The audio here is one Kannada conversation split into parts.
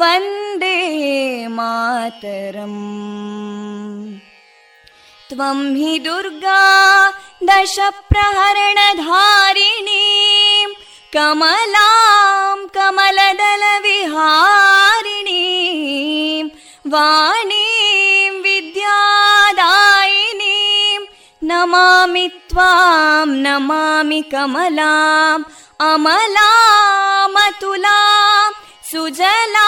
वन्दे मातरम् त्वं हि दुर्गा दशप्रहरणधारिणीं कमलां कमलदलविहारिणीं वाणीं विद्यादायिनीं नमामि त्वां नमामि कमलाम् अमलामतुलां सुजलां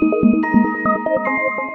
Thank you.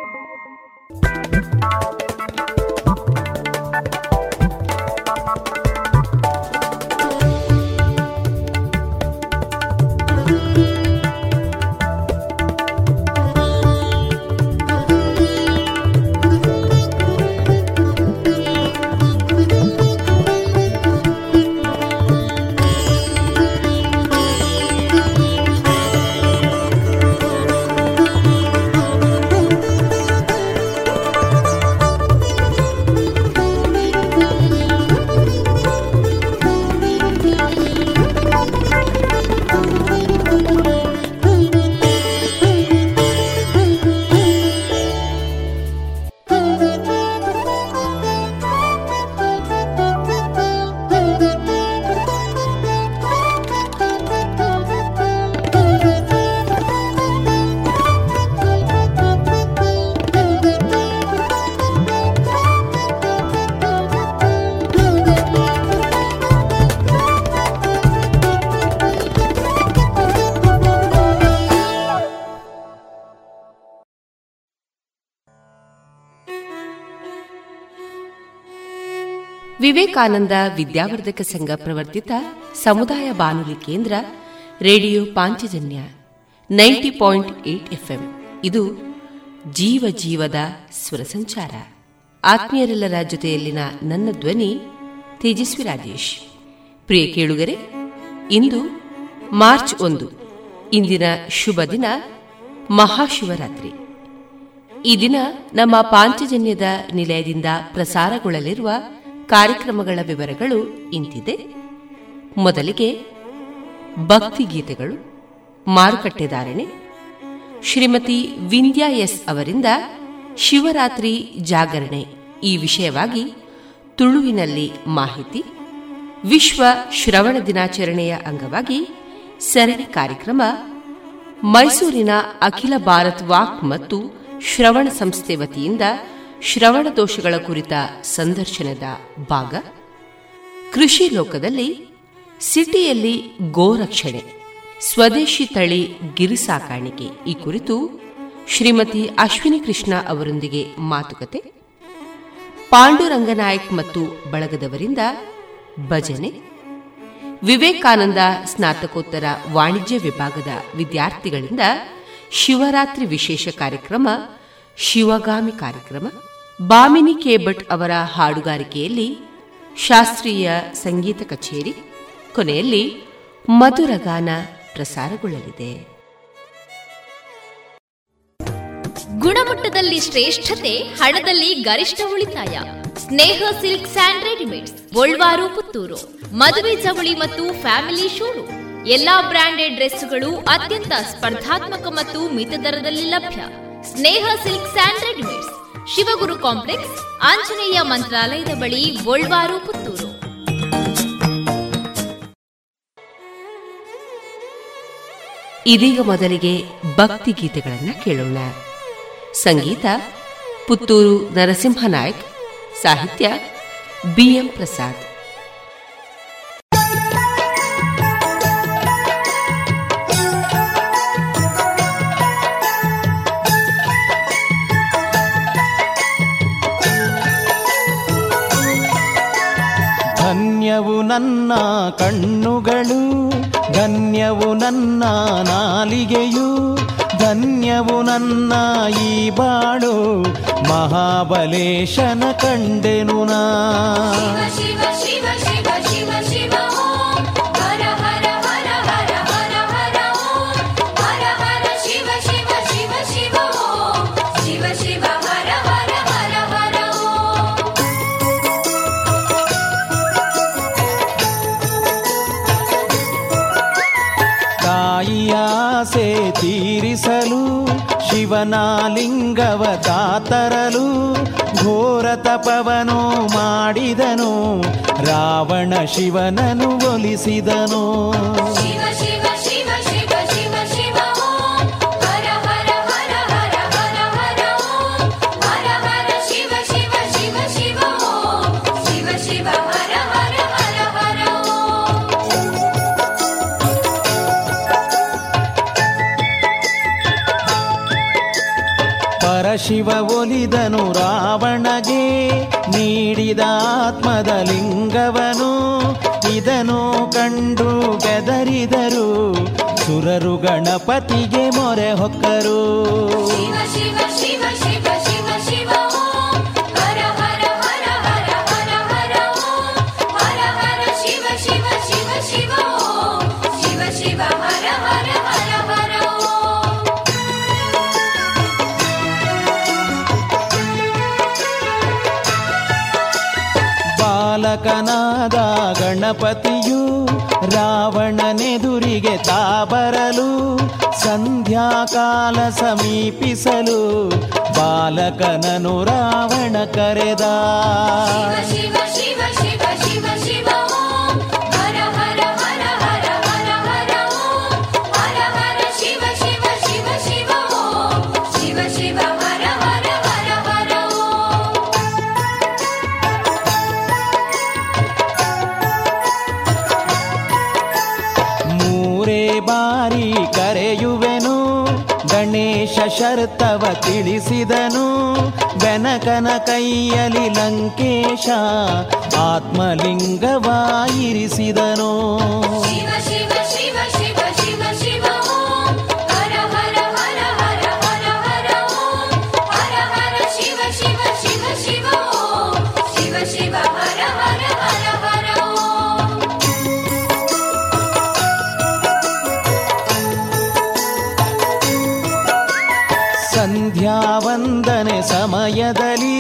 ವಿವೇಕಾನಂದ ವಿದ್ಯಾವರ್ಧಕ ಸಂಘ ಪ್ರವರ್ತಿತ ಸಮುದಾಯ ಬಾನುಲಿ ಕೇಂದ್ರ, radio Panchajanya ninety point eight FM. ಇದು ಜೀವ ಜೀವದ ಸ್ವರ ಸಂಚಾರ. ಆತ್ಮೀಯರೆಲ್ಲರ ಜೊತೆಯಲ್ಲಿನ ನನ್ನ ಧ್ವನಿ ತೇಜಸ್ವಿ ರಾಜೇಶ್. ಪ್ರಿಯ ಕೇಳುಗರೆ, ಇಂದು ಮಾರ್ಚ್ ಒಂದು, ಇಂದಿನ ಶುಭ ದಿನ ಮಹಾಶಿವರಾತ್ರಿ. ಈ ದಿನ ನಮ್ಮ ಪಾಂಚಜನ್ಯದ ನಿಲಯದಿಂದ ಪ್ರಸಾರಗೊಳ್ಳಲಿರುವ ಕಾರ್ಯಕ್ರಮಗಳ ವಿವರಗಳು ಇಂತಿದೆ. ಮೊದಲಿಗೆ ಭಕ್ತಿಗೀತೆಗಳು ಮಾರುಕಟ್ಟೆದಾರಣೆ ಶ್ರೀಮತಿ ವಿಂದ್ಯಾ ಎಸ್ ಅವರಿಂದ ಶಿವರಾತ್ರಿ ಜಾಗರಣೆ. ಈ ವಿಷಯವಾಗಿ ತುಳುವಿನಲ್ಲಿ ಮಾಹಿತಿ. ವಿಶ್ವ ಶ್ರವಣ ದಿನಾಚರಣೆಯ ಅಂಗವಾಗಿ ಸರಣಿ ಕಾರ್ಯಕ್ರಮ. ಮೈಸೂರಿನ ಅಖಿಲ ಭಾರತ್ ವಾಕ್ ಮತ್ತು ಶ್ರವಣ ಸಂಸ್ಥೆ ವತಿಯಿಂದ ಶ್ರವಣ ದೋಷಗಳ ಕುರಿತ ಸಂದರ್ಶನದ ಭಾಗ. ಕೃಷಿ ಲೋಕದಲ್ಲಿ ಸಿಟಿಯಲ್ಲಿ ಗೋರಕ್ಷಣೆ, ಸ್ವದೇಶಿ ತಳಿ ಗಿರಿ ಸಾಕಾಣಿಕೆ ಈ ಕುರಿತು ಶ್ರೀಮತಿ ಅಶ್ವಿನಿ ಕೃಷ್ಣ ಅವರೊಂದಿಗೆ ಮಾತುಕತೆ. ಪಾಂಡುರಂಗನಾಯಕ್ ಮತ್ತು ಬಳಗದವರಿಂದ ಭಜನೆ. ವಿವೇಕಾನಂದ ಸ್ನಾತಕೋತ್ತರ ವಾಣಿಜ್ಯ ವಿಭಾಗದ ವಿದ್ಯಾರ್ಥಿಗಳಿಂದ ಶಿವರಾತ್ರಿ ವಿಶೇಷ ಕಾರ್ಯಕ್ರಮ, ಶಿವಗಾಮಿ ಕಾರ್ಯಕ್ರಮ. ಬಾಮಿನಿ ಕೇಬಟ್ ಅವರ ಹಾಡುಗಾರಿಕೆಯಲ್ಲಿ ಶಾಸ್ತ್ರೀಯ ಸಂಗೀತ ಕಚೇರಿ, ಕೊನೆಯಲ್ಲಿ ಮಧುರಗಾನ ಪ್ರಸಾರಗೊಳ್ಳಲಿದೆ. ಗುಣಮಟ್ಟದಲ್ಲಿ ಶ್ರೇಷ್ಠತೆ, ಹಣದಲ್ಲಿ ಗರಿಷ್ಠ ಉಳಿತಾಯ. Sneha silk and readymades, Golwaru, Puttur. ಮದುವೆ ಚವಳಿ ಮತ್ತು ಫ್ಯಾಮಿಲಿ ಶೋರೂಮ್ ಎಲ್ಲಾ ಬ್ರಾಂಡೆಡ್ ಡ್ರೆಸ್ಗಳು ಅತ್ಯಂತ ಸ್ಪರ್ಧಾತ್ಮಕ ಮತ್ತು ಮಿತ ದರದಲ್ಲಿ ಲಭ್ಯ. Sneha silks and readymades. Shivaguru complex, Anjaneya ಮಂತ್ರಾಲಯದ ಬಳಿ ಗೋಳ್ವಾರು, ಪುತ್ತೂರು. ಇದೀಗ ಮೊದಲಿಗೆ ಭಕ್ತಿ ಗೀತೆಗಳನ್ನು ಕೇಳೋಣ. ಸಂಗೀತ, ಪುತ್ತೂರು ನರಸಿಂಹನಾಯಕ್ ಸಾಹಿತ್ಯ ಬಿಎಂ ಪ್ರಸಾದ್. ಕಣ್ಣುಗಳು ಧನ್ಯವು ನನ್ನ ನಾಲಿಗೆಯು ಧನ್ಯವು ನನ್ನ ಈ ಬಾಳು ಮಹಾಬಲೇಶನ ಕಂಡೆನು ನಾ. ಶಿವನ ಲಿಂಗವ ತಾತರಲು ಘೋರ ತಪವನು ಮಾಡಿದನು ರಾವಣ ಶಿವನನು ಒಲಿಸಿದನು. ಶಿವ ಒಲಿದನು ರಾವಣಗೆ ನೀಡಿದ ಆತ್ಮದ ಲಿಂಗವನು. ಇದನು ಕಂಡು ಬೆದರಿದರು ಸುರರು ಗಣಪತಿಗೆ ಮೊರೆ ಹೊಕ್ಕರು. ಬಾಲಕನಾದ ಗಣಪತಿಯು ರಾವಣನೆದುರಿಗೆ ತಾಬರಲು ಸಂಧ್ಯಾಕಾಲ ಸಮೀಪಿಸಲು ಬಾಲಕನನು ರಾವಣ ಕರೆದ. ಬಾರಿ ಕರೆಯುವೆನು. ಗಣೇಶ ಶರ್ತವ ತಿಳಿಸಿದನು. ಬೆನಕನ ಕೈಯಲಿ ಲಂಕೇಶ ಆತ್ಮಲಿಂಗವಾಯಿರಿಸಿದನು ಶಿವ ಶಿವ ಶಿವ ಶಿವ ಶಿವ ಶಿವ. ಸಂಧ್ಯಾ ವಂದನೆ ಸಮಯದಲ್ಲಿ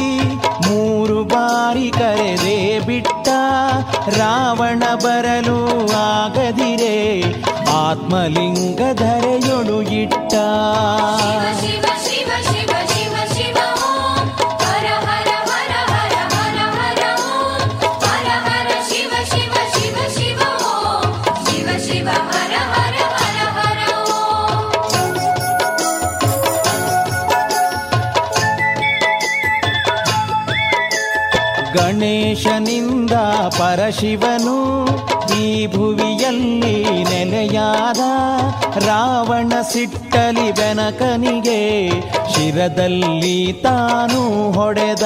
ಮೂರು ಬಾರಿ ಕರೆದೇ ಬಿಟ್ಟ ರಾವಣ ಬರಲು ಆಗದಿರೆ ಆತ್ಮಲಿಂಗ ಧರೆಯೊಳು ಇಟ್ಟ ಗಣೇಶನಿಂದ ಪರಶಿವನು ಈ ಭುವಿಯಲ್ಲಿ ನೆಲೆಯಾದ ರಾವಣ ಸಿಟ್ಟಲಿ ಬೆನಕನಿಗೆ ಶಿರದಲ್ಲಿ ತಾನು ಹೊಡೆದ.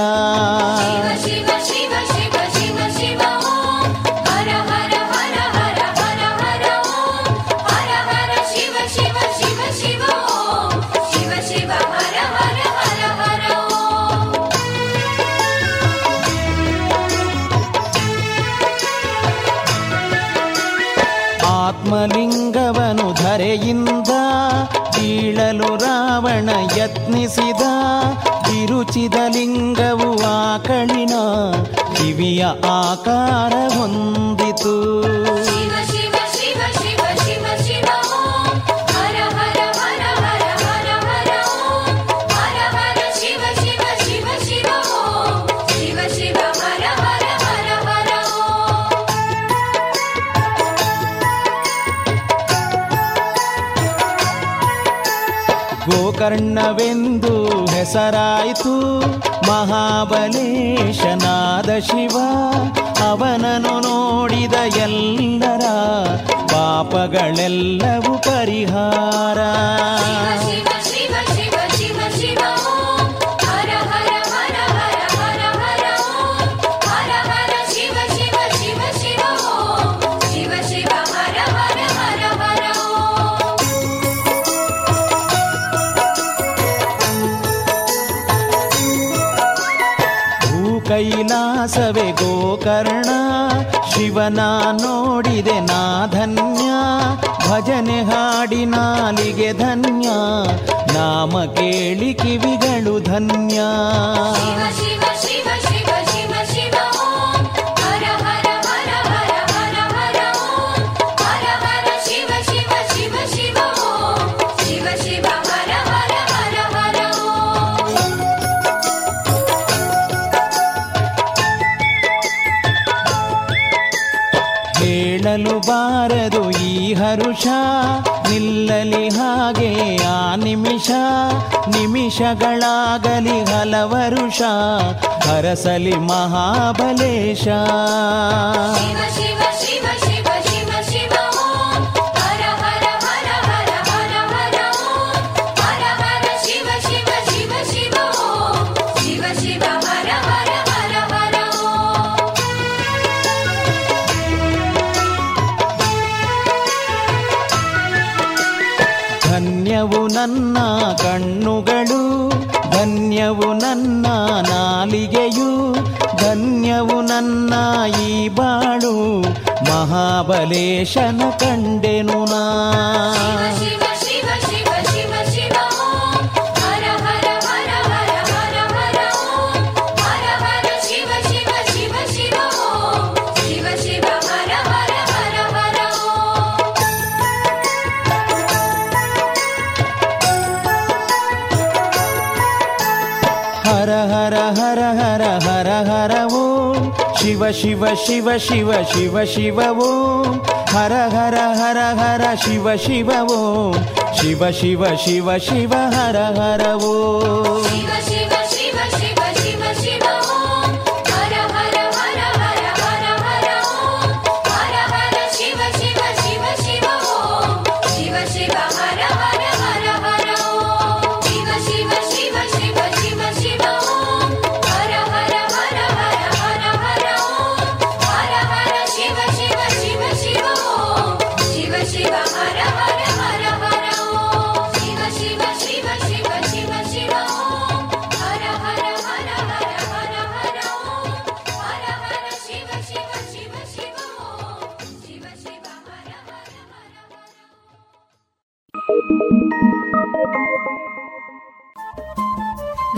ಶಿವ ಶಿವ ಶಿವ ಶಿವ ಶಿವ ಯತ್ನಿಸಿದ ತಿರುಚಿದ ಲಿಂಗವು ಆಕಳಿನ ಕಿವಿಯ ಆಕಾರ ಹೊಂದಿತು ಗೋಕರ್ಣವೆಂದು ಹೆಸರಾಯಿತು ಮಹಾಬಲೇಶನಾದ ಶಿವ. ಅವನನು ನೋಡಿದ ಎಲ್ಲರ ಪಾಪಗಳೆಲ್ಲವೂ ಪರಿಹಾರ. ಗೋಕರ್ಣ ಶಿವನ ನೋಡಿದೆ ನಾ ಧನ್ಯ. ಭಜನೆ ಹಾಡಿ ನಾಲಿಗೆ ಧನ್ಯ. ನಾಮ ಕೇಳಿ ಕಿವಿಗಳು ಧನ್ಯ. ಬಾರದು ಈ ಹರುಷ ನಿಲ್ಲಲಿ ಹಾಗೆ ಆ ನಿಮಿಷ ನಿಮಿಷಗಳಾಗಲಿ ಹಲವರುಷ ಹರಸಲಿ ಮಹಾಬಲೇಶ. ಶಿವ ಶಿವ ಶಿವ ನನ್ನ ಕಣ್ಣುಗಳು ಧನ್ಯವು ನನ್ನ ನಾಲಿಗೆಯು ಧನ್ಯವು ನನ್ನ ಈ ಬಾಳು ಮಹಾಬಲೇಶನ ಕಂಡೆನು ನಾ. ಹರ ಹರ ಹರ ಹರ ಹರ ಹರ ಓಂ ಶಿವ ಶಿವ ಶಿವ ಶಿವ ಶಿವ ಶಿವ ಓಂ ಹರ ಹರ ಹರ ಹರ ಶಿವ ಶಿವ ಓಂ ಶಿವ ಶಿವ ಶಿವ ಶಿವ ಹರ ಹರ ಓಂ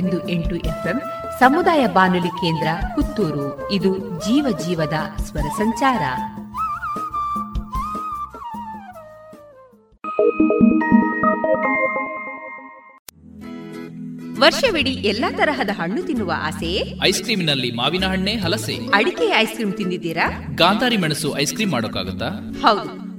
ಬಿಂದು ಎಂಟು ಎಫ್ಎಂ ಸಮುದಾಯ ಬಾನುಲಿ ಕೇಂದ್ರ ಪುತ್ತೂರು. ಇದು ಜೀವ ಜೀವದ ಸ್ವರ ಸಂಚಾರ. ವರ್ಷವಿಡೀ ಎಲ್ಲಾ ತರಹದ ಹಣ್ಣು ತಿನ್ನುವ ಆಸೆಯೇ ಐಸ್ನಲ್ಲಿ ಮಾವಿನ ಹಣ್ಣೆ ಹಲಸೆ. ಅಡಿಕೆ ಐಸ್ ಕ್ರೀಮ್ ತಿಂದಿದ್ದೀರಾ? ಗಾಂಧಾರಿ ಮೆಣಸು ಐಸ್ ಕ್ರೀಮ್ ಮಾಡೋಕ್ಕಾಗುತ್ತಾ? ಹೌದು.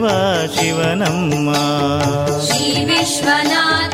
शिवनम्मा। श्रीविश्वनाथ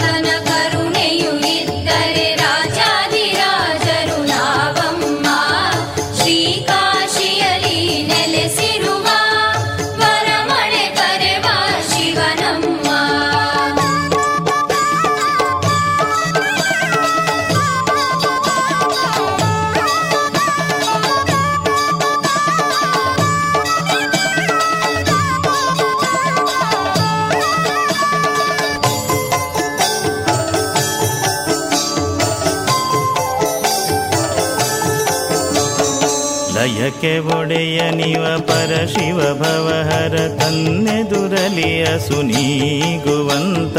निव परशिव भवहर तन्यदुरलिय सुनीगुवन्त असुनी गुवन्त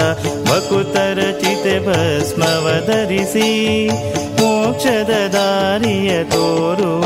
मोक्षददारिय तोरुव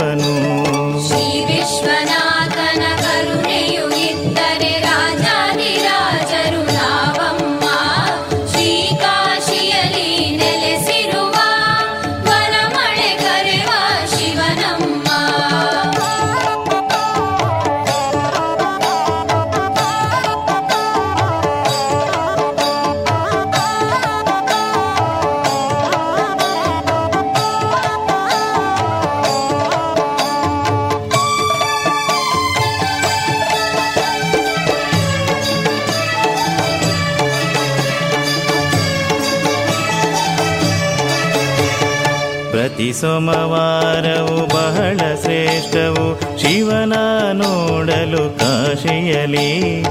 ಸೋಮವಾರವು ಬಹಳ ಶ್ರೇಷ್ಠವು. ಶಿವನ ನೋಡಲು ಕಾಶಿಯಲಿ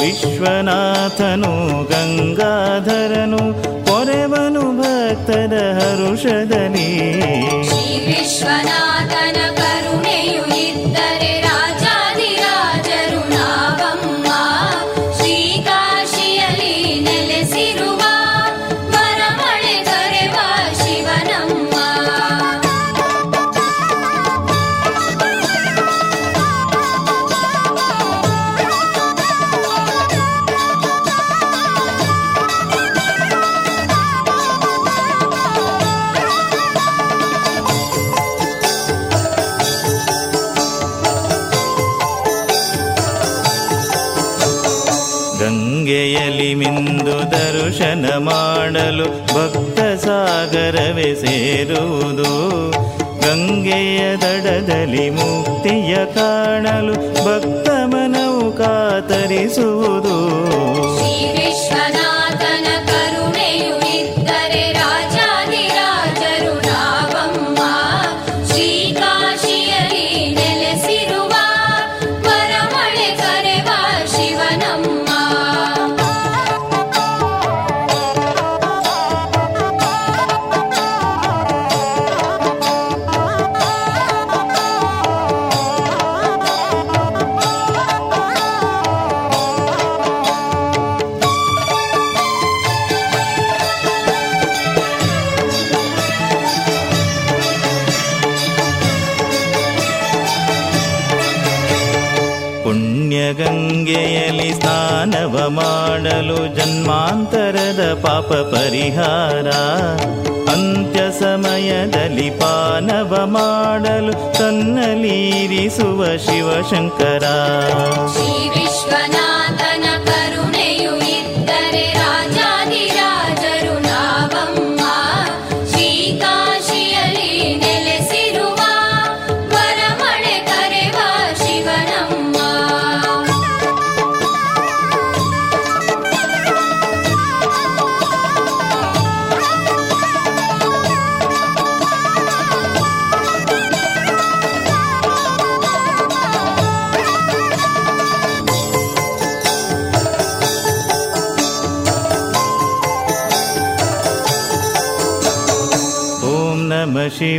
ವಿಶ್ವನಾಥನು ಗಂಗಾಧರನು ಪೊರೆವನು ಭಕ್ತರ ಹರುಷದಲ್ಲಿ. ವಿಶ್ವನಾಥನ ಕರುಣೆಯು ಇದ್ದರೆ ದರ್ಶನ ಮಾಡಲು ಭಕ್ತ ಸಾಗರವೇ ಸೇರುವುದು. ಗಂಗೆಯ ದಡದಲ್ಲಿ ಮುಕ್ತಿಯ ಕಾಣಲು ಭಕ್ತ ಮನವು ಕಾತರಿಸುವುದು. ಮಾಡಲು ಜನ್ಮಾಂತರದ ಪಾಪ ಪರಿಹಾರ. ಅಂತ್ಯ ಸಮಯದಲ್ಲಿ ಪಾನವ ಮಾಡಲು ತನ್ನಲೀರಿಸುವ ಶಿವಶಂಕರ. ಶ್ರೀ ವಿಶ್ವನಾಥನ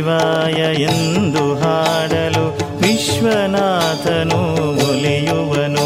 ಶಿವಾಯ ಎಂದು ಹಾಡಲು ವಿಶ್ವನಾಥನು ಒಲಿಯುವನು.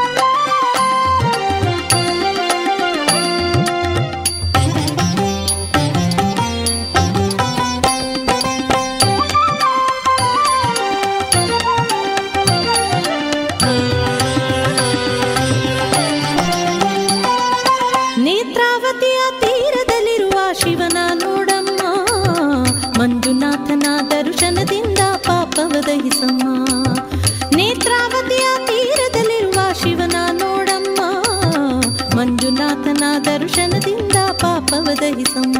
ದಹಿಸಮ್ಮ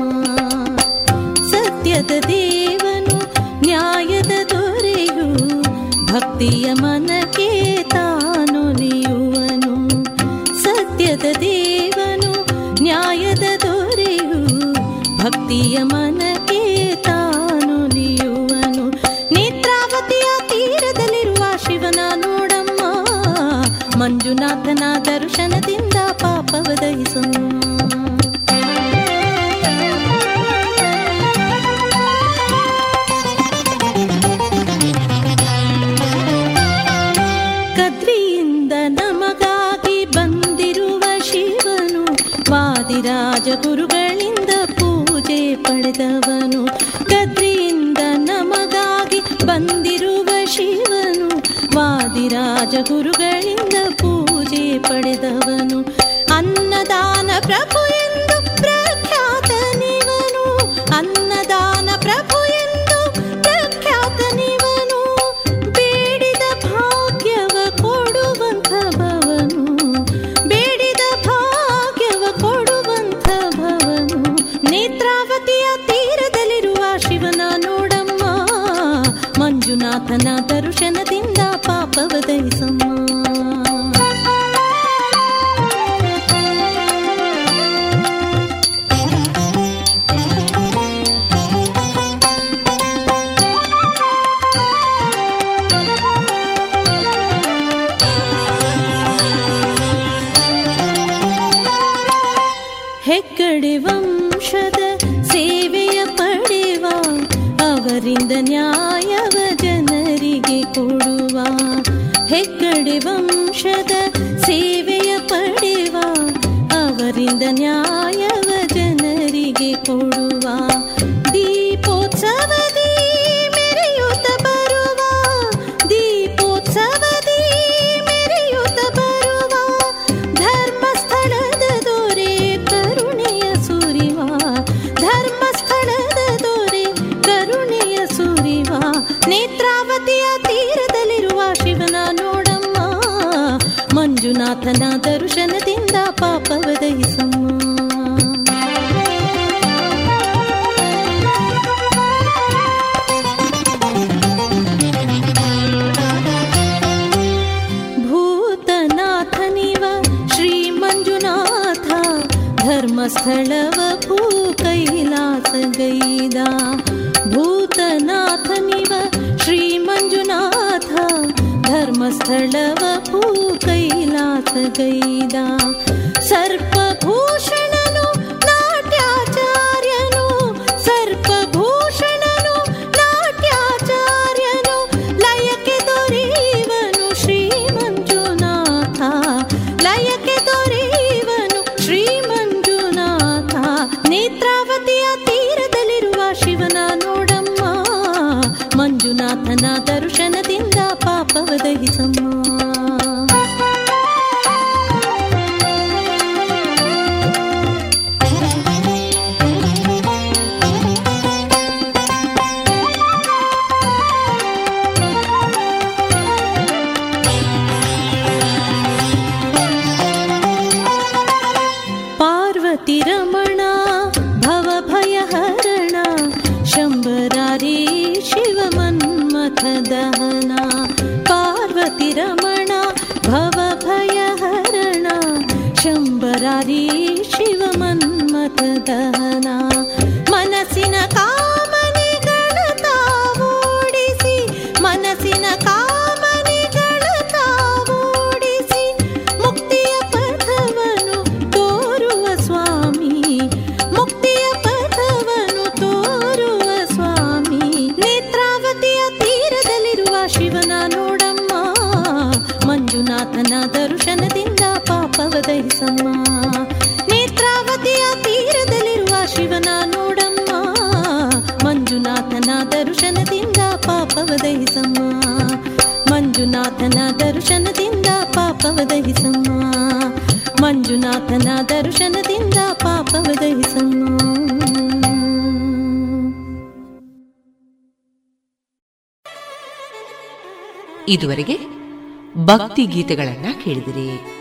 ಸತ್ಯದ ದೇವನು ನ್ಯಾಯದ ದೊರೆಯು ಭಕ್ತಿಯ ಮನಕ್ಕೆ ತಾನೊಲಿಯುವನು ಸತ್ಯದ ದೇವನು ನ್ಯಾಯದ ದೊರೆಯು ಭಕ್ತಿಯ ಮನಕ್ಕೆ చతురుగా ಪಾಪವ ದಹಿಸಮ್ಮ ಮಂಜುನಾಥನ ದರ್ಶನದಿಂದ ಪಾಪವದಹಿಸಮ್ಮ. ಮಂಜುನಾಥನ ದರ್ಶನದಿಂದ ಪಾಪವದಹಿಸಮ್ಮ. ಇದುವರೆಗೆ ಭಕ್ತಿ ಗೀತೆಗಳನ್ನ ಕೇಳಿದಿರಿ.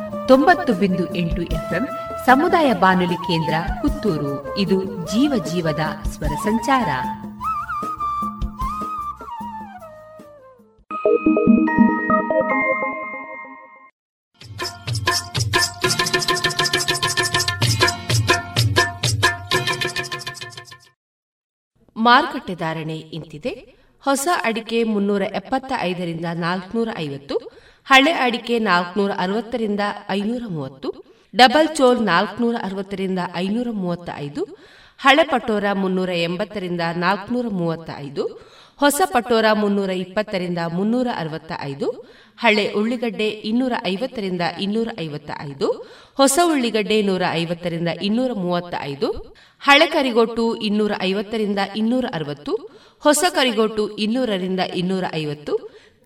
ತೊಂಬತ್ತು ಬಿಂದು ಎಂಟು ಎಫ್ಎಂ ಸಮುದಾಯ ಬಾನುಲಿ ಕೇಂದ್ರ ಪುತ್ತೂರು. ಇದು ಜೀವ ಜೀವದ ಸ್ವರ ಸಂಚಾರ. ಮಾರುಕಟ್ಟೆ ಧಾರಣೆ ಇಂತಿದೆ. ಹೊಸ ಅಡಿಕೆ ಮುನ್ನೂರ ಎಪ್ಪತ್ತ ಐದರಿಂದ ನಾಲ್ಕನೂರ ಐವತ್ತು ಹಳೆ ಅಡಿಕೆ ನಾಲ್ಕನೂರ ಅರವತ್ತರಿಂದ ಐನೂರ ಮೂವತ್ತು ಡಬಲ್ ಚೋಲ್ ನಾಲ್ಕನೂರ ಅರವತ್ತರಿಂದ ಐನೂರ ಮೂವತ್ತ ಐದು ಹಳೆ ಪಟೋರ ಮುನ್ನೂರ ಎಂಬತ್ತರಿಂದ ನಾಲ್ಕನೂರ ಮೂವತ್ತ ಐದು ಹೊಸ ಪಟೋರ ಮುನ್ನೂರ ಇಪ್ಪತ್ತರಿಂದ ಮುನ್ನೂರ ಅರವತ್ತ ಐದು ಹಳೆ ಉಳ್ಳಿಗಡ್ಡೆ ಇನ್ನೂರ ಐವತ್ತರಿಂದ ಇನ್ನೂರ ಐವತ್ತ ಐದು ಹೊಸ ಉಳ್ಳಿಗಡ್ಡೆ ನೂರ ಐವತ್ತರಿಂದ ಇನ್ನೂರ ಮೂವತ್ತ ಐದು ಹಳೆ ಕರಿಗೊಟ್ಟು ಇನ್ನೂರ ಐವತ್ತರಿಂದ ಇನ್ನೂರ ಅರವತ್ತು ಹೊಸ ಕರಿಗೊಟ್ಟು ಇನ್ನೂರರಿಂದ ಇನ್ನೂರ ಐವತ್ತು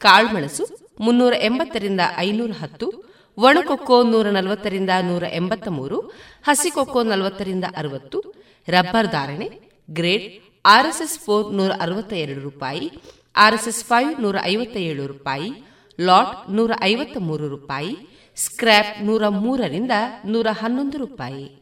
ಕಾಳುಮೆಣಸು ಮುನ್ನೂರ ಎಂಬತ್ತರಿಂದ ಐನೂರ ಹತ್ತು ಒಣಕೊಕ್ಕೋ ನೂರ ನಲವತ್ತರಿಂದ ನೂರ ಎಂಬತ್ತ ಮೂರು ಹಸಿಕೊಕ್ಕೋ ನಲವತ್ತರಿಂದ ಅರವತ್ತು, ರಬ್ಬರ್ ಧಾರಣೆ, ಗ್ರೇಡ್, ಆರ್ಎಸ್ಎಸ್ ಫೋರ್ ನೂರ ಅರವತ್ತ ಎರಡು ರೂಪಾಯಿ, ಆರ್ಎಸ್ಎಸ್ ಫೈವ್ ನೂರ ಐವತ್ತ ಏಳು ರೂಪಾಯಿ, ಲಾಟ್ ನೂರ ಐವತ್ತ ಮೂರು ರೂಪಾಯಿ, ಸ್ಕ್ರ್ಯಾಪ್ ನೂರ ಮೂರರಿಂದ ನೂರ ಹನ್ನೊಂದು ರೂಪಾಯಿ.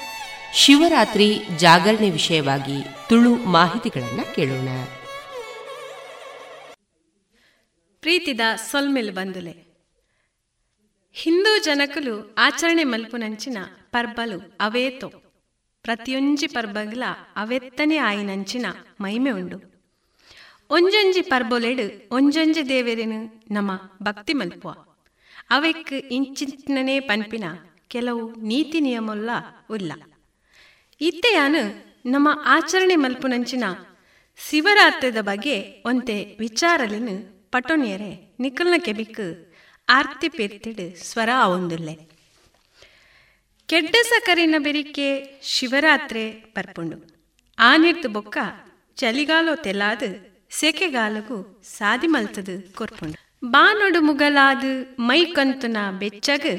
ಶಿವರಾತ್ರಿ ಜಾಗರಣೆ ವಿಷಯವಾಗಿ ತುಳು ಮಾಹಿತಿಗಳನ್ನು ಕೇಳೋಣ. ಪ್ರೀತಿದ ಸೊಲ್ಮೆಲ್ ಬಂದುಲೆ ಹಿಂದೂ ಜನಕಲು ಆಚರಣೆ ಮಲ್ಪುನಂಚಿನ ಪರ್ಬಲು ಅವೇತೋ, ಪ್ರತಿಯೊಂಜಿ ಪರ್ಬಗಳ ಅವೆತ್ತನೆ ಆಯಿನಂಚಿನ ಮೈಮೆ ಉಂಡು. ಒಂಜೊಂಜಿ ಪರ್ಬೊಲೆಡು ಒಂಜೊಂಜಿ ದೇವೆರೆನು ನಮ್ಮ ಭಕ್ತಿ ಮಲ್ಪುವ. ಅವೆಕ್ ಇಂಚಿನನೇ ಪನ್ಪಿನ ಕೆಲವು ನೀತಿ ನಿಯಮಲ್ಲ ಉಲ್ಲ. ಇತ್ತೆಯಾನು ನಮ್ಮ ಆಚರಣೆ ಮಲ್ಪುನಂಚಿನ ಶಿವರಾತ್ರಿದ ಬಗ್ಗೆ ಒಂತೆ ವಿಚಾರಲಿನ ಪಟೋನಿಯರೆ ನಿಕಲ್ನ ಕೆಬಿಕ್ ಆರ್ತಿ ಪೇರ್ತಿಡು ಸ್ವರ ಆವೊಂದುಲ್ಲೆ ಕೆಡ್ಡಸ ಕರಿನ ಬೆರಿಕೆ ಶಿವರಾತ್ರೆ ಪರ್ಪುಂಡು. ಆನಿರ್ದು ಬೊಕ್ಕ ಚಳಿಗಾಲೋ ತೆಲಾದು ಸೆಕೆಗಾಲಗೂ ಸಾದಿ ಮಲ್ತದು ಕೊರ್ಪುಂಡು. ಬಾನೊಡು ಮುಗಲಾದು ಮೈ ಕಂತುನ ಬೆಚ್ಚಗ್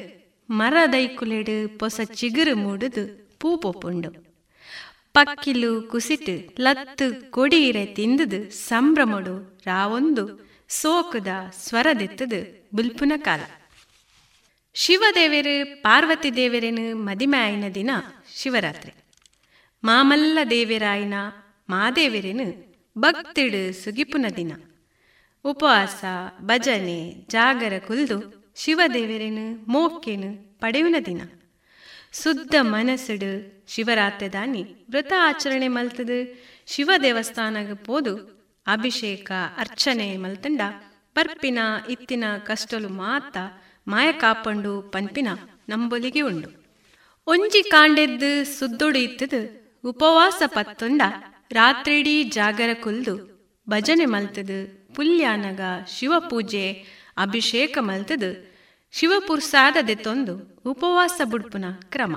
ಮರದೈಕುಲೆಡು ಪೊಸ ಚಿಗುರು ಮೂಡುದು ಪೂ ಪೊಪ್ಪುಂಡು. ಪಕ್ಕಿಲು ಕುಸಿತು ಲತ್ತು ಕೊಡೀರೆ ತಿಂದದು ಸಂಭ್ರಮಡು ರಾವೊಂದು ಸೋಕುದ ಸ್ವರದೆತ್ತದು ಬುಲ್ಪುನ ಕಾಲ. ಶಿವದೇವರು ಪಾರ್ವತಿ ದೇವರೇನು ಮದಿಮೆ ದಿನ ಶಿವರಾತ್ರಿ. ಮಾಮಲ್ಲ ದೇವರಾಯಿನ ಮಾದೇವರೇನು ಭಕ್ತಿಡು ಸುಗಿಪುನ ದಿನ. ಉಪವಾಸ, ಭಜನೆ, ಜಾಗರ ಕುಲ್ದು ಶಿವದೇವರೇನು ಮೋಕೇನು ಪಡೆಯುನ ದಿನ. ಸುದ್ದ ಮನಸ್ಸಿಡು. ಶಿವರಾತ್ರಿ ದಾನಿ ವ್ರತ ಆಚರಣೆ ಮಲ್ತದು. ಶಿವ ದೇವಸ್ಥಾನಗ ಪೋದು. ಅಭಿಷೇಕ, ಅರ್ಚನೆ ಮಲ್ತಂಡ. ಪರ್ಪಿನ ಇತ್ತಿನ ಕಷ್ಟಲು ಮಾತ ಮಾಯ ಕಾಪಂಡು ಪನ್ಪಿನ ನಂಬೊಲಿಗೆ ಉಂಡು. ಒಂಜಿ ಕಾಂಡೆದ್ದು ಸುದ್ದೊಡು ಇತ್ತದು ಉಪವಾಸ ಪತ್ತೊಂಡ. ರಾತ್ರಿಡೀ ಜಾಗರ ಕುಲ್ದು. ಭಜನೆ ಮಲ್ತದು. ಪುಲ್ಯಾನಗ ಶಿವಪೂಜೆ, ಅಭಿಷೇಕ ಮಲ್ತದು. ಶಿವಪುರ್ಸಾದದೆತ್ತೊಂದು ಉಪವಾಸ ಬುಡ್ಪುನ ಕ್ರಮ.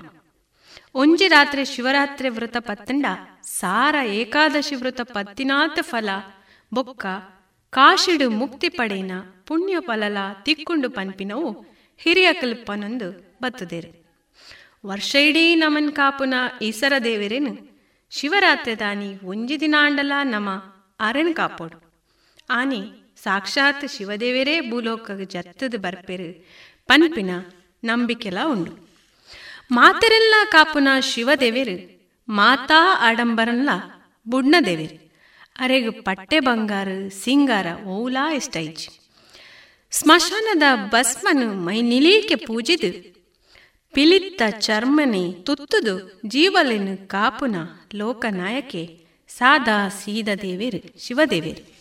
ಒಂಜಿ ರಾತ್ರಿ ಶಿವರಾತ್ರಿ ವ್ರತ ಪತ್ತಂಡ ಸಾರ ಏಕಾದಶಿ ವ್ರತ ಪತ್ತಿನಾಥ ಫಲ ಬೊಕ್ಕ ಕಾಶಿಡು ಮುಕ್ತಿ ಪಡೆಯಿನ ಪುಣ್ಯ ಫಲಲ ತಿಕ್ಕುಂಡು ಪನ್ಪಿನವು ಹಿರಿಯ ಕಲ್ಪನೊಂದು ಬತ್ತುದೇರು. ವರ್ಷ ಇಡೀ ನಮನ್ ಕಾಪುನ ಈಸರ ದೇವರೇನು ಶಿವರಾತ್ರಿ ದಾನಿ ಒಂಜಿ ದಿನಾಂಡಲ ನಮ ಅರೆನ್ ಕಾಪೋಡು ಆನಿ ಸಾಕ್ಷಾತ್ ಶಿವದೇವರೇ ಭೂಲೋಕ ಜತ್ತದ ಬರ್ಪೆರು. ಪನ್ಪಿನ ನಂಬಿಕೆಲ ಉಂಡು. ಮಾತೆರೆಲ್ಲ ಕಾಪುನ ಶಿವದೇವೆರು, ಮಾತಾ ಆಡಂಬರನ್ಲ ಬುಡ್ನ ದೇವೆರು ಅರೆಗು ಪಟ್ಟೆ ಬಂಗಾರ, ಸಿಂಗಾರ ಓಲಾ ಇಷ್ಟೈಜ್ ಸ್ಮಶಾನದ ಬಸ್ಮನು ಮೈ ನಿಲೀಕೆ ಪೂಜಿದು. ಪಿಲಿತ್ತ ಚರ್ಮನೆ ತುತ್ತುದು ಜೀವಲಿನ ಕಾಪುನ ಲೋಕನಾಯಕೆ, ಸಾದಾ ಸೀದ ದೇವೇರು, ಶಿವದೇವೇರು.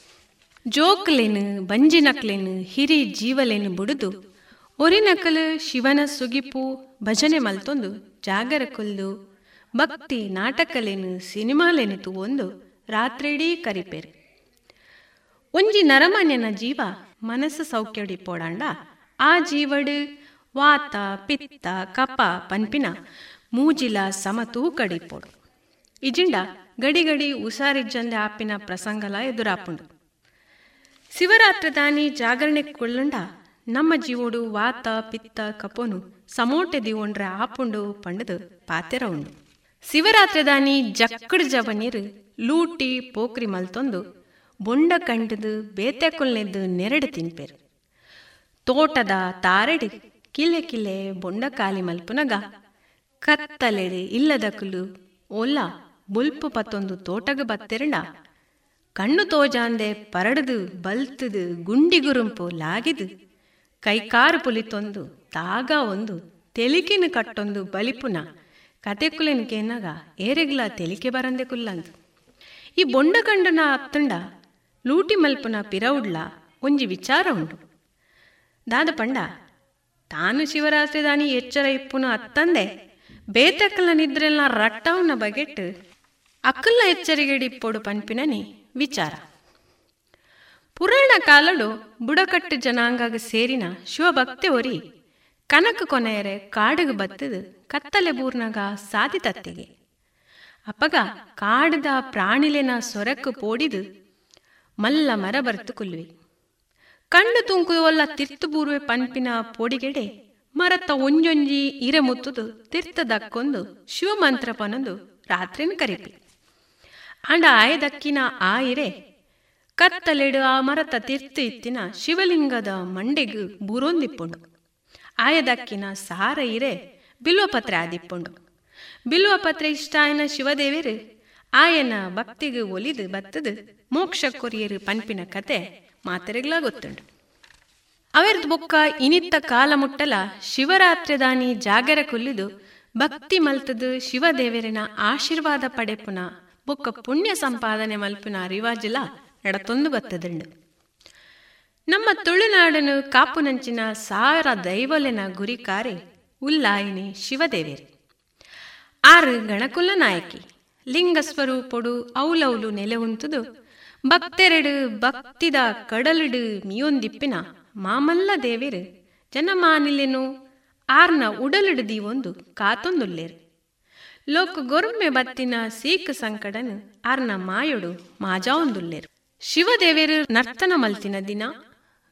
ಜೋಕ್ಲೆನು ಬಂಜಿನಕ್ಲೆನು ಹಿರಿ ಜೀವಲೆನು ಬುಡುದು. ಒರಿನಕಲು ಶಿವನ ಸುಗಿಪು ಭಜನೆ ಮಲ್ತೊಂದು, ಜಾಗರ ಕೊಲ್ಲು. ಭಕ್ತಿ ನಾಟಕಲೇನು, ಸಿನಿಮಾಲೆನು ಒಂದು ರಾತ್ರಿಡೀ ಕರಿಪೇರು. ಒಂಜಿ ನರಮನ್ಯನ ಜೀವ ಮನಸ್ಸು ಸೌಖ್ಯಡಿ ಪೋಡಾಂಡ. ಆ ಜೀವಡು ವಾತ, ಪಿತ್ತ, ಕಪ, ಪನ್ಪಿನ ಮೂಜಿಲ ಸಮತೂ ಕಡಿಪೋಡು ಇಜಿಂಡ ಗಡಿ ಗಡಿ ಉಸಾರಿಜ್ಜಂದೆ ಆಪಿನ ಪ್ರಸಂಗಲ ಎದುರಾಪುಂಡು. ಶಿವರಾತ್ರಿ ಜಾಗರಣೆ ಕೊಳ್ಳಂಡ ನಮ್ಮ ಜೀವೋಡು ವಾತ, ಪಿತ್ತ, ಕಪೋನು ಸಮೋಟೆ ದಿವೊಂಡ್ರೆ ಆಪುಂಡು ಪಂಡದು ಪಾತೆರ ಉಂಡು ಶಿವರಾತ್ರಿ ದಾನಿ ಜಕ್ಕಡ್ ಜವನಿರ್ ನೀರು ಲೂಟಿ ಪೋಕ್ರಿ ಮಲ್ತೊಂದು ಬೊಂಡ ಕಂಡದು ಬೇತೆಕೊಲ್ನೆದ್ದು ನೆರಡು ತಿನ್ಪೇರು. ತೋಟದ ತಾರಡಿ ಕಿಲೆ ಕಿಲೆ ಬೊಂಡ ಕಾಲಿ ಮಲ್ಪುನಗ ಕತ್ತಲೆಡೆ ಇಲ್ಲದಕುಲು ಒಲ್ಲ ಬುಲ್ಪು ಪತ್ತೊಂದು ತೋಟಗ ಬತ್ತೆರಣ ಕಣ್ಣು ತೋಜಾಂದೆ ಪರಡದು, ಬಲ್ತದು, ಗುಂಡಿಗುರುಂಪು ಲಾಗಿದು. ಕೈಕಾರು ಪುಲಿತೊಂದು, ತಾಗ ಒಂದು, ತೆಲಿಕಿನ ಕಟ್ಟೊಂದು ಬಲಿಪುನ. ಕತೆಕುಲೆನ ಕೇನಾಗ ಏರೆಗ್ಲ ತೆಲಿಕೆ ಬರಂದೆ ಕುಲ್ಲಂದು. ಈ ಬೊಂಡ ಕಂಡನ ಅತ್ತಂಡ, ಲೂಟಿ ಮಲ್ಪುನ ಪಿರವುಡ್ಲ ಒಂಜಿ ವಿಚಾರ ಉಂಡು ದಾದ ಪಂಡ, ತಾನು ಶಿವರಾತ್ರಿ ದಾನಿ ಎಚ್ಚರ ಇಪ್ಪುನ ಅತ್ತಂದೆ ಬೇತಕ್ಕಲ ನಿದ್ರೆಲ್ಲ ರಟ್ಟವನ ಬಗೆಟ್ ಅಕ್ಕಲ್ಲ ಎಚ್ಚರಿಗೆಡಿಪ್ಪೋಡು ಪನ್ಪಿನನಿ ವಿಚಾರ. ಪುರಾಣ ಕಾಲಳು ಬುಡಕಟ್ಟು ಜನಾಂಗಗ ಸೇರಿನ ಶಿವಭಕ್ತಿ ಒರಿ ಕನಕ ಕೊನೆಯರೆ ಕಾಡಿಗೆ ಬತ್ತದು ಕತ್ತಲೆ ಬೂರ್ನಗ ಸಾದಿ ತತ್ತಿಗೆ. ಅಪಗ ಕಾಡದ ಪ್ರಾಣಿಲೆನ ಸೊರಕ್ಕು ಪೋಡಿದು ಮಲ್ಲ ಮರ ಬರ್ತು ಕುಲ್ವಿ. ಕಣ್ಣು ತುಂಕುವಲ್ಲ ತಿರ್ತು ಬೂರ್ವೆ ಪಂಪಿನ ಪೋಡಿಗೆಡೆ ಮರತ್ತ ಒಂಜೊಂಜಿ ಇರೆ ಮುತ್ತುದು ತಿರ್ತದಕ್ಕೊಂದು ಶಿವಮಂತ್ರ ಪನೊಂದು ರಾತ್ರಿನ ಕರಿಪಿ. ಅಂಡ ಆಯದಕ್ಕಿನ ಆ ಇರೆ ಕತ್ತಲೆಡು ಆ ಮರತ ತಿರ್ತು ಇತ್ತಿನ ಶಿವಲಿಂಗದ ಮಂಡೆಗು ಬೂರೊಂದಿಪ್ಪುಂಡು. ಆಯದಕ್ಕಿನ ಸಾರ ಇರೆ ಬಿಲ್ವಪತ್ರೆ ಆದಿಪ್ಪುಂಡು. ಬಿಲ್ವಪತ್ರೆ ಇಷ್ಟ ಆಯನ ಶಿವದೇವಿರು, ಆಯನ ಭಕ್ತಿಗೆ ಒಲಿದು ಬತ್ತದು ಮೋಕ್ಷ ಕೊರಿಯರು ಪನ್ಪಿನ ಕತೆ ಮಾತರೆಗ್ಲ ಗೊತ್ತುಂಡು. ಅವೆರ್ದ್ ಬೊಕ್ಕ ಇನಿತ್ತ ಕಾಲ ಮುಟ್ಟಲ ಶಿವರಾತ್ರಿದಾನಿ ಜಾಗರ ಕೊಲ್ಲಿದು ಭಕ್ತಿ ಮಲ್ತದು ಶಿವದೇವರಿನ ಆಶೀರ್ವಾದ ಪಡೆಪುನ ಬೊಕ್ಕ ಪುಣ್ಯ ಸಂಪಾದನೆ ಮಲ್ಪಿನ ಅರಿವಾಜಿಲ ನಡತೊಂದು ಬತ್ತದಂಡು. ನಮ್ಮ ತುಳುನಾಡನು ಕಾಪುನಂಚಿನ ಸಾರ ದೈವಲೆನ ಗುರಿಕಾರೆ ಉಲ್ಲಾಯಿನಿ ಶಿವದೇವೇರಿ ಆರು ಗಣಕುಲ ನಾಯಕಿ, ಲಿಂಗ ಸ್ವರೂಪಡು ಔಲೌಲು ನೆಲೆ ಉಂತುದು, ಭಕ್ತೆರೆಡು ಭಕ್ತಿದ ಕಡಲಿಡು ಮಿಯೊಂದಿಪ್ಪಿನ ಮಾಮಲ್ಲ ದೇವೇರು ಜನಮಾನಿಲೆನು ಆರ್ನ ಉಡಲಿಡು ದೀವೊಂದು ಕಾತೊಂದುಲ್ಲೇರು. ಲೋಕ ಗೊರ್ಮೆ ಬತ್ತಿನ ಸೀಕ್ ಸಂಕಡನ್ ಅರ್ನ ಮಾಯೊಡು ಮಾಜಾವೊಂದುಲ್ಲೇರು. ಶಿವದೇವೇರು ನರ್ತನ ಮಲ್ತಿನ ದಿನ,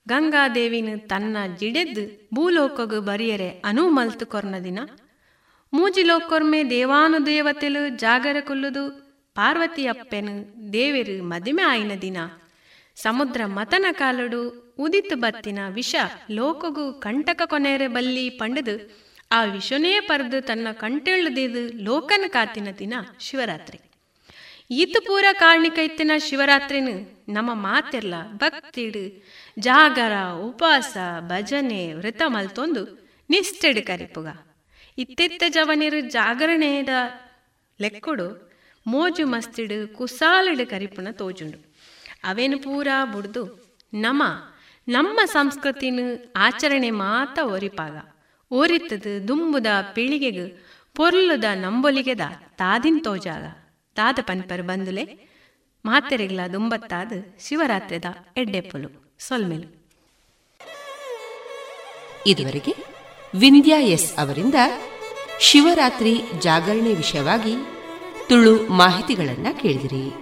ಗಂಗಾದೇವಿನ ತನ್ನ ಜಿಡೆದ್ ಭೂಲೋಕಗು ಬರಿಯರೆ ಅನು ಮಲ್ತು ಕೊರ್ನ ದಿನ. ಮೂಜಿ ಲೋಕೊರ್ಮೆ ದೇವಾನು ದೇವತೆಲು ಜಾಗರ ಕೊಲ್ಲುದು, ಪಾರ್ವತಿ ಅಪ್ಪೆನು ದೇವೆರು ಮದಿಮೆ ಆಯ್ನ ದಿನ. ಸಮುದ್ರ ಮತನ ಕಾಲಡು ಉದಿತ್ ಬತ್ತಿನ ವಿಷ ಲೋಕಗು ಕಂಟಕ ಕೊನೆರೆ ಬಲ್ಲಿ ಪಂಡದು. ಆ ವಿಷನೇ ಪರದು ತನ್ನ ಕಂಟೆಳ್ಳುದಿದು ಲೋಕನ ಕಾತಿನ ದಿನ ಶಿವರಾತ್ರಿ. ಈತ ಪೂರ ಕಾರಣಿಕೈತಿನ ಶಿವರಾತ್ರಿನ ನಮ್ಮ ಮಾತೆರ್ಲ ಭಕ್ತಿಡು ಜಾಗರ, ಉಪವಾಸ, ಭಜನೆ, ವ್ರತ ಮಲ್ತೊಂದು ನಿಷ್ಠೆಡು ಕರಿಪುಗ. ಇತ್ತೆತ್ತ ಜವನಿರು ಜಾಗರಣೆದ ಲೆಕ್ಕೊಡು ಮೋಜು ಮಸ್ತಿಡು ಕುಸಾಲಿಡು ಕರಿಪುನ ತೋಜುಂಡು. ಅವೇನು ಪೂರ ಬುಡ್ದು ನಮ ನಮ್ಮ ಸಂಸ್ಕೃತಿನ ಆಚರಣೆ ಮಾತ ಒರಿಪಾಗ. ಓರಿತ್ತದು ದುಂಬುದ ಪೀಳಿಗೆಗ ಪೊರ್ಲುದ ನಂಬೊಲಿಗೆದ ತಾದಿನ್ ತೋಜಾಗ. ತಾದ ಪನ್ಪರ್ ಬಂದುಲೆ ಮಾತೆರೆಗ್ಲ ದುಂಬತ್ತಾದ ಶಿವರಾತ್ರಿದ ಎಡ್ಡೆಪ್ಪಲು. ಸೊಲ್ಮೆಲು. ಇದುವರೆಗೆ ವಿಂದ್ಯಾ ಎಸ್ ಅವರಿಂದ ಶಿವರಾತ್ರಿ ಜಾಗರಣೆ ವಿಷಯವಾಗಿ ತುಳು ಮಾಹಿತಿಗಳನ್ನ ಕೇಳಿದಿರಿ.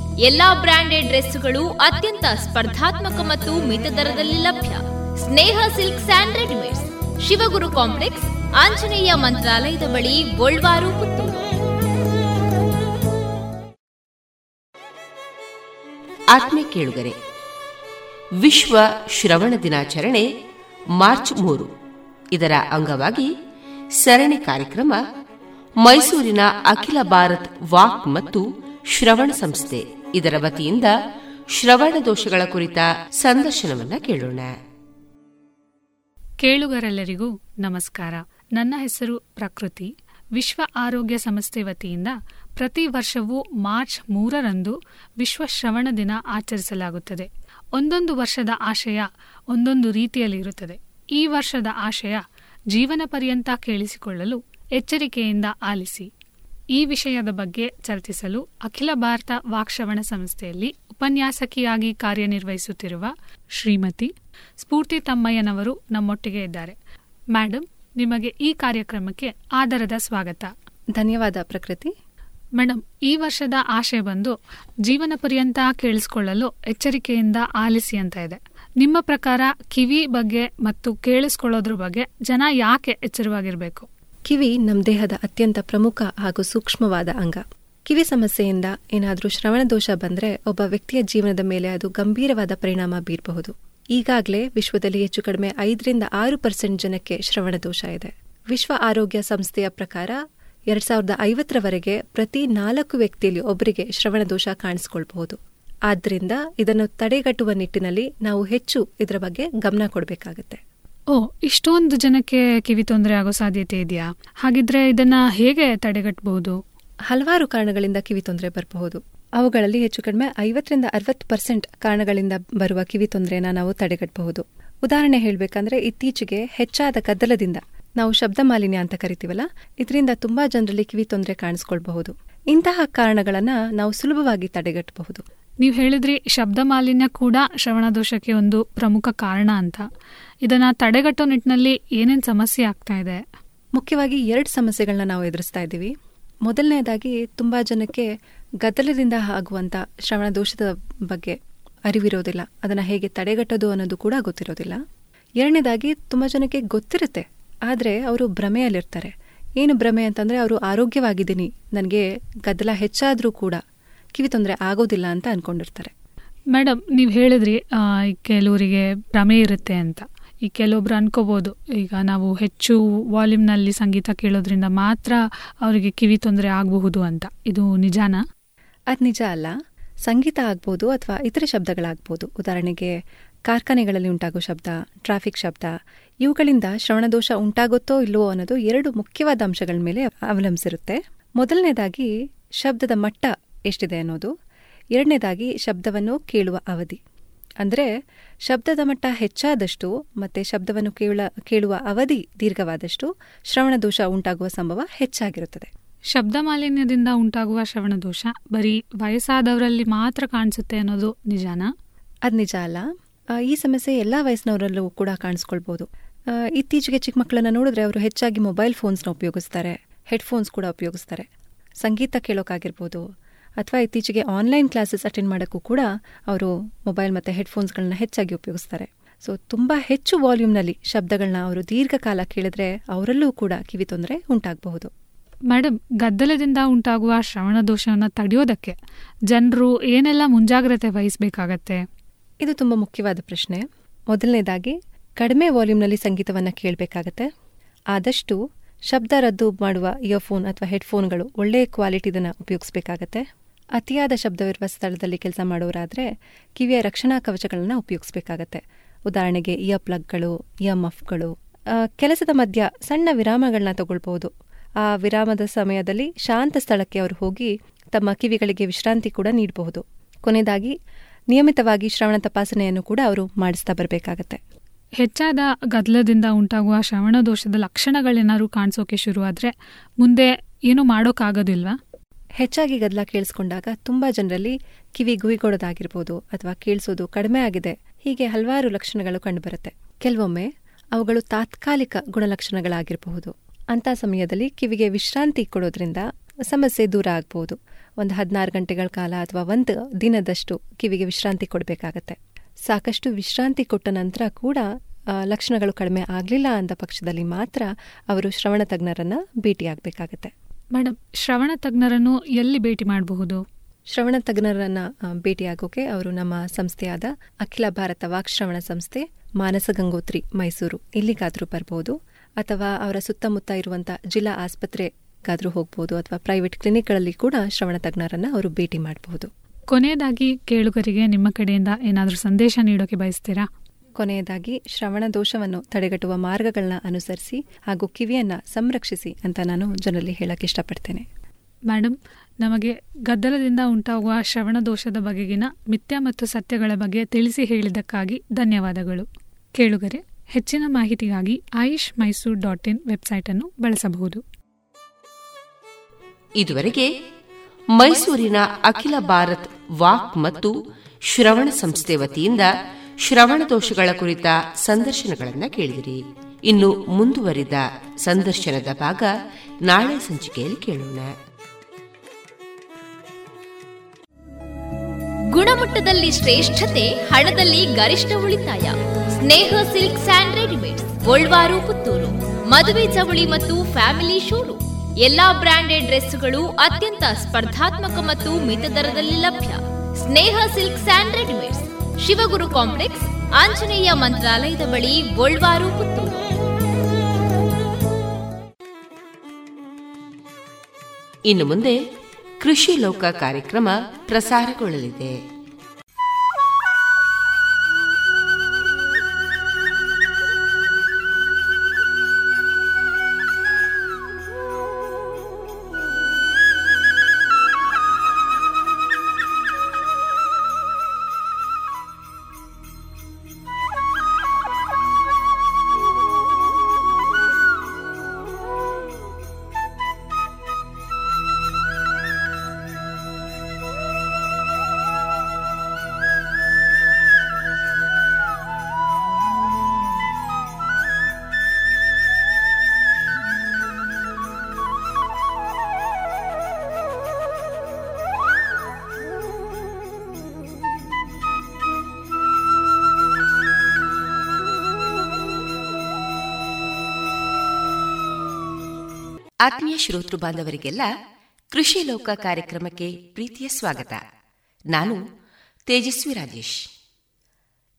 ಎಲ್ಲಾ ಬ್ರಾಂಡೆಡ್ ಡ್ರೆಸ್ಗಳು ಅತ್ಯಂತ ಸ್ಪರ್ಧಾತ್ಮಕ ಮತ್ತು ಮಿತ ದರದಲ್ಲಿ ಲಭ್ಯ. Sneha silks and readymades. Shivaguru complex, Anjaneya ಮಂತ್ರಾಲಯದ ಬಳಿ ಗೋಲ್ವಾರು ಪುತ್ತೂರು. ಆತ್ಮೀಯ ಕೇಳುಗರೆ, ವಿಶ್ವ ಶ್ರವಣ ದಿನಾಚರಣೆ ಮಾರ್ಚ್ ಮೂರು. ಇದರ ಅಂಗವಾಗಿ ಸರಣಿ ಕಾರ್ಯಕ್ರಮ ಮೈಸೂರಿನ ಅಖಿಲ ಭಾರತ್ ವಾಕ್ ಮತ್ತು ಶ್ರವಣ ಸಂಸ್ಥೆ. ಇದರ ವತಿಯಿಂದ ಶ್ರವಣ ದೋಷಗಳ ಕುರಿತ ಸಂದರ್ಶನವನ್ನ ಕೇಳೋಣ. ಕೇಳುಗರೆಲ್ಲರಿಗೂ ನಮಸ್ಕಾರ. ನನ್ನ ಹೆಸರು ಪ್ರಕೃತಿ. ವಿಶ್ವ ಆರೋಗ್ಯ ಸಂಸ್ಥೆ ವತಿಯಿಂದ ಪ್ರತಿ ವರ್ಷವೂ ಮಾರ್ಚ್ ಮೂರರಂದು ವಿಶ್ವ ಶ್ರವಣ ದಿನ ಆಚರಿಸಲಾಗುತ್ತದೆ. ಒಂದೊಂದು ವರ್ಷದ ಆಶಯ ಒಂದೊಂದು ರೀತಿಯಲ್ಲಿ ಇರುತ್ತದೆ. ಈ ವರ್ಷದ ಆಶಯ ಜೀವನ ಪರ್ಯಂತ ಕೇಳಿಸಿಕೊಳ್ಳಲು ಎಚ್ಚರಿಕೆಯಿಂದ ಆಲಿಸಿ. ಈ ವಿಷಯದ ಬಗ್ಗೆ ಚರ್ಚಿಸಲು ಅಖಿಲ ಭಾರತ ವಾಕ್ಶ್ರವಣ ಸಂಸ್ಥೆಯಲ್ಲಿ ಉಪನ್ಯಾಸಕಿಯಾಗಿ ಕಾರ್ಯನಿರ್ವಹಿಸುತ್ತಿರುವ ಶ್ರೀಮತಿ ಸ್ಫೂರ್ತಿ ತಮ್ಮಯ್ಯನವರು ನಮ್ಮೊಟ್ಟಿಗೆ ಇದ್ದಾರೆ. ಮೇಡಮ್ ನಿಮಗೆ ಈ ಕಾರ್ಯಕ್ರಮಕ್ಕೆ ಆದರದ ಸ್ವಾಗತ. ಧನ್ಯವಾದ ಪ್ರಕೃತಿ. ಮೇಡಮ್ ಈ ವರ್ಷದ ಆಶೆ ಬಂದು ಜೀವನ ಪರ್ಯಂತ ಕೇಳಿಸ್ಕೊಳ್ಳಲು ಎಚ್ಚರಿಕೆಯಿಂದ ಆಲಿಸಿ ಅಂತ ಇದೆ. ನಿಮ್ಮ ಪ್ರಕಾರ ಕಿವಿ ಬಗ್ಗೆ ಮತ್ತು ಕೇಳಿಸ್ಕೊಳ್ಳೋದ್ರ ಬಗ್ಗೆ ಜನ ಯಾಕೆ ಎಚ್ಚರವಾಗಿರಬೇಕು? ಕಿವಿ ನಮ್ಮ ದೇಹದ ಅತ್ಯಂತ ಪ್ರಮುಖ ಹಾಗೂ ಸೂಕ್ಷ್ಮವಾದ ಅಂಗ. ಕಿವಿ ಸಮಸ್ಯೆಯಿಂದ ಏನಾದರೂ ಶ್ರವಣ ದೋಷ ಬಂದ್ರೆ ಒಬ್ಬ ವ್ಯಕ್ತಿಯ ಜೀವನದ ಮೇಲೆ ಅದು ಗಂಭೀರವಾದ ಪರಿಣಾಮ ಬೀರಬಹುದು. ಈಗಾಗಲೇ ವಿಶ್ವದಲ್ಲಿ ಹೆಚ್ಚು ಕಡಿಮೆ ಐದರಿಂದ ಆರು ಪರ್ಸೆಂಟ್ ಜನಕ್ಕೆ ಶ್ರವಣ ದೋಷ ಇದೆ. ವಿಶ್ವ ಆರೋಗ್ಯ ಸಂಸ್ಥೆಯ ಪ್ರಕಾರ ಎರಡ್ ಸಾವಿರದ ಐವತ್ತರವರೆಗೆ ಪ್ರತಿ ನಾಲ್ಕು ವ್ಯಕ್ತಿಯಲ್ಲಿ ಒಬ್ಬರಿಗೆ ಶ್ರವಣ ದೋಷ ಕಾಣಿಸಿಕೊಳ್ಬಹುದು. ಆದ್ದರಿಂದ ಇದನ್ನು ತಡೆಗಟ್ಟುವ ನಿಟ್ಟಿನಲ್ಲಿ ನಾವು ಹೆಚ್ಚು ಇದರ ಬಗ್ಗೆ ಗಮನ ಕೊಡಬೇಕಾಗತ್ತೆ. ಓ ಇಷ್ಟೊಂದು ಜನಕ್ಕೆ ಕಿವಿ ತೊಂದರೆ ಆಗೋ ಸಾಧ್ಯತೆ ಇದೆಯಾ? ಹಾಗಿದ್ರೆ ಇದನ್ನ ಹೇಗೆ ತಡೆಗಟ್ಟಬಹುದು ಹಲವಾರು ಕಾರಣಗಳಿಂದ ಕಿವಿ ತೊಂದರೆ ಬರಬಹುದು. ಅವುಗಳಲ್ಲಿ ಹೆಚ್ಚು ಕಡಿಮೆ ಐವತ್ತರಿಂದ ಅರವತ್ತು ಪರ್ಸೆಂಟ್ ಕಾರಣಗಳಿಂದ ಬರುವ ಕಿವಿ ತೊಂದರೆನ ನಾವು ತಡೆಗಟ್ಟಬಹುದು ಉದಾಹರಣೆ ಹೇಳಬೇಕಂದ್ರೆ ಇತ್ತೀಚೆಗೆ ಹೆಚ್ಚಾದ ಗದ್ದಲದಿಂದ ನಾವು ಶಬ್ದ ಮಾಲಿನ್ಯ ಅಂತ ಕರಿತೀವಲ್ಲ ಇದರಿಂದ ತುಂಬಾ ಜನರಲ್ಲಿ ಕಿವಿ ತೊಂದರೆ ಕಾಣಿಸ್ಕೊಳ್ಬಹುದು. ಇಂತಹ ಕಾರಣಗಳನ್ನ ನಾವು ಸುಲಭವಾಗಿ ತಡೆಗಟ್ಟಬಹುದು ನೀವು ಹೇಳಿದ್ರಿ ಶಬ್ದ ಮಾಲಿನ್ಯ ಕೂಡ ಶ್ರವಣ ದೋಷಕ್ಕೆ ಒಂದು ಪ್ರಮುಖ ಕಾರಣ ಅಂತ. ಇದನ್ನ ತಡೆಗಟ್ಟೋ ನಿಟ್ಟಿನಲ್ಲಿ ಏನೇನು ಸಮಸ್ಯೆ ಆಗ್ತಾ ಇದೆ? ಮುಖ್ಯವಾಗಿ ಎರಡು ಸಮಸ್ಯೆಗಳನ್ನ ನಾವು ಎದುರಿಸ್ತಾ ಇದ್ದೀವಿ. ಮೊದಲನೇದಾಗಿ ತುಂಬ ಜನಕ್ಕೆ ಗದ್ದಲದಿಂದ ಆಗುವಂತ ಶ್ರವಣ ದೋಷದ ಬಗ್ಗೆ ಅರಿವಿರೋದಿಲ್ಲ. ಅದನ್ನ ಹೇಗೆ ತಡೆಗಟ್ಟೋದು ಅನ್ನೋದು ಕೂಡ ಗೊತ್ತಿರೋದಿಲ್ಲ. ಎರಡನೇದಾಗಿ ತುಂಬ ಜನಕ್ಕೆ ಗೊತ್ತಿರುತ್ತೆ. ಆದ್ರೆ ಅವರು ಭ್ರಮೆಯಲ್ಲಿರ್ತಾರೆ. ಏನು ಭ್ರಮೆ ಅಂತಂದ್ರೆ ಅವರು ಆರೋಗ್ಯವಾಗಿದ್ದೀನಿ. ನನಗೆ ಗದ್ದಲ ಹೆಚ್ಚಾದರೂ ಕೂಡ ಕಿವಿ ತೊಂದರೆ ಆಗೋದಿಲ್ಲ ಅಂತ ಅನ್ಕೊಂಡಿರ್ತಾರೆ. ಮೇಡಮ್ ನೀವು ಹೇಳಿದ್ರಿ ಕೆಲವರಿಗೆ ಭ್ರಮೆ ಇರುತ್ತೆ ಅಂತ. ಈ ಕೆಲವೊಬ್ರು ಅನ್ಕೋಬಹುದು ಈಗ ನಾವು ಹೆಚ್ಚು ವಾಲ್ಯೂಮ್ನಲ್ಲಿ ಸಂಗೀತ ಕೇಳೋದ್ರಿಂದ ಮಾತ್ರ ಅವರಿಗೆ ಕಿವಿ ತೊಂದರೆ ಆಗಬಹುದು ಅಂತ. ಇದು ನಿಜಾನ? ಅದ್ ನಿಜ ಅಲ್ಲ. ಸಂಗೀತ ಆಗ್ಬೋದು ಅಥವಾ ಇತರೆ ಶಬ್ದಗಳಾಗ್ಬೋದು. ಉದಾಹರಣೆಗೆ ಕಾರ್ಖಾನೆಗಳಲ್ಲಿ ಉಂಟಾಗೋ ಶಬ್ದ ಟ್ರಾಫಿಕ್ ಶಬ್ದ, ಇವುಗಳಿಂದ ಶ್ರವಣದೋಷ ಉಂಟಾಗುತ್ತೋ ಇಲ್ಲವೋ ಅನ್ನೋದು ಎರಡು ಮುಖ್ಯವಾದ ಅಂಶಗಳ ಮೇಲೆ ಅವಲಂಬಿಸಿರುತ್ತೆ. ಮೊದಲನೇದಾಗಿ ಶಬ್ದದ ಮಟ್ಟ ಎಷ್ಟಿದೆ ಅನ್ನೋದು. ಎರಡನೇದಾಗಿ ಶಬ್ದವನ್ನು ಕೇಳುವ ಅವಧಿ. ಅಂದರೆ ಶಬ್ದದ ಮಟ್ಟ ಹೆಚ್ಚಾದಷ್ಟು ಮತ್ತೆ ಶಬ್ದವನ್ನು ಕೇಳ ಕೇಳುವ ಅವಧಿ ದೀರ್ಘವಾದಷ್ಟು ಶ್ರವಣದೋಷ ಉಂಟಾಗುವ ಸಂಭವ ಹೆಚ್ಚಾಗಿರುತ್ತದೆ. ಶಬ್ದ ಮಾಲಿನ್ಯದಿಂದ ಉಂಟಾಗುವ ಶ್ರವಣ ದೋಷ ಬರೀ ವಯಸ್ಸಾದವರಲ್ಲಿ ಮಾತ್ರ ಕಾಣಿಸುತ್ತೆ ಅನ್ನೋದು ನಿಜಾನಾ? ಅದು ನಿಜ ಅಲ್ಲ. ಈ ಸಮಸ್ಯೆ ಎಲ್ಲಾ ವಯಸ್ಸಿನವರಲ್ಲೂ ಕೂಡ ಕಾಣಿಸ್ಕೊಳ್ಬಹುದು ಆ, ಇತ್ತೀಚೆಗೆ ಚಿಕ್ಕ ಮಕ್ಕಳನ್ನು ನೋಡಿದ್ರೆ ಅವರು ಹೆಚ್ಚಾಗಿ ಮೊಬೈಲ್ ಫೋನ್ಸ್ನ ಉಪಯೋಗಿಸ್ತಾರೆ ಹೆಡ್ಫೋನ್ಸ್ ಕೂಡ ಉಪಯೋಗಿಸ್ತಾರೆ. ಸಂಗೀತ ಕೇಳೋಕ್ಕಾಗಿರ್ಬೋದು ಅಥವಾ ಇತ್ತೀಚೆಗೆ ಆನ್ಲೈನ್ ಕ್ಲಾಸಸ್ ಅಟೆಂಡ್ ಮಾಡೋಕ್ಕೂ ಕೂಡ ಅವರು ಮೊಬೈಲ್ ಮತ್ತು ಹೆಡ್ಫೋನ್ಸ್ಗಳನ್ನ ಹೆಚ್ಚಾಗಿ ಉಪಯೋಗಿಸ್ತಾರೆ. ಸೊ ತುಂಬ ಹೆಚ್ಚು ವಾಲ್ಯೂಮ್ನಲ್ಲಿ ಶಬ್ದಗಳನ್ನ ಅವರು ದೀರ್ಘಕಾಲ ಕೇಳಿದ್ರೆ ಅವರಲ್ಲೂ ಕೂಡ ಕಿವಿ ತೊಂದರೆ ಉಂಟಾಗಬಹುದು. ಮೇಡಮ್ ಗದ್ದಲದಿಂದ ಉಂಟಾಗುವ ಶ್ರವಣ ದೋಷವನ್ನು ತಡೆಯೋದಕ್ಕೆ ಜನರು ಏನೆಲ್ಲ ಮುಂಜಾಗ್ರತೆ ವಹಿಸಬೇಕಾಗತ್ತೆ? ಇದು ತುಂಬ ಮುಖ್ಯವಾದ ಪ್ರಶ್ನೆ. ಮೊದಲನೇದಾಗಿ ಕಡಿಮೆ ವಾಲ್ಯೂಮ್ನಲ್ಲಿ ಸಂಗೀತವನ್ನು ಕೇಳಬೇಕಾಗತ್ತೆ. ಆದಷ್ಟು ಶಬ್ದ ರದ್ದು ಮಾಡುವ ಇಯರ್ಫೋನ್ ಅಥವಾ ಹೆಡ್ಫೋನ್ಗಳು ಒಳ್ಳೆಯ ಕ್ವಾಲಿಟಿದನ್ನು ಉಪಯೋಗಿಸಬೇಕಾಗತ್ತೆ. ಅತಿಯಾದ ಶಬ್ದವಿರುವ ಸ್ಥಳದಲ್ಲಿ ಕೆಲಸ ಮಾಡೋರಾದರೆ ಕಿವಿಯ ರಕ್ಷಣಾ ಕವಚಗಳನ್ನು ಉಪಯೋಗಿಸಬೇಕಾಗತ್ತೆ. ಉದಾಹರಣೆಗೆ ಇಯರ್ ಪ್ಲಗ್ಗಳು ಇಯರ್ ಮಫ್ಗಳು ಕೆಲಸದ ಮಧ್ಯ ಸಣ್ಣ ವಿರಾಮಗಳನ್ನ ತಗೊಳ್ಬಹುದು. ಆ ವಿರಾಮದ ಸಮಯದಲ್ಲಿ ಶಾಂತ ಸ್ಥಳಕ್ಕೆ ಅವರು ಹೋಗಿ ತಮ್ಮ ಕಿವಿಗಳಿಗೆ ವಿಶ್ರಾಂತಿ ಕೂಡ ನೀಡಬಹುದು. ಕೊನೆಯದಾಗಿ ನಿಯಮಿತವಾಗಿ ಶ್ರವಣ ತಪಾಸಣೆಯನ್ನು ಕೂಡ ಅವರು ಮಾಡಿಸ್ತಾ ಬರಬೇಕಾಗತ್ತೆ. ಹೆಚ್ಚಾದ ಗದ್ದಲದಿಂದ ಉಂಟಾಗುವ ಶ್ರವಣ ದೋಷದ ಲಕ್ಷಣಗಳೇನಾದ್ರು ಕಾಣಿಸೋಕೆ ಶುರುವಾದ್ರೆ ಮುಂದೆ ಏನು ಮಾಡೋಕ್ಕಾಗೋದಿಲ್ವಾ? ಹೆಚ್ಚಾಗಿ ಗದ್ದಲ ಕೇಳಿಸ್ಕೊಂಡಾಗ ತುಂಬಾ ಜನರಲ್ಲಿ ಕಿವಿ ಗುಯಿಗೊಡೋದಾಗಿರ್ಬೋದು ಅಥವಾ ಕೇಳಿಸೋದು ಕಡಿಮೆ ಆಗಿದೆ. ಹೀಗೆ ಹಲವಾರು ಲಕ್ಷಣಗಳು ಕಂಡುಬರುತ್ತೆ. ಕೆಲವೊಮ್ಮೆ ಅವುಗಳು ತಾತ್ಕಾಲಿಕ ಗುಣಲಕ್ಷಣಗಳಾಗಿರಬಹುದು. ಅಂತ ಸಮಯದಲ್ಲಿ ಕಿವಿಗೆ ವಿಶ್ರಾಂತಿ ಕೊಡೋದ್ರಿಂದ ಸಮಸ್ಯೆ ದೂರ ಆಗಬಹುದು. ಒಂದು ಹದಿನಾರು ಗಂಟೆಗಳ ಕಾಲ ಅಥವಾ ಒಂದು ದಿನದಷ್ಟು ಕಿವಿಗೆ ವಿಶ್ರಾಂತಿ ಕೊಡಬೇಕಾಗತ್ತೆ. ಸಾಕಷ್ಟು ವಿಶ್ರಾಂತಿ ಕೊಟ್ಟ ನಂತರ ಕೂಡ ಲಕ್ಷಣಗಳು ಕಡಿಮೆ ಆಗಲಿಲ್ಲ ಅಂದ ಪಕ್ಷದಲ್ಲಿ ಮಾತ್ರ ಅವರು ಶ್ರವಣ ತಜ್ಞರನ್ನ ಭೇಟಿಯಾಗಬೇಕಾಗತ್ತೆ. ಮೇಡಮ್ ಶ್ರವಣ ತಜ್ಞರನ್ನು ಎಲ್ಲಿ ಭೇಟಿ ಮಾಡಬಹುದು? ಶ್ರವಣ ತಜ್ಞರನ್ನ ಭೇಟಿಯಾಗೋಕೆ ಅವರು ನಮ್ಮ ಸಂಸ್ಥೆಯಾದ ಅಖಿಲ ಭಾರತ ವಾಕ್ಶ್ರವಣ ಸಂಸ್ಥೆ ಮಾನಸ ಗಂಗೋತ್ರಿ ಮೈಸೂರು ಇಲ್ಲಿಗಾದರೂ ಬರಬಹುದು ಅಥವಾ ಅವರ ಸುತ್ತಮುತ್ತ ಇರುವಂತ ಜಿಲ್ಲಾ ಆಸ್ಪತ್ರೆಗಾದರೂ ಹೋಗಬಹುದು ಅಥವಾ ಪ್ರೈವೇಟ್ ಕ್ಲಿನಿಕ್ಗಳಲ್ಲಿ ಕೂಡ ಶ್ರವಣ ತಜ್ಞರನ್ನ ಅವರು ಭೇಟಿ ಮಾಡಬಹುದು. ಕೊನೆಯದಾಗಿ ಕೇಳುಗರಿಗೆ ನಿಮ್ಮ ಕಡೆಯಿಂದ ಏನಾದರೂ ಸಂದೇಶ ನೀಡೋಕೆ ಬಯಸ್ತೀರಾ? ಕೊನೆಯದಾಗಿ ಶ್ರವಣ ದೋಷವನ್ನು ತಡೆಗಟ್ಟುವ ಮಾರ್ಗಗಳನ್ನ ಅನುಸರಿಸಿ ಹಾಗೂ ಕಿವಿಯನ್ನ ಸಂರಕ್ಷಿಸಿ ಅಂತ ನಾನು ಜನರಲ್ಲಿ ಹೇಳಕ್ ಇಷ್ಟಪಡ್ತೇನೆ. ಮೇಡಮ್ ನಮಗೆ ಗದ್ದಲದಿಂದ ಉಂಟಾಗುವ ಶ್ರವಣ ದೋಷದ ಬಗೆಗಿನ ಮಿಥ್ಯ ಮತ್ತು ಸತ್ಯಗಳ ಬಗ್ಗೆ ತಿಳಿಸಿ ಹೇಳಿದ್ದಕ್ಕಾಗಿ ಧನ್ಯವಾದಗಳು. ಕೇಳುಗರೆ ಹೆಚ್ಚಿನ ಮಾಹಿತಿಗಾಗಿ Ayush Mysore dot in website ಅನ್ನು ಬಳಸಬಹುದು. ಇದುವರೆಗೆ ಮೈಸೂರಿನ ಅಖಿಲ ಭಾರತ್ ವಾಕ್ ಮತ್ತು ಶ್ರವಣ ಸಂಸ್ಥೆ ವತಿಯಿಂದ ಶ್ರವಣ ದೋಷಗಳ ಕುರಿತ ಸಂದರ್ಶನಗಳನ್ನು ಕೇಳಿದಿರಿ. ಇನ್ನು ಮುಂದುವರಿದ ಸಂದರ್ಶನದ ಭಾಗ ನಾಳೆ ಸಂಚಿಕೆಯಲ್ಲಿ ಕೇಳೋಣ. ಗುಣಮಟ್ಟದಲ್ಲಿ ಶ್ರೇಷ್ಠತೆ, ಹಣದಲ್ಲಿ ಗರಿಷ್ಠ ಉಳಿತಾಯ. Sneha silk and readymade Golwaru, Puttur. ಮದುವೆ ಚವಳಿ ಮತ್ತು ಫ್ಯಾಮಿಲಿ ಶೋರೂಮ್. ಎಲ್ಲಾ ಬ್ರಾಂಡೆಡ್ ಡ್ರೆಸ್ಗಳು ಅತ್ಯಂತ ಸ್ಪರ್ಧಾತ್ಮಕ ಮತ್ತು ಮಿತ ದರದಲ್ಲಿ ಲಭ್ಯ. Sneha silks and readymades Shivaguru complex Anjaneya ಮಂತ್ರಾಲಯದ ಬಳಿ ಪುತ್ತೂರು. ಇನ್ನು ಮುಂದೆ ಕೃಷಿ ಲೋಕ ಕಾರ್ಯಕ್ರಮ ಪ್ರಸಾರಗೊಳ್ಳಲಿದೆ. ಆತ್ಮೀಯ ಶ್ರೋತೃ ಬಾಂಧವರಿಗೆಲ್ಲ ಕೃಷಿ ಲೋಕ ಕಾರ್ಯಕ್ರಮಕ್ಕೆ ಪ್ರೀತಿಯ ಸ್ವಾಗತ. ನಾನು ತೇಜಸ್ವಿ ರಾಜೇಶ್.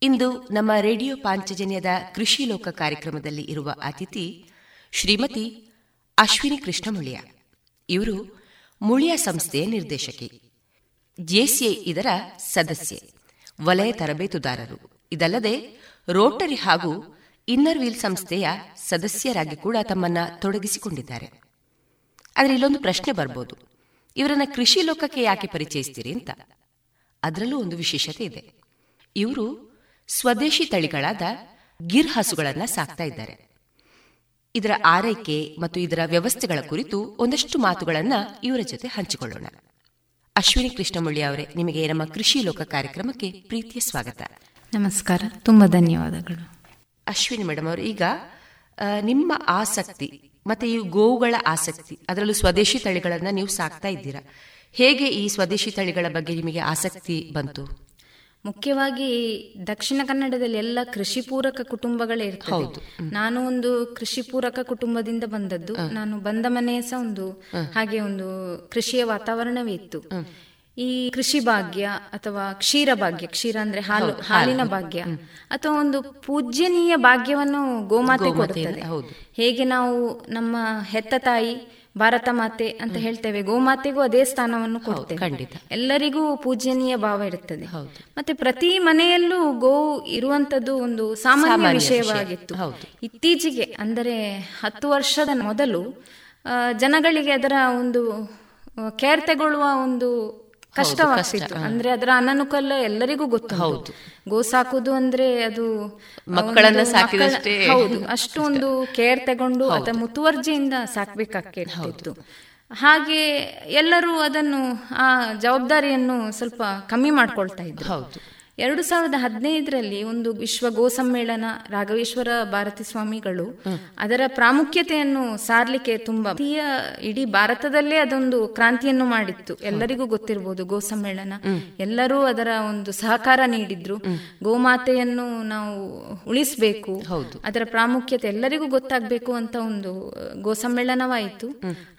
ಇಂದು ನಮ್ಮ ರೇಡಿಯೋ ಪಾಂಚಜನ್ಯದ ಕೃಷಿ ಲೋಕ ಕಾರ್ಯಕ್ರಮದಲ್ಲಿ ಇರುವ ಅತಿಥಿ ಶ್ರೀಮತಿ ಅಶ್ವಿನಿ ಕೃಷ್ಣ ಮುಳಿಯ ಇವರು ಮುಳಿಯ ಸಂಸ್ಥೆಯ ನಿರ್ದೇಶಕಿ. ಜೆಸಿಎ ಇದರ ಸದಸ್ಯೆ, ವಲಯ ತರಬೇತುದಾರರು. ಇದಲ್ಲದೆ ರೋಟರಿ ಹಾಗೂ ಇನ್ನರ್ ವೀಲ್ ಸಂಸ್ಥೆಯ ಸದಸ್ಯರಾಗಿ ಕೂಡ ತಮ್ಮನ್ನ ತೊಡಗಿಸಿಕೊಂಡಿದ್ದಾರೆ. ಆದರೆ ಇಲ್ಲೊಂದು ಪ್ರಶ್ನೆ ಬರ್ಬೋದು. ಇವರನ್ನ ಕೃಷಿ ಲೋಕಕ್ಕೆ ಯಾಕೆ ಪರಿಚಯಿಸ್ತೀರಿ ಅಂತ. ಅದರಲ್ಲೂ ಒಂದು ವಿಶೇಷತೆ ಇದೆ. ಇವರು ಸ್ವದೇಶಿ ತಳಿಗಳಾದ ಗಿರ್ ಹಸುಗಳನ್ನ ಸಾಕ್ತಾ ಇದ್ದಾರೆ. ಇದರ ಆರೈಕೆ ಮತ್ತು ಇದರ ವ್ಯವಸ್ಥೆಗಳ ಕುರಿತು ಒಂದಷ್ಟು ಮಾತುಗಳನ್ನ ಇವರ ಜೊತೆ ಹಂಚಿಕೊಳ್ಳೋಣ. ಅಶ್ವಿನಿ ಕೃಷ್ಣಮುಳ್ಳಿ ಅವರೇ ನಿಮಗೆ ನಮ್ಮ ಕೃಷಿ ಲೋಕ ಕಾರ್ಯಕ್ರಮಕ್ಕೆ ಪ್ರೀತಿಯ ಸ್ವಾಗತ. ನಮಸ್ಕಾರ ತುಂಬಾ ಧನ್ಯವಾದಗಳು. ಅಶ್ವಿನಿ ಮೇಡಮ್ ಅವರು ಈಗ ನಿಮ್ಮ ಆಸಕ್ತಿ ಮತ್ತೆ ಈ ಗೋವುಗಳ ಆಸಕ್ತಿ ಅದರಲ್ಲೂ ಸ್ವದೇಶಿ ತಳಿಗಳನ್ನ ನೀವು ಸಾಕ್ತಾ ಇದ್ದೀರಾ? ಹೇಗೆ ಈ ಸ್ವದೇಶಿ ತಳಿಗಳ ಬಗ್ಗೆ ನಿಮಗೆ ಆಸಕ್ತಿ ಬಂತು? ಮುಖ್ಯವಾಗಿ ದಕ್ಷಿಣ ಕನ್ನಡದಲ್ಲಿ ಎಲ್ಲ ಕೃಷಿ ಪೂರಕ ಕುಟುಂಬಗಳೇ ಇರ್ತವೆ ನಾನು ಒಂದು ಕೃಷಿ ಪೂರಕ ಕುಟುಂಬದಿಂದ ಬಂದದ್ದು. ನಾನು ಬಂದ ಮನೆಯ ಸಹ ಒಂದು ಹಾಗೆ ಒಂದು ಕೃಷಿಯ ವಾತಾವರಣವೇ ಇತ್ತು. ಈ ಕೃಷಿ ಭಾಗ್ಯ ಅಥವಾ ಕ್ಷೀರ ಭಾಗ್ಯ ಕ್ಷೀರ ಅಂದ್ರೆ ಹಾಲು ಹಾಲಿನ ಭಾಗ್ಯ ಅಥವಾ ಒಂದು ಪೂಜ್ಯನೀಯ ಭಾಗ್ಯವನ್ನು ಗೋಮಾತೆ ಕೊಡುತ್ತದೆ. ಹೇಗೆ ನಾವು ನಮ್ಮ ಹೆತ್ತ ತಾಯಿ ಭಾರತ ಮಾತೆ ಅಂತ ಹೇಳ್ತೇವೆ ಗೋಮಾತೆಗೂ ಅದೇ ಸ್ಥಾನವನ್ನು ಕೊಡ್ತೇವೆ. ಖಂಡಿತ. ಎಲ್ಲರಿಗೂ ಪೂಜ್ಯನೀಯ ಭಾವ ಇರುತ್ತದೆ. ಮತ್ತೆ ಪ್ರತಿ ಮನೆಯಲ್ಲೂ ಗೋ ಇರುವಂತದ್ದು ಒಂದು ಸಾಮಾನ್ಯ ವಿಷಯವಾಗಿತ್ತು. ಇತ್ತೀಚೆಗೆ ಅಂದರೆ ಹತ್ತು ವರ್ಷದ ಮೊದಲು ಜನಗಳಿಗೆ ಅದರ ಒಂದು ಕೇರ್ ತಗೊಳ್ಳುವ ಒಂದು ಕಷ್ಟವಾಗ್ತಿತ್ತು ಅಂದ್ರೆ ಅದರ ಅನನುಕೂಲ ಎಲ್ಲರಿಗೂ ಗೊತ್ತು ಹೌದು. ಗೋ ಸಾಕುದು ಅಂದ್ರೆ ಅದು ಮಕ್ಕಳನ್ನ ಹೌದು ಅಷ್ಟೊಂದು ಒಂದು ಕೇರ್ ತಗೊಂಡು ಅಥವಾ ಮುತುವರ್ಜಿಯಿಂದ ಸಾಕ್ಬೇಕಾಗ್ತಿತ್ತು ಹಾಗೆ ಎಲ್ಲರೂ ಅದನ್ನು ಆ ಜವಾಬ್ದಾರಿಯನ್ನು ಸ್ವಲ್ಪ ಕಮ್ಮಿ ಮಾಡ್ಕೊಳ್ತಾ ಇದ್ರು. ಹೌದು. ಎರಡು ಸಾವಿರದ ಹದಿನೈದರಲ್ಲಿ ಒಂದು ವಿಶ್ವ ಗೋ ಸಮ್ಮೇಳನ ರಾಘವೇಶ್ವರ ಭಾರತಿ ಸ್ವಾಮಿಗಳು ಅದರ ಪ್ರಾಮುಖ್ಯತೆಯನ್ನು ಸಾರ್ಲಿಕ್ಕೆ ತುಂಬಾ ಇಡೀ ಭಾರತದಲ್ಲೇ ಅದೊಂದು ಕ್ರಾಂತಿಯನ್ನು ಮಾಡಿತ್ತು. ಎಲ್ಲರಿಗೂ ಗೊತ್ತಿರಬಹುದು ಗೋ ಸಮ್ಮೇಳನ ಎಲ್ಲರೂ ಅದರ ಒಂದು ಸಹಕಾರ ನೀಡಿದ್ರು. ಗೋಮಾತೆಯನ್ನು ನಾವು ಉಳಿಸಬೇಕು. ಅದರ ಪ್ರಾಮುಖ್ಯತೆ ಎಲ್ಲರಿಗೂ ಗೊತ್ತಾಗಬೇಕು ಅಂತ ಒಂದು ಗೋ ಸಮ್ಮೇಳನವಾಯಿತು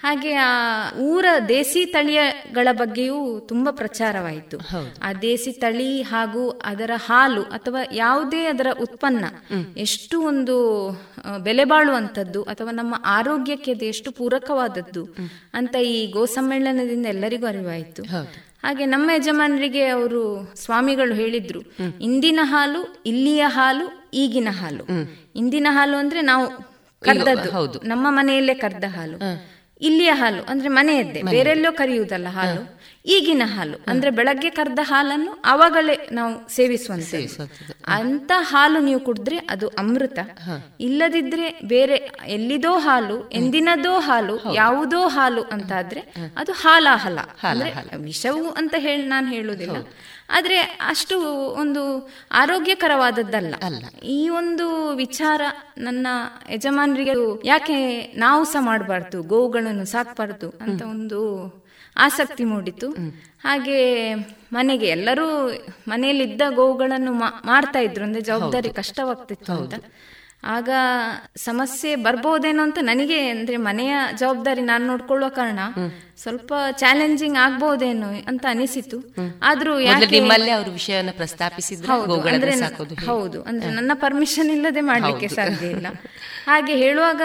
ಹಾಗೆ ಆ ಊರ ದೇಸಿ ತಳಿಯಗಳ ಬಗ್ಗೆಯೂ ತುಂಬಾ ಪ್ರಚಾರವಾಯಿತು. ಆ ದೇಸಿ ತಳಿ ಹಾಗೂ ಅದರ ಹಾಲು ಅಥವಾ ಯಾವುದೇ ಅದರ ಉತ್ಪನ್ನ ಎಷ್ಟು ಒಂದು ಬೆಲೆ ಬಾಳುವಂಥದ್ದು ಅಥವಾ ನಮ್ಮ ಆರೋಗ್ಯಕ್ಕೆ ಅದು ಎಷ್ಟು ಪೂರಕವಾದದ್ದು ಅಂತ ಈ ಗೋ ಸಮ್ಮೇಳನದಿಂದ ಎಲ್ಲರಿಗೂ ಅರಿವಾಯಿತು. ಹಾಗೆ ನಮ್ಮ ಯಜಮಾನರಿಗೆ ಅವರು ಸ್ವಾಮಿಗಳು ಹೇಳಿದ್ರು ಇಂದಿನ ಹಾಲು ಇಲ್ಲಿಯ ಹಾಲು ಈಗಿನ ಹಾಲು. ಇಂದಿನ ಹಾಲು ಅಂದ್ರೆ ನಾವು ಕರ್ದದ್ದು. ನಮ್ಮ ಮನೆಯಲ್ಲೇ ಕರ್ದ ಹಾಲು. ಇಲ್ಲಿಯ ಹಾಲು ಅಂದ್ರೆ ಮನೆಯದ್ದೇ ಬೇರೆಲ್ಲೋ ಕರೆಯುವುದಲ್ಲ ಹಾಲು. ಈಗಿನ ಹಾಲು. ಅಂದ್ರೆ ಬೆಳಗ್ಗೆ ಕರೆದ ಹಾಲನ್ನು ಅವಾಗಲೇ ನಾವು ಸೇವಿಸುವಂತ ಅಂತ ಹಾಲು ನೀವು ಕುಡಿದ್ರೆ ಅದು ಅಮೃತ. ಇಲ್ಲದಿದ್ರೆ ಬೇರೆ ಎಲ್ಲಿದೋ ಹಾಲು ಎಂದಿನದೋ ಹಾಲು ಯಾವುದೋ ಹಾಲು ಅಂತ ಆದ್ರೆ ಅದು ಹಾಲಾಹಲ. ಅಂದ್ರೆ ವಿಷವು ಅಂತ ಹೇಳಿ ನಾನು ಹೇಳುವುದಿಲ್ಲ. ಆದ್ರೆ ಅಷ್ಟು ಒಂದು ಆರೋಗ್ಯಕರವಾದದ್ದಲ್ಲ. ಈ ಒಂದು ವಿಚಾರ ನನ್ನ ಯಜಮಾನರಿಗೆ ಯಾಕೆ ನಾವು ಸಹ ಮಾಡಬಾರ್ದು ಗೋವುಗಳನ್ನು ಸಾಕ್ಬಾರ್ದು ಅಂತ ಒಂದು ಆಸಕ್ತಿ ಮೂಡಿತು. ಹಾಗೆ ಮನೆಗೆ ಎಲ್ಲರೂ ಮನೆಯಲ್ಲಿದ್ದ ಗೋವುಗಳನ್ನು ಮಾಡ್ತಾ ಇದ್ರು. ಅಂದ್ರೆ ಜವಾಬ್ದಾರಿ ಕಷ್ಟವಾಗ್ತಿತ್ತು ಅಂತ. ಆಗ ಸಮಸ್ಯೆ ಬರ್ಬೋದೇನೋ ಅಂತ ನನಗೆ ಅಂದ್ರೆ ಮನೆಯ ಜವಾಬ್ದಾರಿ ನಾನು ನೋಡ್ಕೊಳ್ಳುವ ಕಾರಣ ಸ್ವಲ್ಪ ಚಾಲೆಂಜಿಂಗ್ ಆಗ್ಬಹುದೇನೋ ಅಂತ ಅನಿಸಿತು. ಆದ್ರೂ ನಿಮ್ಮಲ್ಲೇ ಅವರು ವಿಷಯವನ್ನು ಪ್ರಸ್ತಾಪಿಸಿದ್ರು ಹೌದು ಅಂದ್ರೆ ನನ್ನ ಪರ್ಮಿಷನ್ ಇಲ್ಲದೆ ಮಾಡ್ಲಿಕ್ಕೆ ಸಾಧ್ಯ ಇಲ್ಲ. ಹಾಗೆ ಹೇಳುವಾಗ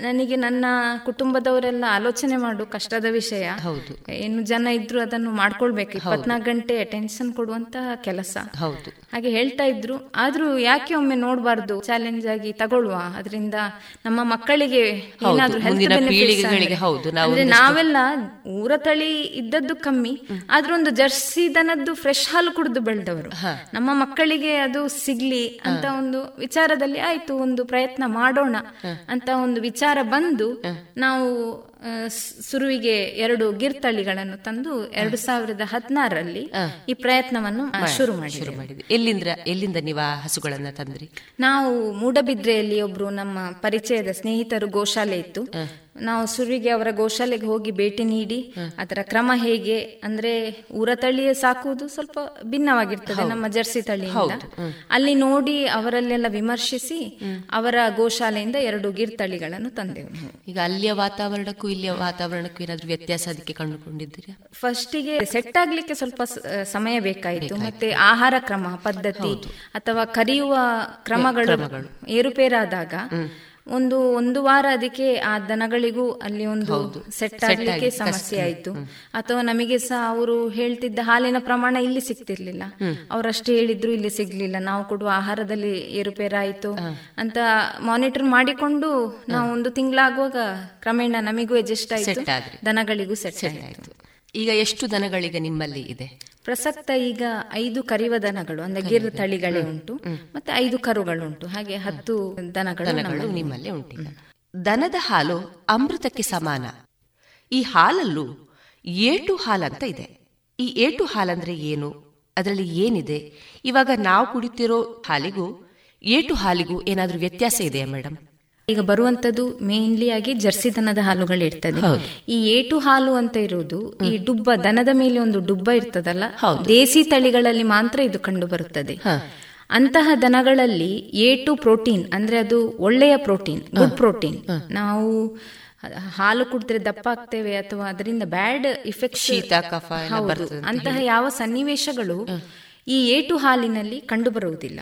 ನನಗೆ ನನ್ನ ಕುಟುಂಬದವರೆಲ್ಲ ಆಲೋಚನೆ ಮಾಡು ಕಷ್ಟದ ವಿಷಯ. ಹೌದು. ಏನು ಜನ ಇದ್ರು ಅದನ್ನು ಮಾಡ್ಕೊಳ್ಬೇಕು. ಇಪ್ಪತ್ನಾಲ್ಕು ಗಂಟೆ ಅಟೆನ್ಷನ್ ಕೊಡುವಂತ ಕೆಲಸ. ಹೌದು. ಹಾಗೆ ಹೇಳ್ತಾ ಇದ್ರು. ಆದ್ರೂ ಯಾಕೆ ಒಮ್ಮೆ ನೋಡಬಾರ್ದು? ಚಾಲೆಂಜ್ ಆಗಿ ತಗೊಳ್ಳುವ ಅದರಿಂದ ನಮ್ಮ ಮಕ್ಕಳಿಗೆ ಏನಾದ್ರೂ ನಾವೆಲ್ಲ ಊರ ತಳಿ ಇದ್ದದ್ದು ಕಮ್ಮಿ ಆದ್ರೂ ಒಂದು ಜರ್ಸಿ ದನದ್ದು ಫ್ರೆಶ್ ಹಾಲು ಕುಡಿದು ಬೆಳೆದವರು. ನಮ್ಮ ಮಕ್ಕಳಿಗೆ ಅದು ಸಿಗ್ಲಿ ಅಂತ ಒಂದು ವಿಚಾರದಲ್ಲಿ ಆಯ್ತು ಒಂದು ಪ್ರಯತ್ನ ಮಾಡೋಣ ಅಂತ ಒಂದು ವಿಚಾರ ಬಂದು ನಾವು ಸುರುವಿಗೆ ಎರಡು ಗಿರ್ತಳಿಗಳನ್ನು ತಂದು ಎರಡು ಸಾವಿರದ ಹದಿನಾರರಲ್ಲಿ ಈ ಪ್ರಯತ್ನವನ್ನು ಶುರು ಮಾಡಿ ಎಲ್ಲಿಂದ ಎಲ್ಲಿಂದ ನೀವು ಹಸುಗಳನ್ನು ತಂದ್ರಿ? ನಾವು ಮೂಡಬಿದ್ರೆಯಲ್ಲಿ ಒಬ್ರು ನಮ್ಮ ಪರಿಚಯದ ಸ್ನೇಹಿತರು ಗೋಶಾಲೆ ಇತ್ತು. ನಾವು ಸುರುವಿಗೆ ಅವರ ಗೋಶಾಲೆಗೆ ಹೋಗಿ ಭೇಟಿ ನೀಡಿ ಅದರ ಕ್ರಮ ಹೇಗೆ ಅಂದ್ರೆ ಊರ ತಳಿಯೇ ಸಾಕುವುದು ಸ್ವಲ್ಪ ಭಿನ್ನವಾಗಿರ್ತದೆ ನಮ್ಮ ಜರ್ಸಿ ತಳಿಯಿಂದ. ಅಲ್ಲಿ ನೋಡಿ ಅವರಲ್ಲೆಲ್ಲ ವಿಮರ್ಶಿಸಿ ಅವರ ಗೋಶಾಲೆಯಿಂದ ಎರಡು ಗಿರ್ ತಳಿಗಳನ್ನು ತಂದೆವು ಈಗ ಅಲ್ಲಿಯ ವಾತಾವರಣಕ್ಕೂ ಇಲ್ಲಿಯ ವಾತಾವರಣಕ್ಕೂ ಏನಾದ್ರೂ ವ್ಯತ್ಯಾಸ ಅದಕ್ಕೆ ಕಂಡುಕೊಂಡಿದ್ದೀರಾ? ಫಸ್ಟಿಗೆ ಸೆಟ್ ಆಗ್ಲಿಕ್ಕೆ ಸ್ವಲ್ಪ ಸಮಯ ಬೇಕಾಯಿತು. ಮತ್ತೆ ಆಹಾರ ಕ್ರಮ ಪದ್ಧತಿ ಅಥವಾ ಕರೆಯುವ ಕ್ರಮಗಳು ಏರುಪೇರಾದಾಗ ಒಂದು ಒಂದು ವಾರ ಅದಕ್ಕೆ ಆ ದನಗಳಿಗೂ ಅಲ್ಲಿ ಒಂದು ಸೆಟ್ ಆಗ್ಲಿಕ್ಕೆ ಸಮಸ್ಯೆ ಆಯ್ತು. ಅಥವಾ ನಮಗೆ ಸಹ ಅವರು ಹೇಳ್ತಿದ್ದ ಹಾಲಿನ ಪ್ರಮಾಣ ಇಲ್ಲಿ ಸಿಗ್ತಿರ್ಲಿಲ್ಲ. ಅವರಷ್ಟು ಹೇಳಿದ್ರು ಇಲ್ಲಿ ಸಿಗ್ಲಿಲ್ಲ. ನಾವು ಕೊಡುವ ಆಹಾರದಲ್ಲಿ ಏರುಪೇರಾಯ್ತು ಅಂತ ಮಾನಿಟರ್ ಮಾಡಿಕೊಂಡು ನಾವು ಒಂದು ತಿಂಗಳಾಗುವಾಗ ಕ್ರಮೇಣ ನಮಿಗೂ ಅಡ್ಜಸ್ಟ್ ಆಯ್ತು. ದನಗಳಿಗೂ ಸೆಟ್ ಆಯ್ತು. ಈಗ ಎಷ್ಟು ದನಗಳಿಗೆ ನಿಮ್ಮಲ್ಲಿ ಇದೆ? ಪ್ರಸಕ್ತ ಈಗ ಐದು ಕರಿವ ದನಗಳು ಅಂದ್ರೆ ಗಿರ್ ತಳಿಗಳೇ ಉಂಟು. ಮತ್ತೆ ಐದು ಕರುಗಳು ಉಂಟು ಹಾಗೆ ಹತ್ತು ದನಗಳು ನಿಮ್ಮಲ್ಲಿ ಉಂಟು ದನದ ಹಾಲು ಅಮೃತಕ್ಕೆ ಸಮಾನ. ಈ ಹಾಲಲ್ಲೂ ಏಟು ಹಾಲಂತ ಇದೆ. ಈ ಏಟು ಹಾಲಂದ್ರೆ ಏನು? ಅದರಲ್ಲಿ ಏನಿದೆ? ಇವಾಗ ನಾವು ಕುಡಿತಿರೋ ಹಾಲಿಗೂ ಏಟು ಹಾಲಿಗೂ ಏನಾದರೂ ವ್ಯತ್ಯಾಸ ಇದೆಯಾ ಮೇಡಮ್ ಈಗ ಬರುವಂತದ್ದು ಮೇನ್ಲಿ ಆಗಿ ಜರ್ಸಿ ದನದ ಹಾಲುಗಳು ಇರ್ತದೆ. ಈ ಏಟು ಹಾಲು ಅಂತ ಇರುವುದು ಈ ಡುಬ್ಬ ದನದ ಮೇಲೆ ಒಂದು ಡುಬ್ಬ ಇರ್ತದಲ್ಲ ದೇಸಿ ತಳಿಗಳಲ್ಲಿ ಮಾತ್ರ ಇದು ಕಂಡು ಬರುತ್ತದೆ. ಅಂತಹ ದನಗಳಲ್ಲಿ ಏಟು ಪ್ರೋಟೀನ್ ಅಂದ್ರೆ ಅದು ಒಳ್ಳೆಯ ಪ್ರೋಟೀನ್ ಗುಡ್ ಪ್ರೋಟೀನ್. ನಾವು ಹಾಲು ಕುಡಿದ್ರೆ ದಪ್ಪ ಆಗ್ತೇವೆ ಅಥವಾ ಅದರಿಂದ ಬ್ಯಾಡ್ ಇಫೆಕ್ಟ್ ಶೀತ ಕಫ ಅಂತಹ ಯಾವ ಸನ್ನಿವೇಶಗಳು ಈ ಏಟು ಹಾಲಿನಲ್ಲಿ ಕಂಡುಬರುವುದಿಲ್ಲ.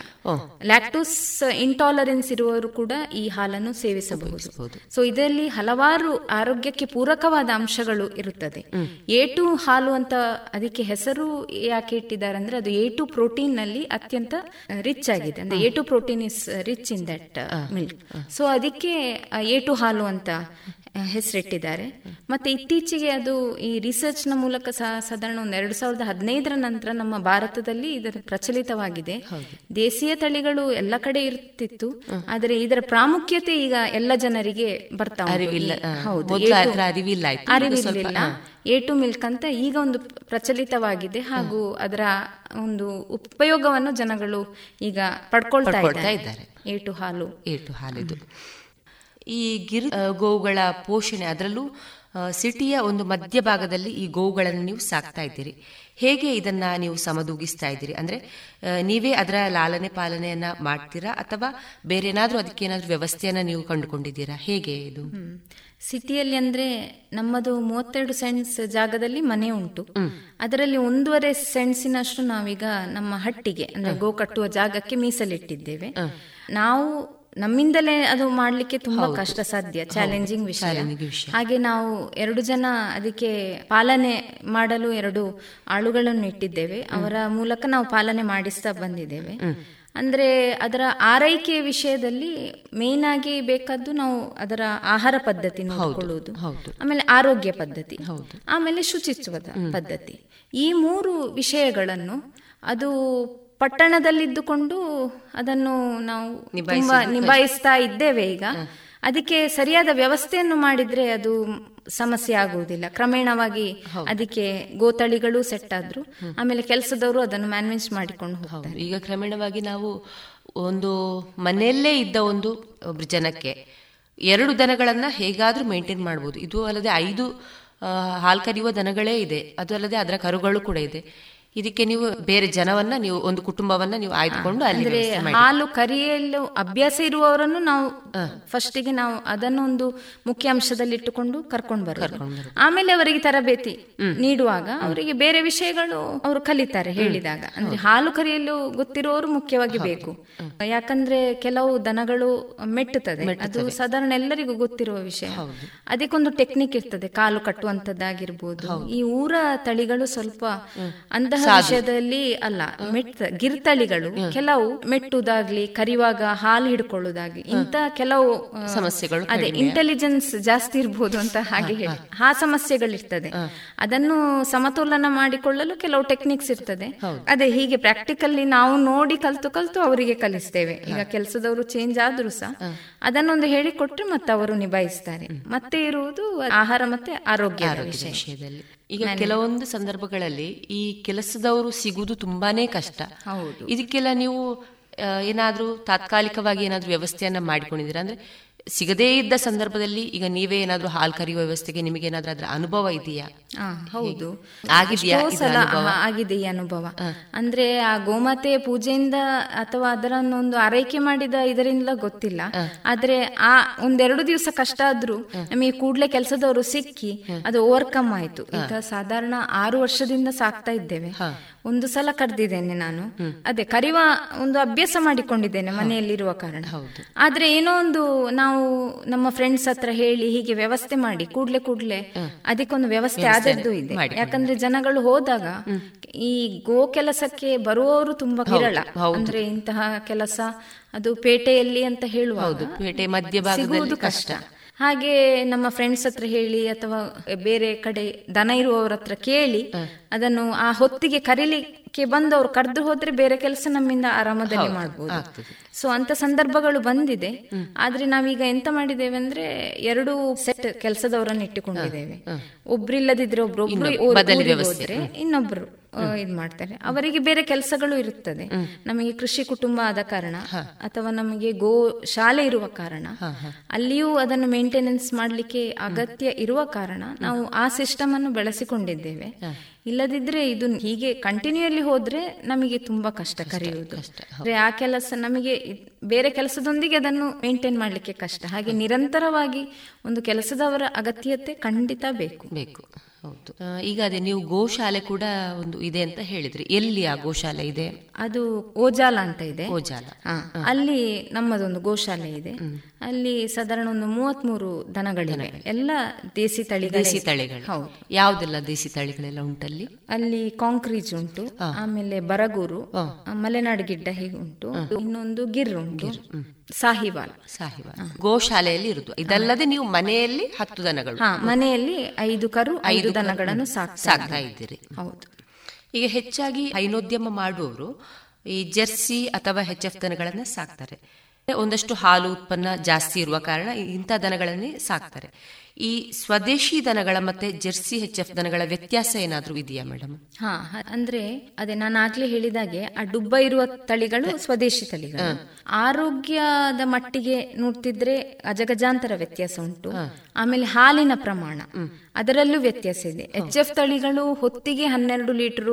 ಲ್ಯಾಕ್ಟೋಸ್ ಇಂಟಾಲರೆನ್ಸ್ ಇರುವವರು ಕೂಡ ಈ ಹಾಲನ್ನು ಸೇವಿಸಬಹುದು. ಸೊ ಇದರಲ್ಲಿ ಹಲವಾರು ಆರೋಗ್ಯಕ್ಕೆ ಪೂರಕವಾದ ಅಂಶಗಳು ಇರುತ್ತದೆ. ಏಟು ಹಾಲು ಅಂತ ಅದಕ್ಕೆ ಹೆಸರು ಯಾಕೆ ಇಟ್ಟಿದ್ದಾರೆ ಅಂದ್ರೆ ಅದು ಏಟು ಪ್ರೋಟೀನ್ನಲ್ಲಿ ಅತ್ಯಂತ ರಿಚ್ ಆಗಿದೆ. ಅಂದ್ರೆ ಏಟು protein is rich in that milk so ಅದಕ್ಕೆ ಏಟು ಹಾಲು ಅಂತ ಹೆಸರಿಟ್ಟಿದ್ದಾರೆ. ಮತ್ತೆ ಇತ್ತೀಚೆಗೆ ಅದು ಈ ರಿಸರ್ಚ್ನ ಮೂಲಕ ಸಹ ಸಾಧಾರಣ ಒಂದು ಎರಡು ಸಾವಿರದ ಹದಿನೈದರ ನಂತರ ನಮ್ಮ ಭಾರತದಲ್ಲಿ ಇದರ ಪ್ರಚಲಿತವಾಗಿದೆ. ದೇಶೀಯ ತಳಿಗಳು ಎಲ್ಲ ಕಡೆ ಇರ್ತಿತ್ತು ಆದರೆ ಇದರ ಪ್ರಾಮುಖ್ಯತೆ ಈಗ ಎಲ್ಲ ಜನರಿಗೆ ಬರ್ತಾ ಅರಿವಿಲ್ಲ. ಅರಿವಿಲ್ಲ ಟು ಮಿಲ್ಕ್ ಅಂತ ಈಗ ಒಂದು ಪ್ರಚಲಿತವಾಗಿದೆ. ಹಾಗೂ ಅದರ ಒಂದು ಉಪಯೋಗವನ್ನು ಜನಗಳು ಈಗ ಪಡ್ಕೊಳ್ತಾ ಇದ್ದಾರೆ. ಎ ಟು ಹಾಲು. ಏಟು ಹಾಲಿದು. ಈ ಗಿರ್ ಗೋವುಗಳ ಪೋಷಣೆ ಅದರಲ್ಲೂ ಸಿಟಿಯ ಒಂದು ಮಧ್ಯಭಾಗದಲ್ಲಿ ಈ ಗೋವುಗಳನ್ನು ನೀವು ಸಾಕ್ತಾ ಇದ್ದೀರಿ. ಹೇಗೆ ಇದನ್ನ ನೀವು ಸಮದೂಗಿಸ್ತಾ ಇದ್ದೀರಿ? ಅಂದ್ರೆ ನೀವೇ ಅದರ ಲಾಲನೆ ಪಾಲನೆಯನ್ನ ಮಾಡ್ತೀರಾ? ಅಥವಾ ಬೇರೆ ಏನಾದರೂ ಅದಕ್ಕೆ ಏನಾದರೂ ವ್ಯವಸ್ಥೆಯನ್ನ ನೀವು ಕಂಡುಕೊಂಡಿದ್ದೀರಾ? ಹೇಗೆ ಇದು? ಸಿಟಿಯಲ್ಲಿ ಅಂದ್ರೆ ನಮ್ಮದು ಮೂವತ್ತೆರಡು ಸೆಂಟ್ಸ್ ಜಾಗದಲ್ಲಿ ಮನೆ ಉಂಟು. ಅದರಲ್ಲಿ ಒಂದೂವರೆ ಸೆಂಟ್ಸಿನಷ್ಟು ನಾವೀಗ ನಮ್ಮ ಹಟ್ಟಿಗೆ ಅಂದ್ರೆ ಗೋ ಕಟ್ಟುವ ಜಾಗಕ್ಕೆ ಮೀಸಲಿಟ್ಟಿದ್ದೇವೆ. ನಾವು ನಮ್ಮಿಂದಲೇ ಅದು ಮಾಡಲಿಕ್ಕೆ ತುಂಬಾ ಕಷ್ಟ ಸಾಧ್ಯ ಚಾಲೆಂಜಿಂಗ್ ವಿಷಯ. ಹಾಗೆ ನಾವು ಎರಡು ಜನ ಅದಕ್ಕೆ ಪಾಲನೆ ಮಾಡಲು ಎರಡು ಆಳುಗಳನ್ನು ಇಟ್ಟಿದ್ದೇವೆ. ಅವರ ಮೂಲಕ ನಾವು ಪಾಲನೆ ಮಾಡಿಸ್ತಾ ಬಂದಿದ್ದೇವೆ. ಅಂದ್ರೆ ಅದರ ಆರೈಕೆ ವಿಷಯದಲ್ಲಿ ಮೇನ್ ಆಗಿ ಬೇಕಾದ್ದು ನಾವು ಅದರ ಆಹಾರ ಪದ್ಧತಿ ನೋಡಿಕೊಳ್ಳುವುದು. ಆಮೇಲೆ ಆರೋಗ್ಯ ಪದ್ಧತಿ. ಆಮೇಲೆ ಶುಚಿತ್ವದ ಪದ್ಧತಿ. ಈ ಮೂರು ವಿಷಯಗಳನ್ನು ಅದು ಪಟ್ಟಣದಲ್ಲಿದ್ದುಕೊಂಡು ಅದನ್ನು ನಾವು ತುಂಬಾ ನಿಭಾಯಿಸ್ತಾ ಇದ್ದೇವೆ ಈಗ. ಅದಕ್ಕೆ ಸರಿಯಾದ ವ್ಯವಸ್ಥೆಯನ್ನು ಮಾಡಿದ್ರೆ ಅದು ಸಮಸ್ಯೆ ಆಗುವುದಿಲ್ಲ. ಕ್ರಮೇಣವಾಗಿ ಅದಕ್ಕೆ ಗೋತಳಿಗಳು ಸೆಟ್ ಆದ್ರು. ಆಮೇಲೆ ಕೆಲಸದವರು ಅದನ್ನು ಮ್ಯಾನೇಜ್ ಮಾಡಿಕೊಂಡು ಹೋಗ್ತಾರೆ. ಈಗ ಕ್ರಮೇಣವಾಗಿ ನಾವು ಒಂದು ಮನೆಯಲ್ಲೇ ಇದ್ದ ಒಂದು ಜನಕ್ಕೆ ಎರಡು ದನಗಳನ್ನ ಹೇಗಾದ್ರೂ ಮೇಂಟೈನ್ ಮಾಡ್ಬೋದು. ಇದು ಅಲ್ಲದೆ ಐದು ಹಾಲ್ ಕರೆಯುವ ದನಗಳೇ ಇದೆ. ಅದು ಅಲ್ಲದೆ ಅದರ ಕರುಗಳು ಕೂಡ ಇದೆ. ಇದಕ್ಕೆ ನೀವು ಬೇರೆ ಜನವನ್ನ ನೀವು ಒಂದು ಕುಟುಂಬವನ್ನ ನೀವು ಆಯ್ದುಕೊಂಡು ಅಲ್ಲಿ ಹಾಲು ಕರಿಯಲು ಅಭ್ಯಾಸ ಇರುವವರನ್ನು ನಾವು ಫಸ್ಟಿಗೆ ನಾವು ಅದನ್ನು ಒಂದು ಮುಖ್ಯ ಅಂಶದಲ್ಲಿಟ್ಟುಕೊಂಡು ಕರ್ಕೊಂಡು ಬರೋದು. ಆಮೇಲೆ ಅವರಿಗೆ ತರಬೇತಿ ನೀಡುವಾಗ ಅವರಿಗೆ ಬೇರೆ ವಿಷಯಗಳು ಅವರು ಕಲಿತಾರೆ ಹೇಳಿದಾಗ. ಅಂದ್ರೆ ಹಾಲು ಕರಿಯಲು ಗೊತ್ತಿರುವವರು ಮುಖ್ಯವಾಗಿ ಬೇಕು. ಯಾಕಂದ್ರೆ ಕೆಲವು ದನಗಳು ಮೆಟ್ಟುತ್ತದೆ. ಅದು ಸಾಧಾರಣ ಎಲ್ಲರಿಗೂ ಗೊತ್ತಿರುವ ವಿಷಯ. ಅದಕ್ಕೊಂದು ಟೆಕ್ನಿಕ್ ಇರ್ತದೆ. ಕಾಲು ಕಟ್ಟುವಂತದ್ದಾಗಿರ್ಬೋದು ಈ ಊರ ತಳಿಗಳು ಸ್ವಲ್ಪ ಅಂತಹ ವಿಷಯದಲ್ಲಿ ಅಲ್ಲ ಮೆಟ್ಟ ಗಿರ್ತಳಿಗಳು ಕೆಲವು ಮೆಟ್ಟುದಾಗ್ಲಿ ಕರಿವಾಗ ಹಾಲು ಹಿಡ್ಕೊಳ್ಳುದಾಗ್ಲಿ ಇಂತ ಕೆಲವು ಸಮಸ್ಯೆಗಳು ಅದೇ. ಇಂಟೆಲಿಜೆನ್ಸ್ ಜಾಸ್ತಿ ಇರ್ಬೋದು ಅಂತ ಹಾಗೆ ಹೇಳಿ. ಆ ಸಮಸ್ಯೆಗಳಿರ್ತದೆ. ಅದನ್ನು ಸಮತೋಲನ ಮಾಡಿಕೊಳ್ಳಲು ಕೆಲವು ಟೆಕ್ನಿಕ್ಸ್ ಇರ್ತದೆ. ಅದೇ ಹೀಗೆ ಪ್ರಾಕ್ಟಿಕಲ್ಲಿ ನಾವು ನೋಡಿ ಕಲ್ತು ಕಲ್ತು ಅವರಿಗೆ ಕಲಿಸ್ತೇವೆ. ಈಗ ಕೆಲಸದವರು ಚೇಂಜ್ ಆದ್ರೂ ಸಹ ಅದನ್ನೊಂದು ಹೇಳಿಕೊಟ್ರೆ ಮತ್ತೆ ಅವರು ನಿಭಾಯಿಸ್ತಾರೆ ಮತ್ತೆ ಇರುವುದು ಆಹಾರ ಮತ್ತೆ ಆರೋಗ್ಯ ವಿಷಯದಲ್ಲಿ. ಈಗ ಕೆಲವೊಂದು ಸಂದರ್ಭಗಳಲ್ಲಿ ಈ ಕೆಲಸದವರು ಸಿಗುವುದು ತುಂಬಾನೇ ಕಷ್ಟ. ಹೌದು. ಇದಕ್ಕೆಲ್ಲ ನೀವು ಏನಾದರೂ ಏನಾದ್ರೂ ತಾತ್ಕಾಲಿಕವಾಗಿ ಏನಾದರೂ ವ್ಯವಸ್ಥೆಯನ್ನ ಮಾಡಿಕೊಂಡಿದ್ದೀರಾ? ಅಂದ್ರೆ ಸಿಗದೇ ಇದ್ದ ಸಂದರ್ಭದಲ್ಲಿ ಈಗ ನೀವೇ ಏನಾದರೂ ಹಾಲ್ ಕರೆಯುವ ವ್ಯವಸ್ಥೆಗೆ ನಿಮಗೆ ಏನಾದ್ರೂ ಅದರ ಅನುಭವ ಇದೆಯಾ? ಹೌದು? ಆಗಿದೆ ಈ ಅನುಭವ. ಅಂದ್ರೆ ಆ ಗೋಮಾತೆ ಪೂಜೆಯಿಂದ ಅಥವಾ ಅದರನ್ನೊಂದು ಆರೈಕೆ ಮಾಡಿದ ಇದರಿಂದ ಗೊತ್ತಿಲ್ಲ. ಆದ್ರೆ ಆ ಒಂದೆರಡು ದಿವಸ ಕಷ್ಟ ಆದ್ರೂ ನಮಗೆ ಕೂಡ್ಲೆ ಕೆಲಸದವರು ಸಿಕ್ಕಿ ಅದು ಓವರ್ಕಮ್ ಆಯ್ತು. ಈಗ ಸಾಧಾರಣ ಆರು ವರ್ಷದಿಂದ ಸಾಕ್ತಾ ಇದ್ದೇವೆ. ಒಂದು ಸಲ ಕರೆದಿದ್ದೇನೆ ನಾನು. ಅದೇ ಕರಿವ ಒಂದು ಅಭ್ಯಾಸ ಮಾಡಿಕೊಂಡಿದ್ದೇನೆ ಮನೆಯಲ್ಲಿರುವ ಕಾರಣ. ಆದ್ರೆ ಏನೋ ಒಂದು ನಾವು ನಮ್ಮ ಫ್ರೆಂಡ್ಸ್ ಹತ್ರ ಹೇಳಿ ಹೀಗೆ ವ್ಯವಸ್ಥೆ ಮಾಡಿ ಕೂಡ್ಲೆ ಕೂಡ್ಲೆ ಅದಕ್ಕೊಂದು ವ್ಯವಸ್ಥೆ ಆದದ್ದು ಇದೆ. ಯಾಕಂದ್ರೆ ಜನಗಳು ಹೋದಾಗ ಈ ಗೋ ಕೆಲಸಕ್ಕೆ ಬರುವವರು ತುಂಬಾ ಕಿರಳ ಅಂದ್ರೆ ಇಂತಹ ಕೆಲಸ ಅದು ಪೇಟೆಯಲ್ಲಿ ಅಂತ ಹೇಳುವಾಗ ಪೇಟೆ ಮಧ್ಯಭಾಗದಲ್ಲಿ ಸಿಗುವುದು ಕಷ್ಟ. ಹಾಗೆ ನಮ್ಮ ಫ್ರೆಂಡ್ಸ್ ಹತ್ರ ಹೇಳಿ ಅಥವಾ ಬೇರೆ ಕಡೆ ದನ ಇರುವವರ ಹತ್ರ ಕೇಳಿ ಅದನ್ನು ಆ ಹೊತ್ತಿಗೆ ಕರೀಲಿಕ್ಕೆ ಬಂದವರು ಕರೆದು ಹೋದ್ರೆ ಬೇರೆ ಕೆಲಸ ನಮ್ಮಿಂದ ಆರಾಮದಲ್ಲಿ ಮಾಡಬಹುದು ಸೊ ಅಂತ ಸಂದರ್ಭಗಳು ಬಂದಿದೆ. ಆದ್ರೆ ನಾವೀಗ ಎಂತ ಮಾಡಿದ್ದೇವೆ ಅಂದ್ರೆ ಎರಡು ಸೆಟ್ ಕೆಲಸದವರನ್ನು ಇಟ್ಟುಕೊಂಡಿದ್ದೇವೆ. ಒಬ್ರಿಲ್ಲದಿದ್ರೆ ಒಬ್ರು ಒಬ್ರು ಇನ್ನೊಬ್ರು. ಇದ್ ಮಾಡ್ತಾರೆ. ಅವರಿಗೆ ಬೇರೆ ಕೆಲಸಗಳು ಇರುತ್ತದೆ. ನಮಗೆ ಕೃಷಿ ಕುಟುಂಬ ಆದ ಕಾರಣ ಅಥವಾ ನಮಗೆ ಗೋ ಶಾಲೆ ಇರುವ ಕಾರಣ ಅಲ್ಲಿಯೂ ಅದನ್ನು ಮೇಂಟೆನೆನ್ಸ್ ಮಾಡಲಿಕ್ಕೆ ಅಗತ್ಯ ಇರುವ ಕಾರಣ ನಾವು ಆ ಸಿಸ್ಟಮ್ ಅನ್ನು ಬೆಳೆಸಿಕೊಂಡಿದ್ದೇವೆ. ಇಲ್ಲದಿದ್ರೆ ಇದು ಹೀಗೆ ಕಂಟಿನ್ಯೂಲಿ ಹೋದ್ರೆ ನಮಗೆ ತುಂಬಾ ಕಷ್ಟ ಕರೆಯುವುದು. ಅಂದ್ರೆ ಆ ಕೆಲಸ ನಮಗೆ ಬೇರೆ ಕೆಲಸದೊಂದಿಗೆ ಅದನ್ನು ಮೇಂಟೈನ್ ಮಾಡಲಿಕ್ಕೆ ಕಷ್ಟ. ಹಾಗೆ ನಿರಂತರವಾಗಿ ಒಂದು ಕೆಲಸದವರ ಅಗತ್ಯತೆ ಖಂಡಿತ ಬೇಕು. ಬೇಕು. ಹೌದು. ಈಗ ಅದೇ ನೀವು ಗೋಶಾಲೆ ಕೂಡ ಒಂದು ಇದೆ ಅಂತ ಹೇಳಿದ್ರಿ. ಎಲ್ಲಿ ಆ ಗೋಶಾಲೆ ಇದೆ? ಅದು ಓಜಾಲ ಅಂತ ಇದೆ. ಓಜಾಲ. ಅಲ್ಲಿ ನಮ್ಮದೊಂದು ಗೋಶಾಲೆ ಇದೆ. ಅಲ್ಲಿ ಸಾಧಾರಣ ಒಂದು ಮೂವತ್ಮೂರು ದನಗಳಿವೆ. ಎಲ್ಲ ದೇಸಿ ತಳಿ ದೇಸಿ ತಳಿಗಳು. ಹೌದು. ಯಾವ್ದೆಲ್ಲ ದೇಸಿ ತಳಿಗಳೆಲ್ಲ ಉಂಟಲ್ಲಿ? ಅಲ್ಲಿ ಕಾಂಕ್ರೀಜ್ ಉಂಟು ಆಮೇಲೆ ಬರಗೂರು ಮಲೆನಾಡು ಗಿಡ್ಡ ಹೀಗೆ ಉಂಟು ಇನ್ನೊಂದು ಗಿರ್ ಉಂಟು. ಸಾಹಿವಾಲ್. ಸಾಹಿವಾಲ್. ಗೋಶಾಲೆಯಲ್ಲಿ ಇರುದು. ಇದಲ್ಲದೆ ನೀವು ಮನೆಯಲ್ಲಿ ಹತ್ತು ದನಗಳು. ಹಾ ಮನೆಯಲ್ಲಿ ಐದು ಕರು ಐದು ದನಗಳನ್ನು ಸಾಕ್ತಾ ಇದ್ದೀರಿ. ಹೌದು. ಈಗ ಹೆಚ್ಚಾಗಿ ಹೈನೋದ್ಯಮ ಮಾಡುವವರು ಈ ಜೆರ್ಸಿ ಅಥವಾ ಹೆಚ್ ಎಫ್ ದನಗಳನ್ನ ಸಾಕ್ತಾರೆ. ಒಂದಷ್ಟು ಹಾಲು ಉತ್ಪನ್ನ ಜಾಸ್ತಿ ಇರುವ ಕಾರಣ ಇಂಥ ದನಗಳನ್ನೇ ಸಾಕ್ತಾರೆ. ಈ ಸ್ವದೇಶಿ ದನಗಳ ಮತ್ತೆ ಜೆರ್ಸಿ ಹೆಚ್ ಎಫ್ ದನಗಳ ವ್ಯತ್ಯಾಸ ಏನಾದರೂ ಇದೆಯಾ ಮೇಡಮ್? ಹಾ ಅಂದ್ರೆ ಅದೇ ನಾನು ಆಗ್ಲೇ ಹೇಳಿದಾಗೆ ಆ ಡುಬ್ಬ ಇರುವ ತಳಿಗಳು ಸ್ವದೇಶಿ ತಳಿಗಳು. ಆರೋಗ್ಯದ ಮಟ್ಟಿಗೆ ನೋಡ್ತಿದ್ರೆ ಅಜಗಜಾಂತರ ವ್ಯತ್ಯಾಸ ಉಂಟು. ಆಮೇಲೆ ಹಾಲಿನ ಪ್ರಮಾಣ. ಅದರಲ್ಲೂ ವ್ಯತ್ಯಾಸ ಇದೆ. ಎಚ್ ಎಫ್ ತಳಿಗಳು ಹೊತ್ತಿಗೆ ಹನ್ನೆರಡು ಲೀಟರ್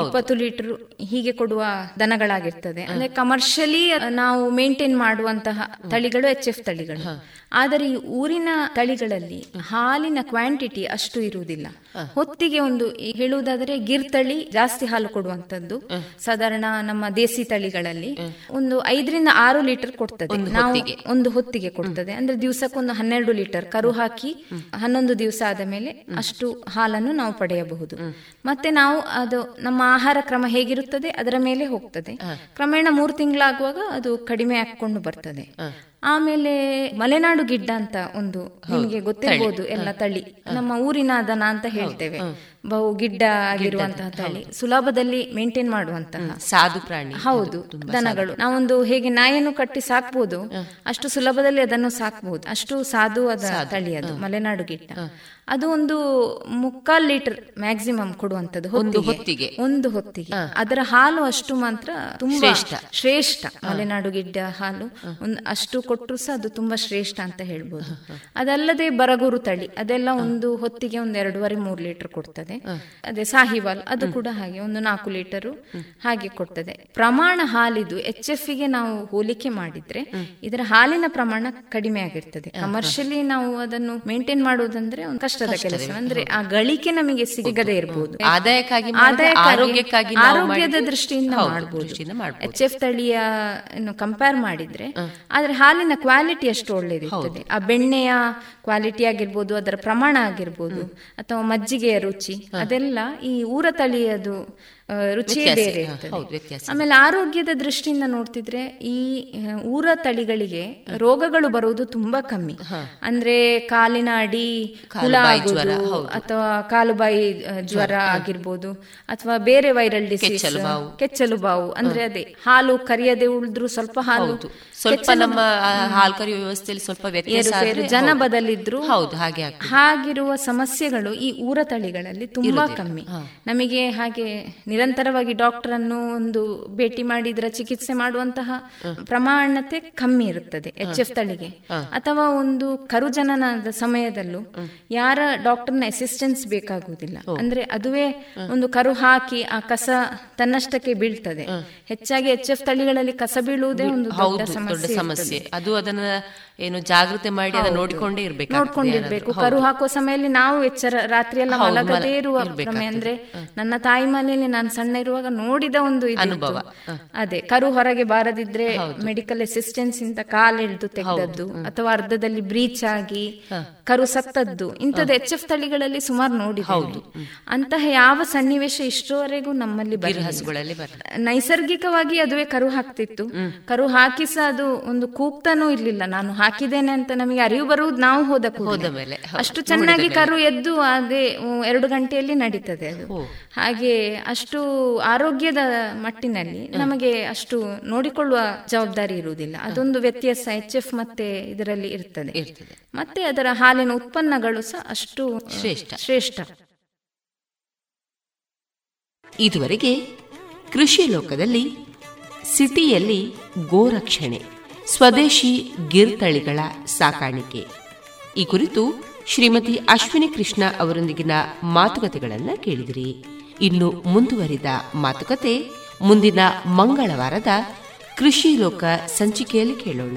ಇಪ್ಪತ್ತು ಲೀಟರ್ ಹೀಗೆ ಕೊಡುವ ದನಗಳಾಗಿರ್ತದೆ. ಅಂದ್ರೆ ಕಮರ್ಷಿಯಲಿ ನಾವು ಮೇಂಟೈನ್ ಮಾಡುವಂತಹ ತಳಿಗಳು ಎಚ್ ಎಫ್ ತಳಿಗಳು. ಆದರೆ ಈ ಊರಿನ ತಳಿಗಳಲ್ಲಿ ಹಾಲಿನ ಕ್ವಾಂಟಿಟಿ ಅಷ್ಟು ಇರುವುದಿಲ್ಲ. ಹೊತ್ತಿಗೆ ಒಂದು ಹೇಳುವುದಾದ್ರೆ ಗಿರ್ ತಳಿ ಜಾಸ್ತಿ ಹಾಲು ಕೊಡುವಂತದ್ದು ಸಾಧಾರಣ ನಮ್ಮ ದೇಸಿ ತಳಿಗಳಲ್ಲಿ ಒಂದು ಐದರಿಂದ ಆರು ಲೀಟರ್ ಕೊಡ್ತದೆ. ನಾವು ಒಂದು ಹೊತ್ತಿಗೆ ಕೊಡ್ತದೆ. ಅಂದ್ರೆ ದಿವಸಕ್ಕೊಂದು ಹನ್ನೆರಡು ಲೀಟರ್ ಕರು ಹಾಕಿ ಹನ್ನೊಂದು ದಿವಸ ಆದ ಮೇಲೆ ಅಷ್ಟು ಹಾಲನ್ನು ನಾವು ಪಡೆಯಬಹುದು. ಮತ್ತೆ ನಾವು ಅದು ನಮ್ಮ ಆಹಾರ ಕ್ರಮ ಹೇಗಿರುತ್ತದೆ ಅದರ ಮೇಲೆ ಹೋಗ್ತದೆ. ಕ್ರಮೇಣ ಮೂರು ತಿಂಗಳಾಗುವಾಗ ಅದು ಕಡಿಮೆ ಹಾಕೊಂಡು ಬರ್ತದೆ. ಆಮೇಲೆ ಮಲೆನಾಡು ಗಿಡ್ಡ ಅಂತ ಒಂದು ನಿಮ್ಗೆ ಗೊತ್ತಿರ್ಬೋದು ಎಲ್ಲ ತಳಿ. ನಮ್ಮ ಊರಿನ ದನ ಅಂತ ಹೇಳ್ತೇವೆ. ಬಹು ಗಿಡ್ಡ ಆಗಿರುವಂತಹ ತಳಿ. ಸುಲಭದಲ್ಲಿ ಮೇಂಟೈನ್ ಮಾಡುವಂತಹ. ಸಾಧು ಪ್ರಾಣಿ. ಹೌದು. ದನಗಳು. ನಾವೊಂದು ಹೇಗೆ ನಾಯನ್ನು ಕಟ್ಟಿ ಸಾಕ್ಬೋದು ಅಷ್ಟು ಸುಲಭದಲ್ಲಿ ಅದನ್ನು ಸಾಕ್ಬಹುದು ಅಷ್ಟು ಸಾಧು ಅದ ತಳಿ ಅದು ಮಲೆನಾಡು ಗಿಡ್ಡ. ಅದು ಒಂದು ಮುಕ್ಕಾಲ್ ಲೀಟರ್ ಮ್ಯಾಕ್ಸಿಮಮ್ ಕೊಡುವಂತದ್ದು ಒಂದು ಹೊತ್ತಿಗೆ. ಒಂದು ಹೊತ್ತಿಗೆ. ಅದರ ಹಾಲು ಅಷ್ಟು ಮಾತ್ರ ತುಂಬಾ ಶ್ರೇಷ್ಠ. ಮಲೆನಾಡು ಗಿಡ್ಡ ಹಾಲು. ಒಂದು ಅಷ್ಟು ಕೊಟ್ಟರು ಸಹ ಅದು ತುಂಬಾ ಶ್ರೇಷ್ಠ ಅಂತ ಹೇಳ್ಬೋದು. ಅದಲ್ಲದೆ ಬರಗೂರು ತಳಿ. ಅದೆಲ್ಲ ಒಂದು ಹೊತ್ತಿಗೆ ಒಂದು ಎರಡೂವರೆ ಮೂರು ಲೀಟರ್ ಕೊಡ್ತದೆ. ಅದೇ ಸಾಹಿವಾಲ್. ಅದು ಕೂಡ ಹಾಗೆ ಒಂದು ನಾಲ್ಕು ಲೀಟರ್ ಹಾಗೆ ಕೊಡ್ತದೆ. ಪ್ರಮಾಣ ಹಾಲಿದು ಎಚ್ ಎಫ್ಗೆ ನಾವು ಹೋಲಿಕೆ ಮಾಡಿದ್ರೆ ಇದರ ಹಾಲಿನ ಪ್ರಮಾಣ ಕಡಿಮೆ ಆಗಿರ್ತದೆ. ಕಮರ್ಷಿಯಲಿ ನಾವು ಅದನ್ನು ಮೇಂಟೈನ್ ಮಾಡುವುದಂದ್ರೆ ಒಂದು ಕಷ್ಟದ ಕೆಲಸ. ಅಂದ್ರೆ ಆ ಗಳಿಕೆ ನಮಗೆ ಸಿಗದೇ ಇರಬಹುದು ಆದಾಯಕ್ಕಾಗಿ ಆರೋಗ್ಯಕ್ಕಾಗಿ ಆರೋಗ್ಯದ ದೃಷ್ಟಿಯಿಂದ ಮಾಡಬಹುದು ಎಚ್ ಎಫ್ ತಳಿಯ ಕಂಪೇರ್ ಮಾಡಿದ್ರೆ ಆದ್ರೆ ಹಾಲಿನ ಕ್ವಾಲಿಟಿ ಅಷ್ಟು ಒಳ್ಳೇದಿರ್ತದೆ. ಆ ಬೆಣ್ಣೆಯ ಕ್ವಾಲಿಟಿ ಆಗಿರ್ಬೋದು ಅದರ ಪ್ರಮಾಣ ಆಗಿರ್ಬೋದು ಅಥವಾ ಮಜ್ಜಿಗೆಯ ರುಚಿ ಅದೆಲ್ಲ ಈ ಊರ ತಳಿಯದು ರುಚಿಯೇ ಬೇರೆ ಆಮೇಲೆ ಆರೋಗ್ಯದ ದೃಷ್ಟಿಯಿಂದ ನೋಡ್ತಿದ್ರೆ ಈ ಊರ ತಳಿಗಳಿಗೆ ರೋಗಗಳು ಬರುವುದು ತುಂಬಾ ಕಮ್ಮಿ. ಅಂದ್ರೆ ಕಾಲಿನ ಅಡಿ ಹುಳ ಅಥವಾ ಕಾಲುಬಾಯಿ ಜ್ವರ ಆಗಿರ್ಬೋದು ಅಥವಾ ಬೇರೆ ವೈರಲ್ ಡಿಸೀಸ್ ಕೆಚ್ಚಲು ಬಾವು. ಅಂದ್ರೆ ಅದೇ ಹಾಲು ಕರಿಯದೆ ಉಳಿದ್ರು ಸ್ವಲ್ಪ ಹಾಲು ಸ್ವಲ್ಪ ನಮ್ಮ ಹಾಲ್ಕರಿ ವ್ಯವಸ್ಥೆಯಲ್ಲಿ ಸ್ವಲ್ಪ ವ್ಯತ್ಯಾಸ ಜನ ಬದಲಿದ್ರು ಹೌದು ಹಾಗೆ ಹಾಗಿರುವ ಸಮಸ್ಯೆಗಳು ಈ ಊರ ತಳಿಗಳಲ್ಲಿ ತುಂಬಾ ಕಮ್ಮಿ. ನಮಗೆ ಹಾಗೆ ನಿರಂತರವಾಗಿ ಡಾಕ್ಟರ್ ಅನ್ನು ಒಂದು ಭೇಟಿ ಮಾಡಿದ್ರ ಚಿಕಿತ್ಸೆ ಮಾಡುವಂತಹ ಪ್ರಮಾಣತೆ ಕಮ್ಮಿ ಇರುತ್ತದೆ ಎಚ್ ಎಫ್ ತಳಿಗೆ. ಅಥವಾ ಒಂದು ಕರುಜನನದ ಸಮಯದಲ್ಲೂ ಯಾರ ಡಾಕ್ಟರ್ನ ಅಸಿಸ್ಟೆನ್ಸ್ ಬೇಕಾಗುವುದಿಲ್ಲ. ಅಂದ್ರೆ ಅದುವೇ ಒಂದು ಕರು ಹಾಕಿ ಆ ಕಸ ತನ್ನಷ್ಟಕ್ಕೆ ಬೀಳ್ತದೆ. ಹೆಚ್ಚಾಗಿ ಎಚ್ ಎಫ್ ತಳಿಗಳಲ್ಲಿ ಕಸ ಬೀಳುವುದೇ ಒಂದು ದೊಡ್ಡ ಸಮಸ್ಯೆ ಅದು ಅದನ್ನ ಏನು ಜಾಗೃತಿ ಮಾಡಿ ಅದನ್ನ ನೋಡಿಕೊಂಡೇ ಇರ್ಬೇಕು ನೋಡ್ಕೊಂಡಿರ್ಬೇಕು. ಕರು ಹಾಕುವ ಸಮಯದಲ್ಲಿ ನಾವು ಎಚ್ಚರ ರಾತ್ರಿಯೆಲ್ಲ ಮಲಗದೇ ಇರುವ ಅಂದ್ರೆ ನನ್ನ ತಾಯಿ ಮನೆಯಲ್ಲಿ ನಾನು ಸಣ್ಣ ಇರುವಾಗ ನೋಡಿದ ಒಂದು ಅನುಭವ. ಅದೇ ಕರು ಹೊರಗೆ ಬಾರದಿದ್ರೆ ಮೆಡಿಕಲ್ ಅಸಿಸ್ಟೆನ್ಸ್ ಇಂತ ಇಂದ ಎಳೆದು ತೆಗೆದದ್ದು ಅಥವಾ ಅರ್ಧದಲ್ಲಿ ಬ್ರೀಚ್ ಆಗಿ ಕರು ಸತ್ತದ್ದು ಇಂಥದ್ದು ಎಚ್ ಎಫ್ ತಳಿಗಳಲ್ಲಿ ಸುಮಾರು ನೋಡಿ ಹೌದು. ಅಂತಹ ಯಾವ ಸನ್ನಿವೇಶ ಇಷ್ಟರವರೆಗೂ ನಮ್ಮಲ್ಲಿ ನೈಸರ್ಗಿಕವಾಗಿ ಅದುವೇ ಕರು ಹಾಕ್ತಿತ್ತು. ಕರು ಹಾಕಿಸ ಅದು ಒಂದು ಕೂಗ್ತಾನೂ ಇರ್ಲಿಲ್ಲ. ನಾನು ಹಾಕಿದ್ದೇನೆ ಅಂತ ನಮಗೆ ಅರಿವು ಬರುವುದು ನಾವು ಹೋದ ಹೋದ ಮೇಲೆ ಅಷ್ಟು ಚೆನ್ನಾಗಿ ಕರು ಎದ್ದು ಅದೇ ಎರಡು ಗಂಟೆಯಲ್ಲಿ ನಡೀತದೆ ಅದು. ಹಾಗೆ ಅಷ್ಟು ಆರೋಗ್ಯದ ಮಟ್ಟಿನಲ್ಲಿ ನಮಗೆ ಅಷ್ಟು ನೋಡಿಕೊಳ್ಳುವ ಜವಾಬ್ದಾರಿ ಇರುವುದಿಲ್ಲ. ಅದೊಂದು ವ್ಯತ್ಯಾಸ ಎಚ್ ಎಫ್ ಮತ್ತೆ ಇದರಲ್ಲಿ ಇರ್ತದೆ. ಮತ್ತೆ ಅದರ ಹಾಲಿನ ಉತ್ಪನ್ನಗಳು ಸಹ ಅಷ್ಟು ಶ್ರೇಷ್ಠ. ಶ್ರೇಷ್ಠ. ಇದುವರೆಗೆ ಕೃಷಿ ಲೋಕದಲ್ಲಿ ಸಿಟಿಯಲ್ಲಿ ಗೋರಕ್ಷಣೆ. ಸ್ವದೇಶಿ ಗಿರ್ ತಳಿಗಳ ಸಾಕಾಣಿಕೆ. ಈ ಕುರಿತು ಶ್ರೀಮತಿ ಅಶ್ವಿನಿ ಕೃಷ್ಣ ಅವರೊಂದಿಗಿನ ಮಾತುಕತೆಗಳನ್ನು ಕೇಳಿದಿರಿ. ಇನ್ನು ಮುಂದುವರಿದ ಮಾತುಕತೆ ಮುಂದಿನ ಮಂಗಳವಾರದ ಕೃಷಿ ಲೋಕ ಸಂಚಿಕೆಯಲ್ಲಿ ಕೇಳೋಣ.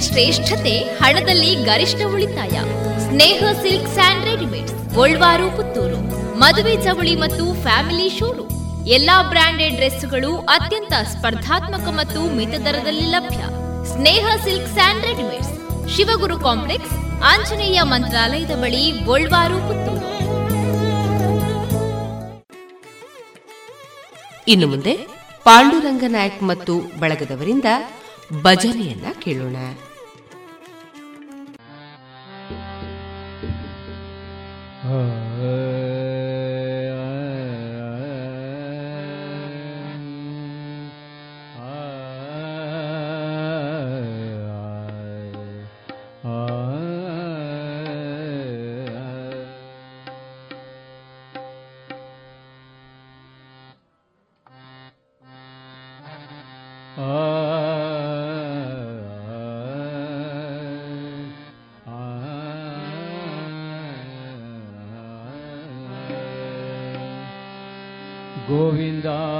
ಶ್ರೇಷ್ಠತೆ, ಹಣದಲ್ಲಿ ಗರಿಷ್ಠ ಉಳಿತಾಯ. Sneha silk and readymades Golwaru, Puttur. ಮದುವೆ ಚವಳಿ ಮತ್ತು ಫ್ಯಾಮಿಲಿ ಶೋರೂಮ್. ಎಲ್ಲಾ ಬ್ರಾಂಡೆಡ್ ಡ್ರೆಸ್ಗಳು ಅತ್ಯಂತ ಸ್ಪರ್ಧಾತ್ಮಕ ಮತ್ತು ಮಿತ ದರದಲ್ಲಿ ಲಭ್ಯ. Sneha silks and readymades. Shivaguru complex, Anjaneya ಮಂತ್ರಾಲಯದ ಬಳಿ ಗೋಲ್ವಾರು, ಪುತ್ತೂರು. ಇನ್ನು ಮುಂದೆ ಪಾಂಡುರಂಗ ನಾಯಕ್ ಮತ್ತು ಬಳಗದವರಿಂದ ಭಜನೆಯನ್ನ ಕೇಳೋಣ. दा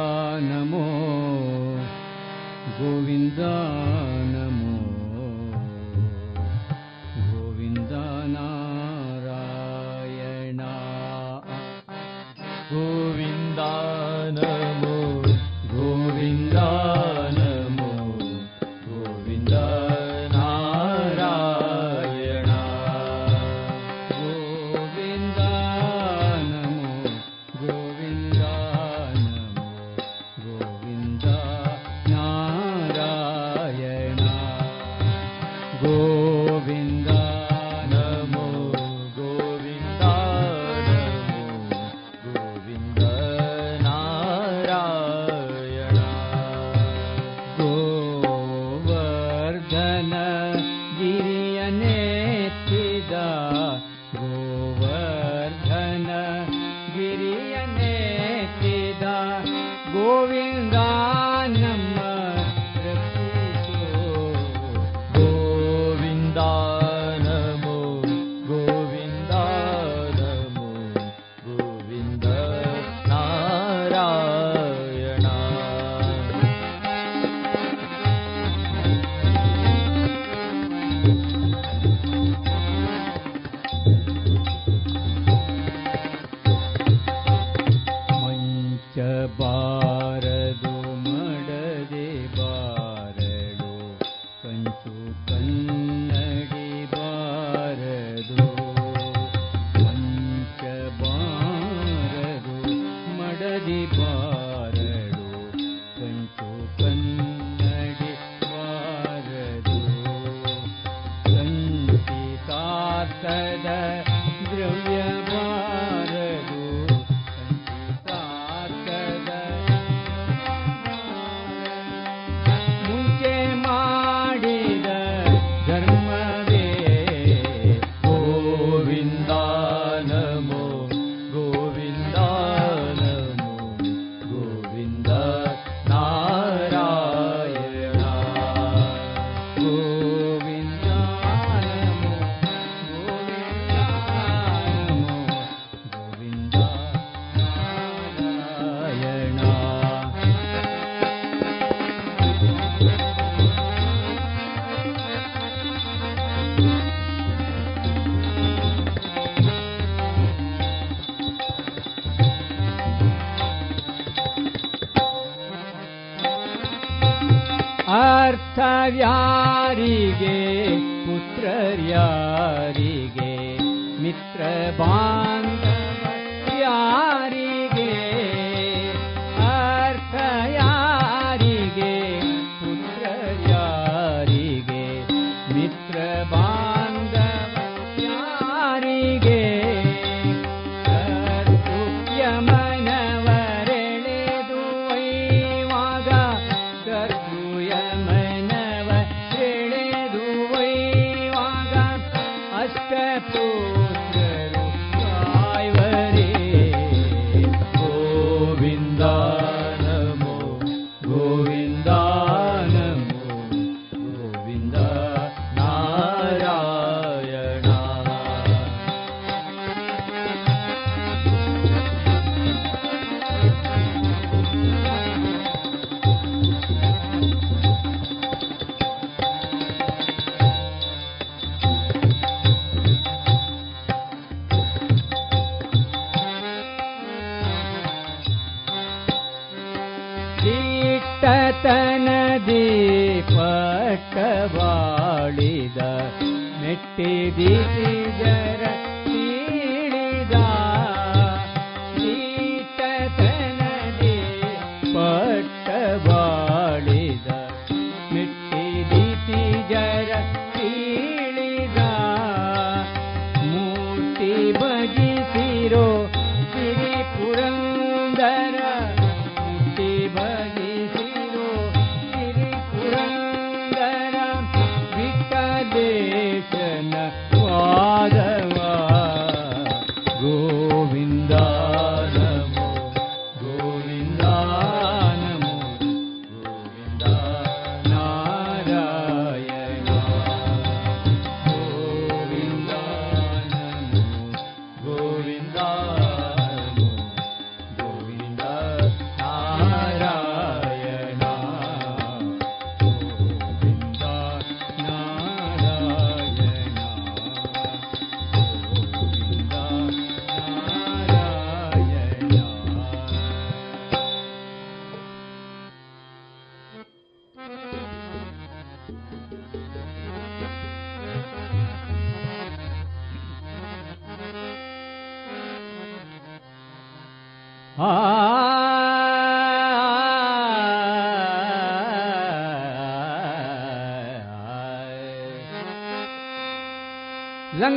पुत्र यि गे मित्र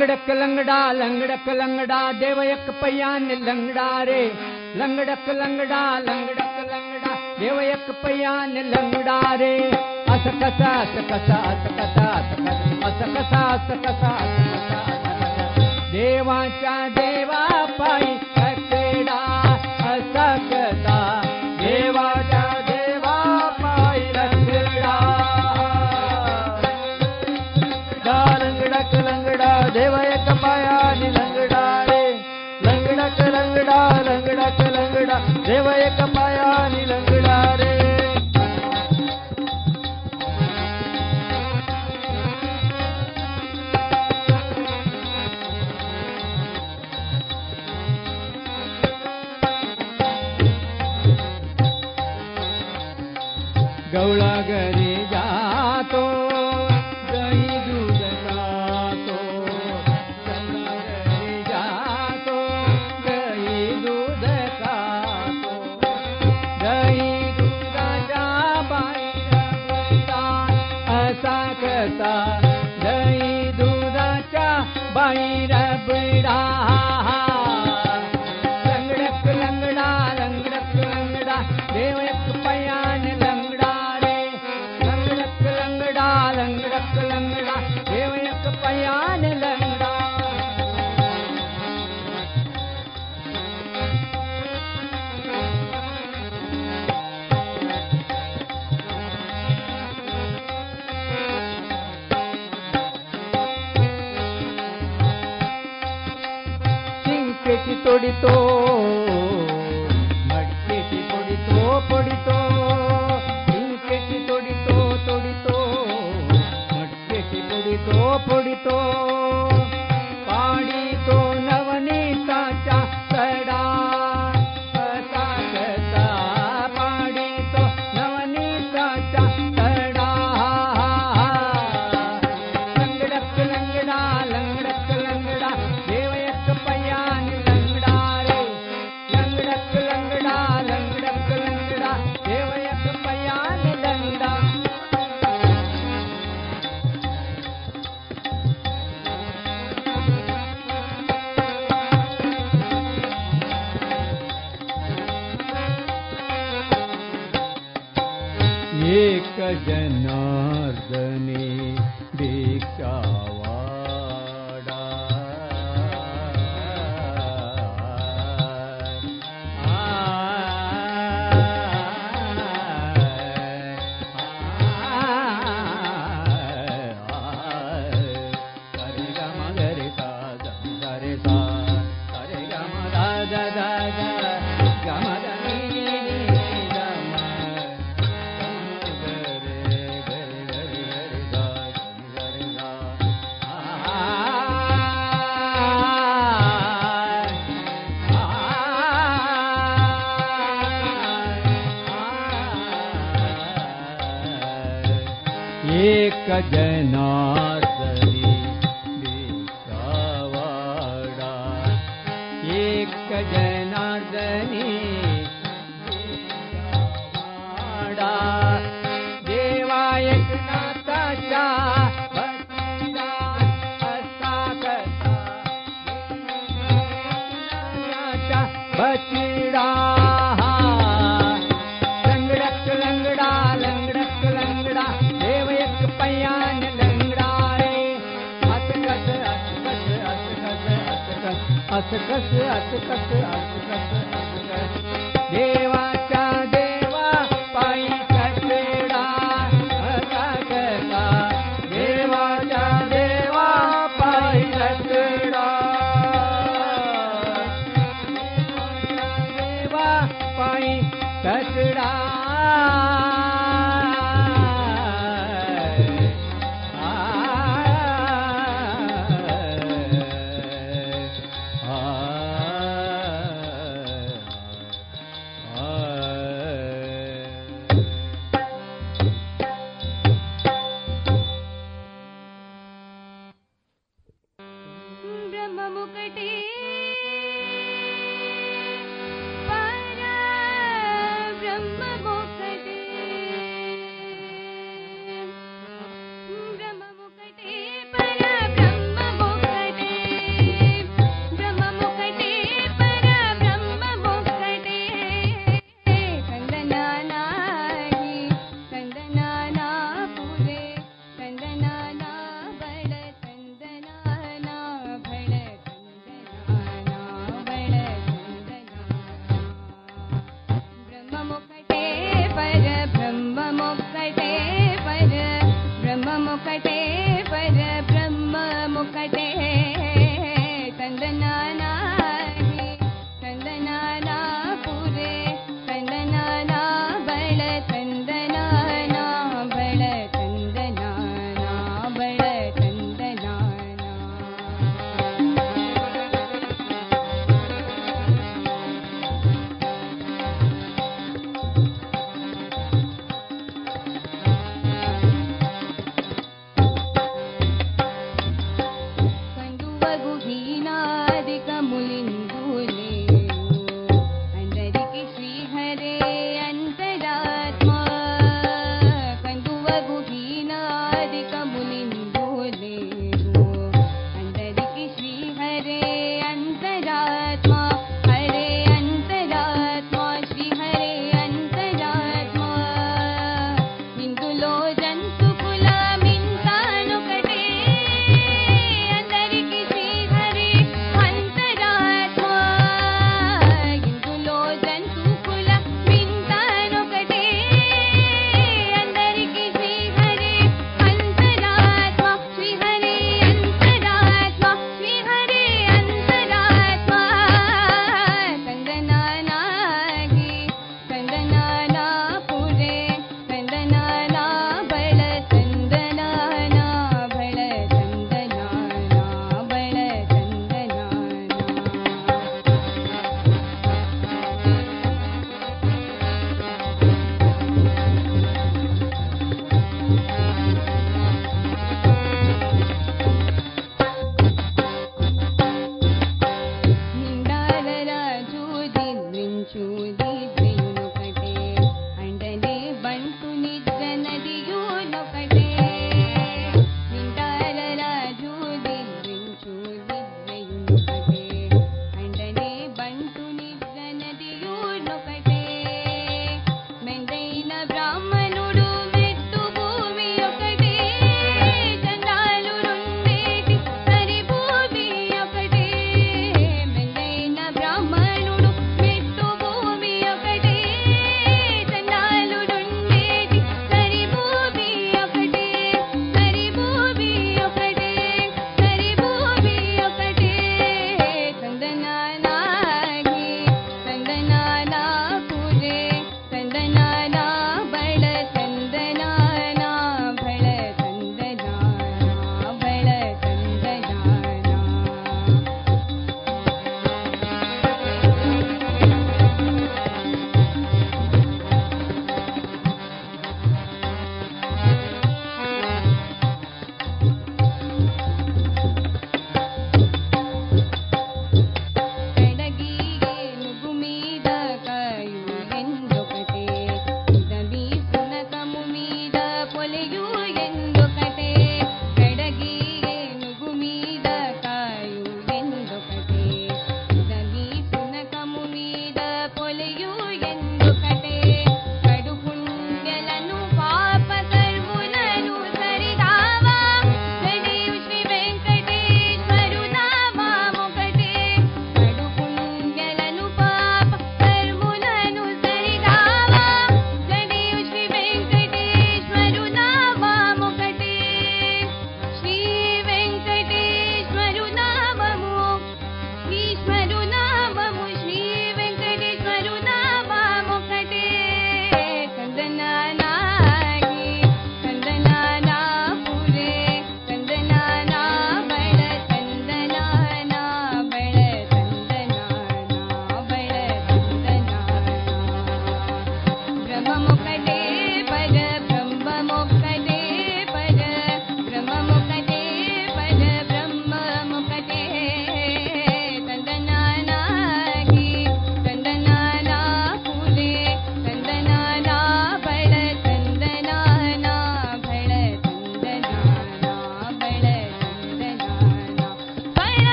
ਲੰਗੜਕ ਲੰਗੜਾ ਲੰਗੜਕ ਲੰਗੜਾ, ਦੇਵ ਇੱਕ ਪਈਆ ਨੇ ਲੰਗੜਾ ਰੇ। ਲੰਗੜਕ ਲੰਗੜਾ ਲੰਗੜਕ ਲੰਗੜਾ, ਦੇਵ ਇੱਕ ਪਈਆ ਨੇ ਲੰਗੜਾ ਰੇ। ਅਸ ਕਸਾ ਅਸ ਕਸਾ ਅਸ ਕਸਾ ਅਸ ਕਸਾ ਅਸ ਕਸਾ ਦੇਵਾਂਚਾ ਦੇਵਾ ਪਾਈ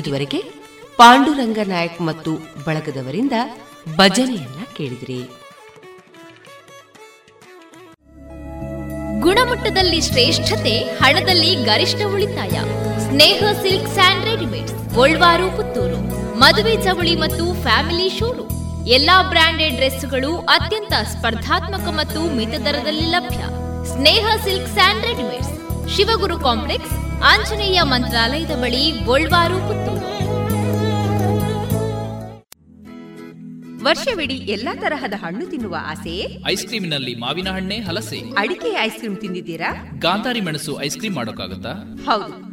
ಇದುವರೆಗೆ ಪಾಂಡುರಂಗ ನಾಯಕ್ ಮತ್ತು ಬಳಗದವರಿಂದ ಭಜನೆಯನ್ನ ಕೇಳಿದ್ರಿ. ಗುಣಮಟ್ಟದಲ್ಲಿ ಶ್ರೇಷ್ಠತೆ, ಹಣದಲ್ಲಿ ಗರಿಷ್ಠ ಉಳಿತಾಯ. Sneha silk and readymade Golwaru, Puttur. ಮದುವೆ ಚವಳಿ ಮತ್ತು ಫ್ಯಾಮಿಲಿ ಶೋರೂಮ್. ಎಲ್ಲಾ ಬ್ರಾಂಡೆಡ್ ಡ್ರೆಸ್ಗಳು ಅತ್ಯಂತ ಸ್ಪರ್ಧಾತ್ಮಕ ಮತ್ತು ಮಿತ ದರದಲ್ಲಿ ಲಭ್ಯ. Sneha silks and readymades, Shivaguru complex Anjaneya ಮಂತ್ರಾಲಯದ ಬಳಿ ಗೋಲ್ವಾರು ಪುತ್ತೂರು. ವರ್ಷವಿಡೀ ಎಲ್ಲಾ ತರಹದ ಹಣ್ಣು ತಿನ್ನುವ ಆಸೆ? ಐಸ್ ಕ್ರೀಮಿನಲ್ಲಿ ಮಾವಿನ ಹಣ್ಣೆ ಹಲಸೆ. ಅಡಿಕೆ ಐಸ್ ಕ್ರೀಮ್ ತಿಂದಿದ್ದೀರಾ? ಗಾಂಧಾರಿ ಮೆಣಸು ಐಸ್ ಕ್ರೀಮ್ ಮಾಡೋಕ್ಕಾಗತ್ತಾ? ಹೌದು.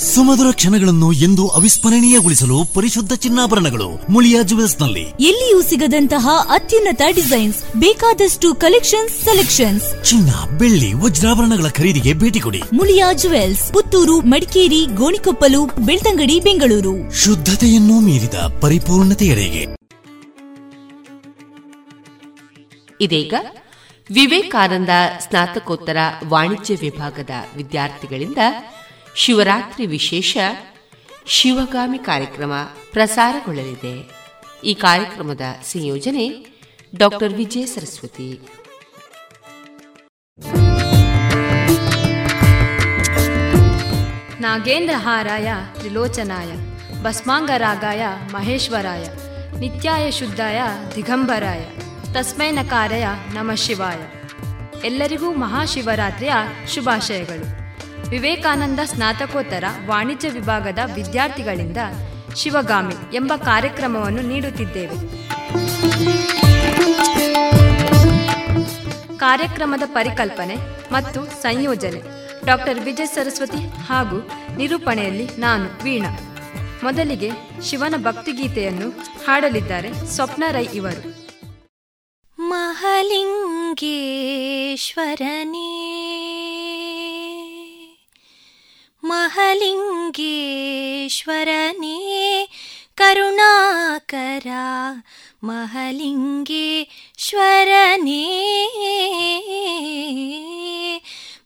ಸುಮಧುರ ಕ್ಷಣಗಳನ್ನು ಎಂದು ಅವಿಸ್ಮರಣೀಯಗೊಳಿಸಲು ಪರಿಶುದ್ಧ ಚಿನ್ನಾಭರಣಗಳು ಮುಳಿಯಾ ಜುವೆಲ್ಸ್ನಲ್ಲಿ ಎಲ್ಲಿಯೂ ಸಿಗದಂತಹ ಅತ್ಯುನ್ನತ ಡಿಸೈನ್ಸ್ ಬೇಕಾದಷ್ಟು ಕಲೆಕ್ಷನ್ಸ್ ಸೆಲೆಕ್ಷನ್ಸ್. ಚಿನ್ನ ಬೆಳ್ಳಿ ವಜ್ರಾಭರಣಗಳ ಖರೀದಿಗೆ ಭೇಟಿ ಕೊಡಿ. ಮುಳಿಯಾ ಜುವೆಲ್ಸ್ ಪುತ್ತೂರು ಮಡಿಕೇರಿ ಗೋಣಿಕೊಪ್ಪಲು ಬೆಳ್ತಂಗಡಿ ಬೆಂಗಳೂರು. ಶುದ್ಧತೆಯನ್ನು ಮೀರಿದ ಪರಿಪೂರ್ಣತೆಯರಿಗೆ ಇದೀಗ ವಿವೇಕಾನಂದ ಸ್ನಾತಕೋತ್ತರ ವಾಣಿಜ್ಯ ವಿಭಾಗದ ವಿದ್ಯಾರ್ಥಿಗಳಿಂದ ಶಿವರಾತ್ರಿ ವಿಶೇಷ ಶಿವಗಾಮಿ ಕಾರ್ಯಕ್ರಮ ಪ್ರಸಾರಗೊಳ್ಳಲಿದೆ. ಈ ಕಾರ್ಯಕ್ರಮದ ಸಂಯೋಜನೆ ಡಾಕ್ಟರ್ ವಿಜಯ ಸರಸ್ವತಿ. ನಾಗೇಂದ್ರ ಹಾರಾಯ, ತ್ರಿಲೋಚನಾಯ, ಭಸ್ಮಾಂಗರಾಗಾಯ, ಮಹೇಶ್ವರಾಯ, ನಿತ್ಯಾಯ ಶುದ್ಧಾಯ, ದಿಗಂಬರಾಯ ತಸ್ಮೈ ನಮಃ ಶಿವಾಯ. ಎಲ್ಲರಿಗೂ ಮಹಾಶಿವರಾತ್ರಿಯ ಶುಭಾಶಯಗಳು. ವಿವೇಕಾನಂದ ಸ್ನಾತಕೋತ್ತರ ವಾಣಿಜ್ಯ ವಿಭಾಗದ ವಿದ್ಯಾರ್ಥಿಗಳಿಂದ ಶಿವಗಾಮಿ ಎಂಬ ಕಾರ್ಯಕ್ರಮವನ್ನು ನೀಡುತ್ತಿದ್ದೇವೆ. ಕಾರ್ಯಕ್ರಮದ ಪರಿಕಲ್ಪನೆ ಮತ್ತು ಸಂಯೋಜನೆ ಡಾಕ್ಟರ್ ವಿಜಯ್ ಸರಸ್ವತಿ ಹಾಗೂ ನಿರೂಪಣೆಯಲ್ಲಿ ನಾನು, ವೀಣಾ. ಮೊದಲಿಗೆ ಶಿವನ ಭಕ್ತಿಗೀತೆಯನ್ನು ಹಾಡಲಿದ್ದಾರೆ ಸ್ವಪ್ನ ರೈ ಇವರು. ಮಹಲಿಂಗೇಶ್ವರನೇ. ಮಹಲಿಂಗೇಶ್ವರನೇ ಕರುಣಾಕರ ಮಹಲಿಂಗೇಶ್ವರನೇ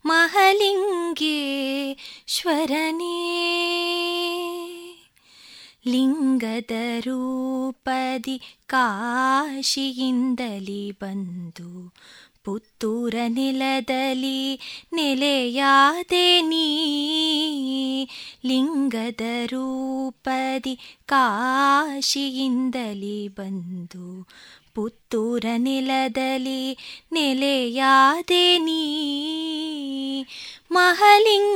ಮಹಲಿಂಗೇಶ್ವರನೇ. ಲಿಂಗದ ರೂಪದಿ ಕಾಶಿಯಿಂದಲಿ ಬಂದು ಪುತ್ತೂರ ನೆಲದಲ್ಲಿ ನೆಲೆಯಾದೆ ನೀ. ಲಿಂಗದ ರೂಪದಿ ಕಾಶಿಯಿಂದಲೇ ಬಂದು ಪುತ್ತೂರ ನೆಲದಲ್ಲಿ ನೆಲೆಯಾದೆ ನೀ. ಮಹಲಿಂಗೇಶ್ವರನೇ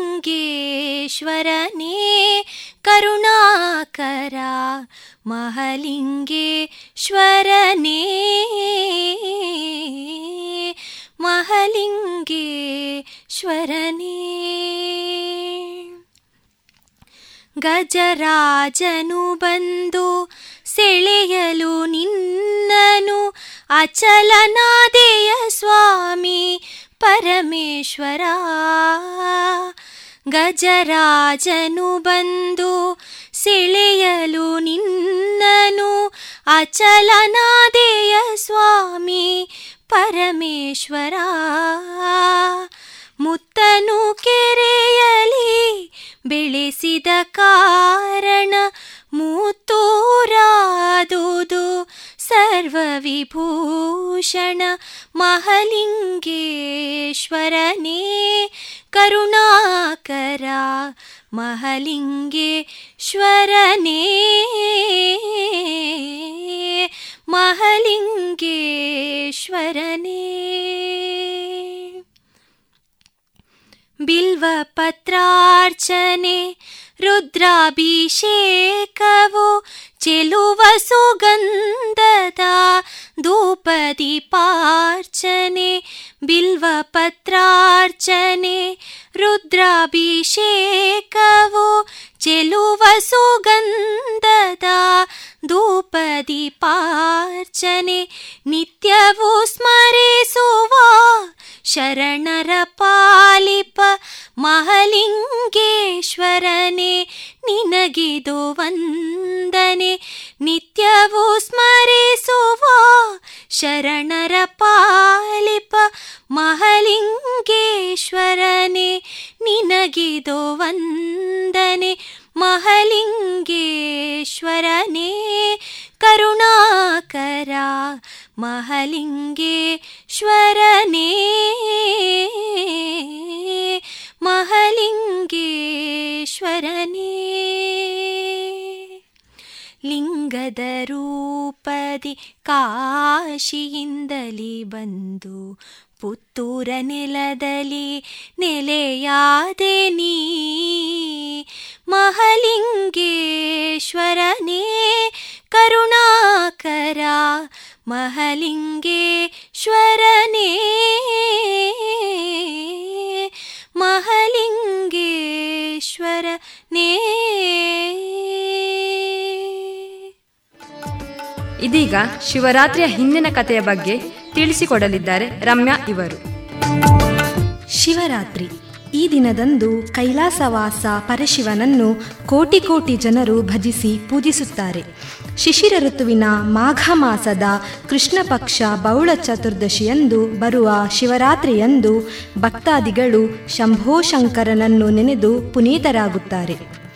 ಕರುಣಾಕರ ಮಹಲಿಂಗೇಶ್ವರನೇ. ಮಹಲಿಂಗೇಶ್ವರನೇ. ಗಜರಾಜನು ಬಂದು ಸೆಳೆಯಲು ನಿನ್ನನು ಅಚಲನಾದೆಯ ಸ್ವಾಮಿ ಪರಮೇಶ್ವರ. ಗಜರಾಜನು ಬಂದು ಸೆಳೆಯಲು ನಿನ್ನನು ಅಚಲನಾದೆಯ ಸ್ವಾಮಿ ಪರಮೇಶ್ವರ. ಮುತ್ತನು ಕೆರೆಯಲಿ ಬೆಳೆಸಿದ ಕಾರಣ ಮೂತೂರಾದುದು ಸರ್ವವಿಭೂಷಣ ಮಹಲಿಂಗೇಶ್ವರನೇ ಕರುಣಾಕರ ಮಹಲಿಂಗೇಶ್ವರನೇ ಮಹಲಿಂಗೇಶ್ವರನೇ. ಬಿಲ್ವಪತ್ರಾರ್ಚನೆ ರುದ್ರಾಭಿಷೇಕವು ಚೆಲುವ ಸುಗಂಧದ ಧೂಪದೀಪಾರ್ಚನೆ ಬಿಲ್ವಪತ್ರಾರ್ಚನೆ ರುದ್ರಾಭಿಷೇಕವು ಚೆಲುವ ಸುಗಂಧದ ಧೂಪದೀಪಾರ್ಚನೆ ನಿತ್ಯವೂ ಸ್ಮರಿಸುವ ಶರಣರ ಪಾಲಿಪ ಮಹಲಿಂಗೇಶ್ವರನೇ ನಿನಗಿದು ವಂದನೆ. ನಿತ್ಯವೂ ಸ್ಮರಿಸುವ ಶರಣರ ಪಾಲಿಪ ಮಹಲಿಂಗೇಶ್ವರನೇ ನಿನಗಿದು ವಂದನೆ. ಮಹಲಿಂಗೇಶ್ವರನೇ ಕರುಣಾಕರ ಮಹಲಿಂಗೇಶ್ವರನೇ. ಮಹಲಿಂಗೇಶ್ವರನೇ. ಲಿಂಗದ ರೂಪದಿ ಕಾಶಿಯಿಂದಲಿ ಬಂದು ಪುತ್ತೂರ ನೆಲದಲ್ಲಿ ನೆಲೆಯಾದೆ ನೀ ಮಹಲಿಂಗೇಶ್ವರನೇ ಕರುಣಾಕರ ಮಹಲಿಂಗೇಶ್ವರನೇ ಮಹಲಿಂಗೇಶ್ವರನೇ. ಇದೀಗ ಶಿವರಾತ್ರಿಯ ಹಿಂದಿನ ಕಥೆಯ ಬಗ್ಗೆ ತಿಳಿಸಿಕೊಡಲಿದ್ದಾರೆ ರಮ್ಯಾ ಇವರು. ಶಿವರಾತ್ರಿ. ಈ ದಿನದಂದು ಕೈಲಾಸವಾಸ ಪರಶಿವನನ್ನು ಕೋಟಿ ಕೋಟಿ ಜನರು ಭಜಿಸಿ ಪೂಜಿಸುತ್ತಾರೆ. ಶಿಶಿರ ಋತುವಿನ ಮಾಘ ಮಾಸದ ಕೃಷ್ಣ ಪಕ್ಷ ಬೌಳ ಚತುರ್ದಶಿಯಂದು ಬರುವ ಶಿವರಾತ್ರಿಯಂದು ಭಕ್ತಾದಿಗಳು ಶಂಭೋ ಶಂಕರನನ್ನು ನೆನೆದು ಪುನೀತರಾಗುತ್ತಾರೆ.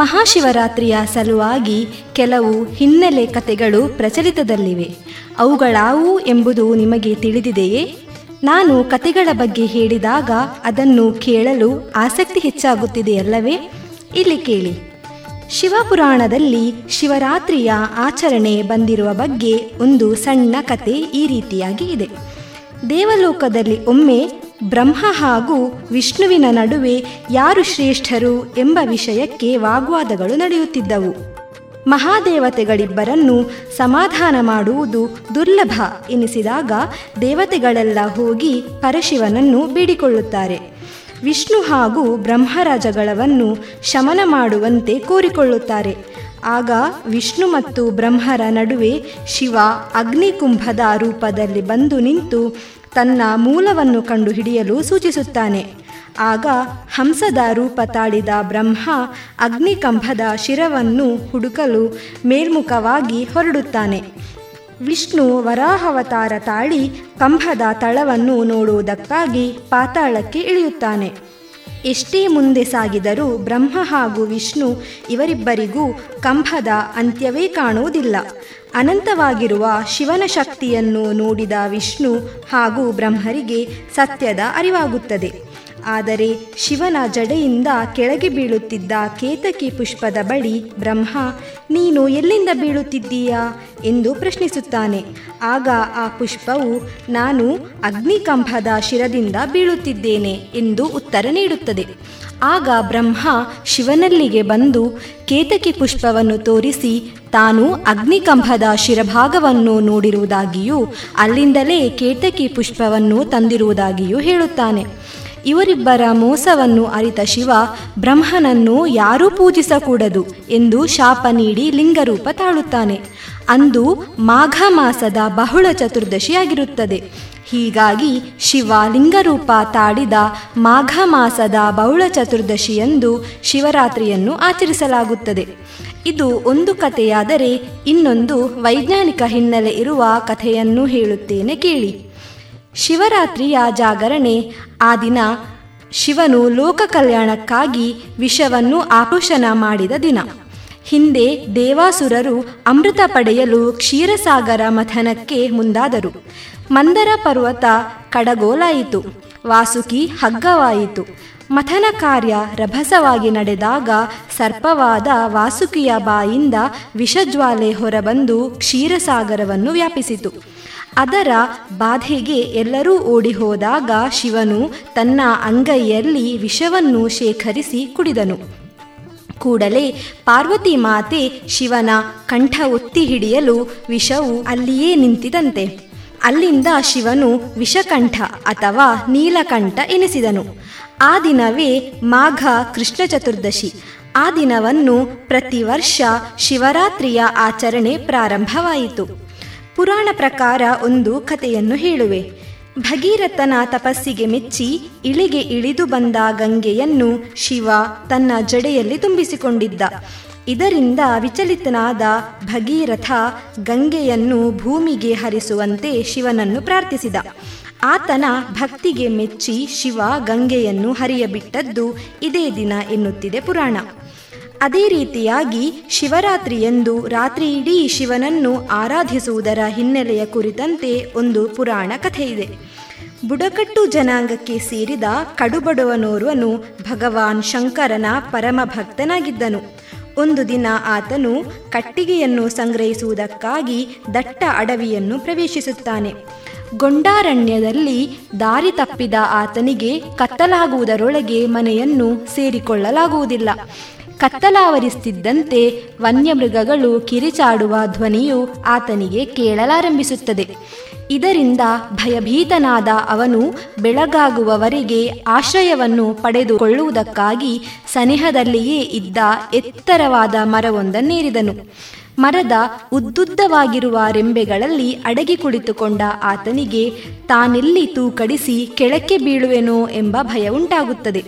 ಮಹಾಶಿವರಾತ್ರಿಯ ಸಲುವಾಗಿ ಕೆಲವು ಹಿನ್ನೆಲೆ ಕಥೆಗಳು ಪ್ರಚಲಿತದಲ್ಲಿವೆ. ಅವುಗಳಾವು ಎಂಬುದು ನಿಮಗೆ ತಿಳಿದಿದೆಯೇ? ನಾನು ಕತೆಗಳ ಬಗ್ಗೆ ಹೇಳಿದಾಗ ಅದನ್ನು ಕೇಳಲು ಆಸಕ್ತಿ ಹೆಚ್ಚಾಗುತ್ತಿದೆಯಲ್ಲವೇ ಇಲ್ಲಿ ಕೇಳಿ. ಶಿವಪುರಾಣದಲ್ಲಿ ಶಿವರಾತ್ರಿಯ ಆಚರಣೆ ಬಂದಿರುವ ಬಗ್ಗೆ ಒಂದು ಸಣ್ಣ ಕತೆ ಈ ರೀತಿಯಾಗಿ ಇದೆ. ದೇವಲೋಕದಲ್ಲಿ ಒಮ್ಮೆ ಬ್ರಹ್ಮ ಹಾಗೂ ವಿಷ್ಣುವಿನ ನಡುವೆ ಯಾರು ಶ್ರೇಷ್ಠರು ಎಂಬ ವಿಷಯಕ್ಕೆ ವಾಗ್ವಾದಗಳು ನಡೆಯುತ್ತಿದ್ದವು. ಮಹಾದೇವತೆಗಳಿಬ್ಬರನ್ನು ಸಮಾಧಾನ ಮಾಡುವುದು ದುರ್ಲಭ ಎನಿಸಿದಾಗ ದೇವತೆಗಳೆಲ್ಲ ಹೋಗಿ ಪರಶಿವನನ್ನು ಬೇಡಿಕೊಳ್ಳುತ್ತಾರೆ. ವಿಷ್ಣು ಹಾಗೂ ಬ್ರಹ್ಮರಾಜಗಳವನ್ನು ಶಮನ ಮಾಡುವಂತೆ ಕೋರಿಕೊಳ್ಳುತ್ತಾರೆ. ಆಗ ವಿಷ್ಣು ಮತ್ತು ಬ್ರಹ್ಮರ ನಡುವೆ ಶಿವ ಅಗ್ನಿಕುಂಭದ ರೂಪದಲ್ಲಿ ಬಂದು ನಿಂತು ತನ್ನ ಮೂಲವನ್ನು ಕಂಡುಹಿಡಿಯಲು ಸೂಚಿಸುತ್ತಾನೆ. ಆಗ ಹಂಸದ ರೂಪ ತಾಳಿದ ಬ್ರಹ್ಮ ಅಗ್ನಿಕಂಭದ ಶಿರವನ್ನು ಹುಡುಕಲು ಮೇಲ್ಮುಖವಾಗಿ ಹೊರಡುತ್ತಾನೆ. ವಿಷ್ಣು ವರಾಹವತಾರ ತಾಳಿ ಕಂಭದ ತಳವನ್ನು ನೋಡುವುದಕ್ಕಾಗಿ ಪಾತಾಳಕ್ಕೆ ಇಳಿಯುತ್ತಾನೆ. ಎಷ್ಟೇ ಮುಂದೆ ಸಾಗಿದರೂ ಬ್ರಹ್ಮ ಹಾಗೂ ವಿಷ್ಣು ಇವರಿಬ್ಬರಿಗೂ ಕಂಭದ ಅಂತ್ಯವೇ ಕಾಣುವುದಿಲ್ಲ. ಅನಂತವಾಗಿರುವ ಶಿವನ ಶಕ್ತಿಯನ್ನು ನೋಡಿದ ವಿಷ್ಣು ಹಾಗೂ ಬ್ರಹ್ಮರಿಗೆ ಸತ್ಯದ ಅರಿವಾಗುತ್ತದೆ. ಆದರೆ ಶಿವನ ಜಡೆಯಿಂದ ಕೆಳಗೆ ಬೀಳುತ್ತಿದ್ದ ಕೇತಕಿ ಪುಷ್ಪದ ಬಳಿ ಬ್ರಹ್ಮ, ನೀನು ಎಲ್ಲಿಂದ ಬೀಳುತ್ತಿದ್ದೀಯಾ? ಎಂದು ಪ್ರಶ್ನಿಸುತ್ತಾನೆ. ಆಗ ಆ ಪುಷ್ಪವು, ನಾನು ಅಗ್ನಿಕಂಭದ ಶಿರದಿಂದ ಬೀಳುತ್ತಿದ್ದೇನೆ ಎಂದು ಉತ್ತರ ನೀಡುತ್ತದೆ. ಆಗ ಬ್ರಹ್ಮ ಶಿವನಲ್ಲಿಗೆ ಬಂದು ಕೇತಕಿ ಪುಷ್ಪವನ್ನು ತೋರಿಸಿ, ತಾನು ಅಗ್ನಿಕಂಭದ ಶಿರಭಾಗವನ್ನು ನೋಡಿರುವುದಾಗಿಯೂ, ಅಲ್ಲಿಂದಲೇ ಕೇತಕಿ ಪುಷ್ಪವನ್ನು ತಂದಿರುವುದಾಗಿಯೂ ಹೇಳುತ್ತಾನೆ. ಇವರಿಬ್ಬರ ಮೋಸವನ್ನು ಅರಿತ ಶಿವ, ಬ್ರಹ್ಮನನ್ನು ಯಾರೂ ಪೂಜಿಸಕೂಡದು ಎಂದು ಶಾಪ ನೀಡಿ ಲಿಂಗರೂಪ ತಾಳುತ್ತಾನೆ. ಅಂದು ಮಾಘ ಮಾಸದ ಬಹುಳ ಚತುರ್ದಶಿಯಾಗಿರುತ್ತದೆ. ಹೀಗಾಗಿ ಶಿವ ಲಿಂಗರೂಪ ತಾಡಿದ ಮಾಘ ಮಾಸದ ಬೌಳ ಚತುರ್ದಶಿಯಂದು ಶಿವರಾತ್ರಿಯನ್ನು ಆಚರಿಸಲಾಗುತ್ತದೆ. ಇದು ಒಂದು ಕಥೆಯಾದರೆ ಇನ್ನೊಂದು ವೈಜ್ಞಾನಿಕ ಹಿನ್ನೆಲೆ ಇರುವ ಕಥೆಯನ್ನು ಹೇಳುತ್ತೇನೆ ಕೇಳಿ. ಶಿವರಾತ್ರಿಯ ಜಾಗರಣೆ. ಆ ದಿನ ಶಿವನು ಲೋಕ ಕಲ್ಯಾಣಕ್ಕಾಗಿ ವಿಷವನ್ನು ಆಪೋಷಣ ಮಾಡಿದ ದಿನ. ಹಿಂದೆ ದೇವಾಸುರರು ಅಮೃತ ಪಡೆಯಲು ಕ್ಷೀರಸಾಗರ ಮಥನಕ್ಕೆ ಮುಂದಾದರು. ಮಂದರ ಪರ್ವತ ಕಡಗೋಲಾಯಿತು. ವಾಸುಕಿ ಹಗ್ಗವಾಯಿತು. ಮಥನ ಕಾರ್ಯ ರಭಸವಾಗಿ ನಡೆದಾಗ ಸರ್ಪವಾದ ವಾಸುಕಿಯ ಬಾಯಿಂದ ವಿಷಜ್ವಾಲೆ ಹೊರಬಂದು ಕ್ಷೀರಸಾಗರವನ್ನು ವ್ಯಾಪಿಸಿತು. ಅದರ ಬಾಧೆಗೆ ಎಲ್ಲರೂ ಓಡಿ ಹೋದಾಗ ಶಿವನು ತನ್ನ ಅಂಗೈಯಲ್ಲಿ ವಿಷವನ್ನು ಶೇಖರಿಸಿ ಕುಡಿದನು. ಕೂಡಲೇ ಪಾರ್ವತಿ ಮಾತೆ ಶಿವನ ಕಂಠ ಒತ್ತಿ ಹಿಡಿಯಲು ವಿಷವು ಅಲ್ಲಿಯೇ ನಿಂತಿದಂತೆ. ಅಲ್ಲಿಂದ ಶಿವನು ವಿಷಕಂಠ ಅಥವಾ ನೀಲಕಂಠ ಎನಿಸಿದನು. ಆ ದಿನವೇ ಮಾಘ ಕೃಷ್ಣ ಚತುರ್ದಶಿ. ಆ ದಿನವನ್ನು ಪ್ರತಿ ವರ್ಷ ಶಿವರಾತ್ರಿಯ ಆಚರಣೆ ಪ್ರಾರಂಭವಾಯಿತು. ಪುರಾಣ ಪ್ರಕಾರ ಒಂದು ಕಥೆಯನ್ನು ಹೇಳುವೆ. ಭಗೀರಥನ ತಪಸ್ಸಿಗೆ ಮೆಚ್ಚಿ ಇಳಿಗೆ ಇಳಿದು ಬಂದ ಗಂಗೆಯನ್ನು ಶಿವ ತನ್ನ ಜಡೆಯಲ್ಲಿ ತುಂಬಿಸಿಕೊಂಡಿದ್ದ. ಇದರಿಂದ ವಿಚಲಿತನಾದ ಭಗೀರಥ ಗಂಗೆಯನ್ನು ಭೂಮಿಗೆ ಹರಿಸುವಂತೆ ಶಿವನನ್ನು ಪ್ರಾರ್ಥಿಸಿದ. ಆತನ ಭಕ್ತಿಗೆ ಮೆಚ್ಚಿ ಶಿವ ಗಂಗೆಯನ್ನು ಹರಿಯಬಿಟ್ಟದ್ದು ಇದೇ ದಿನ ಎನ್ನುತ್ತಿದೆ ಪುರಾಣ. ಅದೇ ರೀತಿಯಾಗಿ ಶಿವರಾತ್ರಿಯಂದು ರಾತ್ರಿ ಇಡೀ ಶಿವನನ್ನು ಆರಾಧಿಸುವುದರ ಹಿನ್ನೆಲೆಯ ಕುರಿತಂತೆ ಒಂದು ಪುರಾಣ ಕಥೆಯಿದೆ ಬುಡಕಟ್ಟು ಜನಾಂಗಕ್ಕೆ ಸೇರಿದ ಕಡುಬಡವನೋರ್ವನು ಭಗವಾನ್ ಶಂಕರನ ಪರಮ ಭಕ್ತನಾಗಿದ್ದನು ಒಂದು ದಿನ ಆತನು ಕಟ್ಟಿಗೆಯನ್ನು ಸಂಗ್ರಹಿಸುವುದಕ್ಕಾಗಿ ದಟ್ಟ ಅಡವಿಯನ್ನು ಪ್ರವೇಶಿಸುತ್ತಾನೆ. ಗೊಂಡಾರಣ್ಯದಲ್ಲಿ ದಾರಿ ತಪ್ಪಿದ ಆತನಿಗೆ ಕತ್ತಲಾಗುವುದರೊಳಗೆ ಮನೆಯನ್ನು ಸೇರಿಕೊಳ್ಳಲಾಗುವುದಿಲ್ಲ. ಕತ್ತಲಾವರಿಸುತ್ತಿದ್ದಂತೆ ವನ್ಯಮೃಗಗಳು ಕಿರಿಚಾಡುವ ಧ್ವನಿಯು ಆತನಿಗೆ ಕೇಳಲಾರಂಭಿಸುತ್ತದೆ. ಇದರಿಂದ ಭಯಭೀತನಾದ ಅವನು ಬೆಳಗಾಗುವವರೆಗೆ ಆಶ್ರಯವನ್ನು ಪಡೆದುಕೊಳ್ಳುವುದಕ್ಕಾಗಿ ಸನಿಹದಲ್ಲಿಯೇ ಇದ್ದ ಎತ್ತರವಾದ ಮರವೊಂದನ್ನೇರಿದನು. ಮರದ ಉದ್ದುದ್ದವಾಗಿರುವ ರೆಂಬೆಗಳಲ್ಲಿ ಅಡಗಿ ಕುಳಿತುಕೊಂಡ ಆತನಿಗೆ, ತಾನೆಲ್ಲಿ ತೂಕಡಿಸಿ ಕೆಳಕ್ಕೆ ಬೀಳುವೆನೋ ಎಂಬ ಭಯ ಉಂಟಾಗುತ್ತದೆ.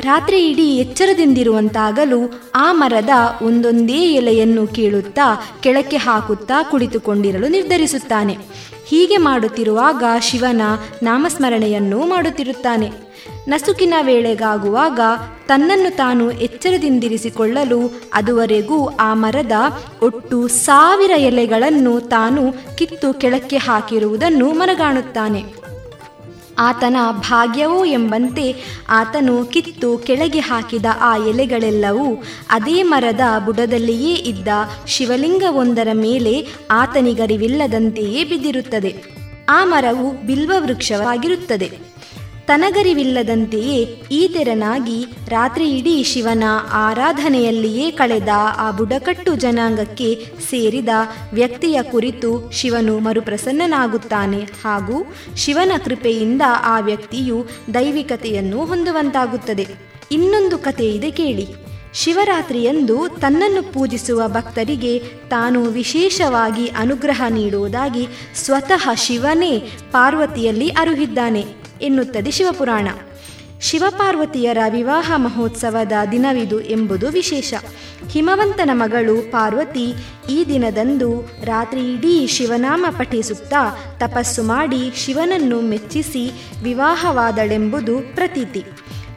ರಾತ್ರಿ ಇಡೀ ಎಚ್ಚರದಿಂದಿರುವಂತಾಗಲು ಆ ಮರದ ಒಂದೊಂದೇ ಎಲೆಯನ್ನು ಕೀಳುತ್ತಾ ಕೆಳಕ್ಕೆ ಹಾಕುತ್ತಾ ಕುಳಿತುಕೊಂಡಿರಲು ನಿರ್ಧರಿಸುತ್ತಾನೆ. ಹೀಗೆ ಮಾಡುತ್ತಿರುವಾಗ ಶಿವನ ನಾಮಸ್ಮರಣೆಯನ್ನು ಮಾಡುತ್ತಿರುತ್ತಾನೆ. ನಸುಕಿನ ವೇಳೆಗಾಗುವಾಗ ತನ್ನನ್ನು ತಾನು ಎಚ್ಚರದಿಂದಿರಿಸಿಕೊಳ್ಳಲು ಅದುವರೆಗೂ ಆ ಮರದ ಒಟ್ಟು ಸಾವಿರ ಎಲೆಗಳನ್ನು ತಾನು ಕಿತ್ತು ಕೆಳಕ್ಕೆ ಹಾಕಿರುವುದನ್ನು ಮನಗಾಣುತ್ತಾನೆ. ಆತನ ಭಾಗ್ಯವೋ ಎಂಬಂತೆ ಆತನು ಕಿತ್ತು ಕೆಳಗೆ ಹಾಕಿದ ಆ ಎಲೆಗಳೆಲ್ಲವೂ ಅದೇ ಮರದ ಬುಡದಲ್ಲಿಯೇ ಇದ್ದ ಶಿವಲಿಂಗವೊಂದರ ಮೇಲೆ ಆತನಿಗರಿವಿಲ್ಲದಂತೆಯೇ ಬಿದ್ದಿರುತ್ತದೆ. ಆ ಮರವು ಬಿಲ್ವ ವೃಕ್ಷವಾಗಿರುತ್ತದೆ ತನಗರಿವಿಲ್ಲದಂತೆಯೇ ಈತೆರನಾಗಿ ರಾತ್ರಿಯಿಡೀ ಶಿವನ ಆರಾಧನೆಯಲ್ಲಿಯೇ ಕಳೆದ ಆ ಬುಡಕಟ್ಟು ಜನಾಂಗಕ್ಕೆ ಸೇರಿದ ವ್ಯಕ್ತಿಯ ಕುರಿತು ಶಿವನು ಮರುಪ್ರಸನ್ನನಾಗುತ್ತಾನೆ. ಹಾಗೂ ಶಿವನ ಕೃಪೆಯಿಂದ ಆ ವ್ಯಕ್ತಿಯು ದೈವಿಕತೆಯನ್ನು ಹೊಂದುವಂತಾಗುತ್ತದೆ. ಇನ್ನೊಂದು ಕಥೆ ಇದೆ ಕೇಳಿ. ಶಿವರಾತ್ರಿಯಂದು ತನ್ನನ್ನು ಪೂಜಿಸುವ ಭಕ್ತರಿಗೆ ತಾನು ವಿಶೇಷವಾಗಿ ಅನುಗ್ರಹ ನೀಡುವುದಾಗಿ ಸ್ವತಃ ಶಿವನೇ ಪಾರ್ವತಿಯಲ್ಲಿ ಅರುಹಿದ್ದಾನೆ. ಎನ್ನುತ್ತದೆ ಶಿವಪುರಾಣ. ಶಿವಪಾರ್ವತಿಯರ ವಿವಾಹ ಮಹೋತ್ಸವದ ದಿನವಿದು ಎಂಬುದು ವಿಶೇಷ. ಹಿಮವಂತನ ಮಗಳು ಪಾರ್ವತಿ ಈ ದಿನದಂದು ರಾತ್ರಿ ಇಡೀ ಶಿವನಾಮ ಪಠಿಸುತ್ತಾ ತಪಸ್ಸು ಮಾಡಿ ಶಿವನನ್ನು ಮೆಚ್ಚಿಸಿ ವಿವಾಹವಾದಳೆಂಬುದು ಪ್ರತೀತಿ.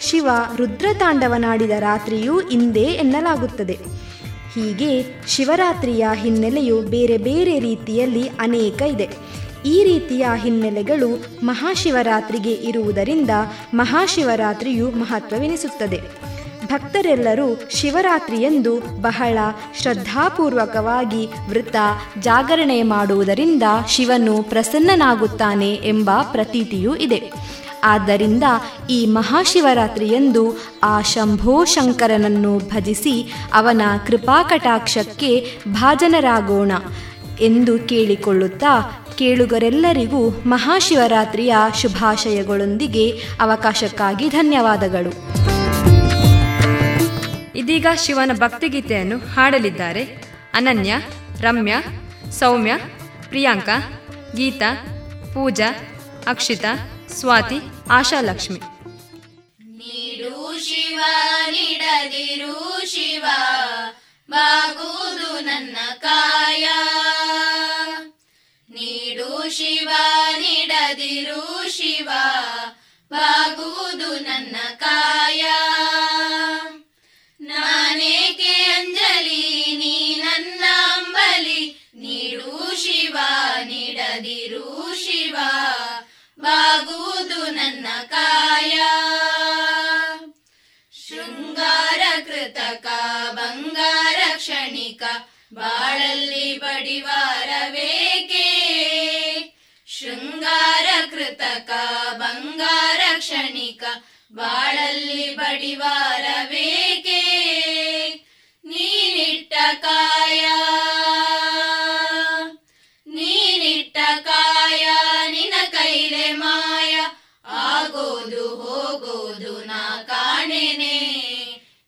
ಶಿವ ರುದ್ರತಾಂಡವನಾಡಿದ ರಾತ್ರಿಯೂ ಇಂದೇ ಎನ್ನಲಾಗುತ್ತದೆ. ಹೀಗೆ ಶಿವರಾತ್ರಿಯ ಹಿನ್ನೆಲೆಯು ಬೇರೆ ಬೇರೆ ರೀತಿಯಲ್ಲಿ ಅನೇಕ ಇದೆ. ಈ ರೀತಿಯ ಹಿನ್ನೆಲೆಗಳು ಮಹಾಶಿವರಾತ್ರಿಗೆ ಇರುವುದರಿಂದ ಮಹಾಶಿವರಾತ್ರಿಯು ಮಹತ್ವವೆನಿಸುತ್ತದೆ. ಭಕ್ತರೆಲ್ಲರೂ ಶಿವರಾತ್ರಿಯಂದು ಬಹಳ ಶ್ರದ್ಧಾಪೂರ್ವಕವಾಗಿ ವೃತ ಜಾಗರಣೆ ಮಾಡುವುದರಿಂದ ಶಿವನು ಪ್ರಸನ್ನನಾಗುತ್ತಾನೆ ಎಂಬ ಪ್ರತೀತಿಯೂ ಇದೆ. ಆದ್ದರಿಂದ ಈ ಮಹಾಶಿವರಾತ್ರಿಯಂದು ಆ ಶಂಭೋ ಶಂಕರನನ್ನು ಭಜಿಸಿ ಅವನ ಕೃಪಾಕಟಾಕ್ಷಕ್ಕೆ ಭಾಜನರಾಗೋಣ ಎಂದು ಕೇಳಿಕೊಳ್ಳುತ್ತಾ ಕೇಳುಗರೆಲ್ಲರಿಗೂ ಮಹಾಶಿವರಾತ್ರಿಯ ಶುಭಾಶಯಗಳೊಂದಿಗೆ ಅವಕಾಶಕ್ಕಾಗಿ ಧನ್ಯವಾದಗಳು. ಇದೀಗ ಶಿವನ ಭಕ್ತಿಗೀತೆಯನ್ನು ಹಾಡಲಿದ್ದಾರೆ. ಅನನ್ಯ, ರಮ್ಯಾ, ಸೌಮ್ಯ, ಪ್ರಿಯಾಂಕಾ, ಗೀತಾ, ಪೂಜಾ, ಅಕ್ಷಿತಾ, ಸ್ವಾತಿ, ಆಶಾಲಕ್ಷ್ಮಿ. ಶಿವ, ನೀಡದಿರು ಶಿವ ನನ್ನ ಕಾಯ. ನೀಡು ಶಿವ, ನೀಡದಿರು ಶಿವ, ಬಾಗುವುದು ನನ್ನ ಕಾಯ. ನಾನೇಕೆ ಅಂಜಲಿ, ನೀ ನನ್ನ ಅಂಬಲಿ ನೀಡು ಶಿವ, ನೀಡದಿರು ಶಿವ, ಬಾಗುವುದು ನನ್ನ ಕಾಯ. ಶೃಂಗಾರ ಕೃತಕ, ಬಂಗಾರ ಕ್ಷಣಿಕ, ಬಾಳಲ್ಲಿ ಬಡಿವಾರವೇಕೆ? ಶೃಂಗಾರ ಕೃತಕ ಬಂಗಾರ ಕ್ಷಣಿಕ ಬಾಳಲ್ಲಿ ಬಡಿವಾರಬೇಕೆ ನೀನಿಟ್ಟ ಕಾಯ ನೀನಿಟ್ಟ ಕಾಯ ನಿನ ಕೈಲೆ ಮಾಯ, ಆಗೋದು ಹೋಗೋದು ನಾ ಕಾಣೆನೆ.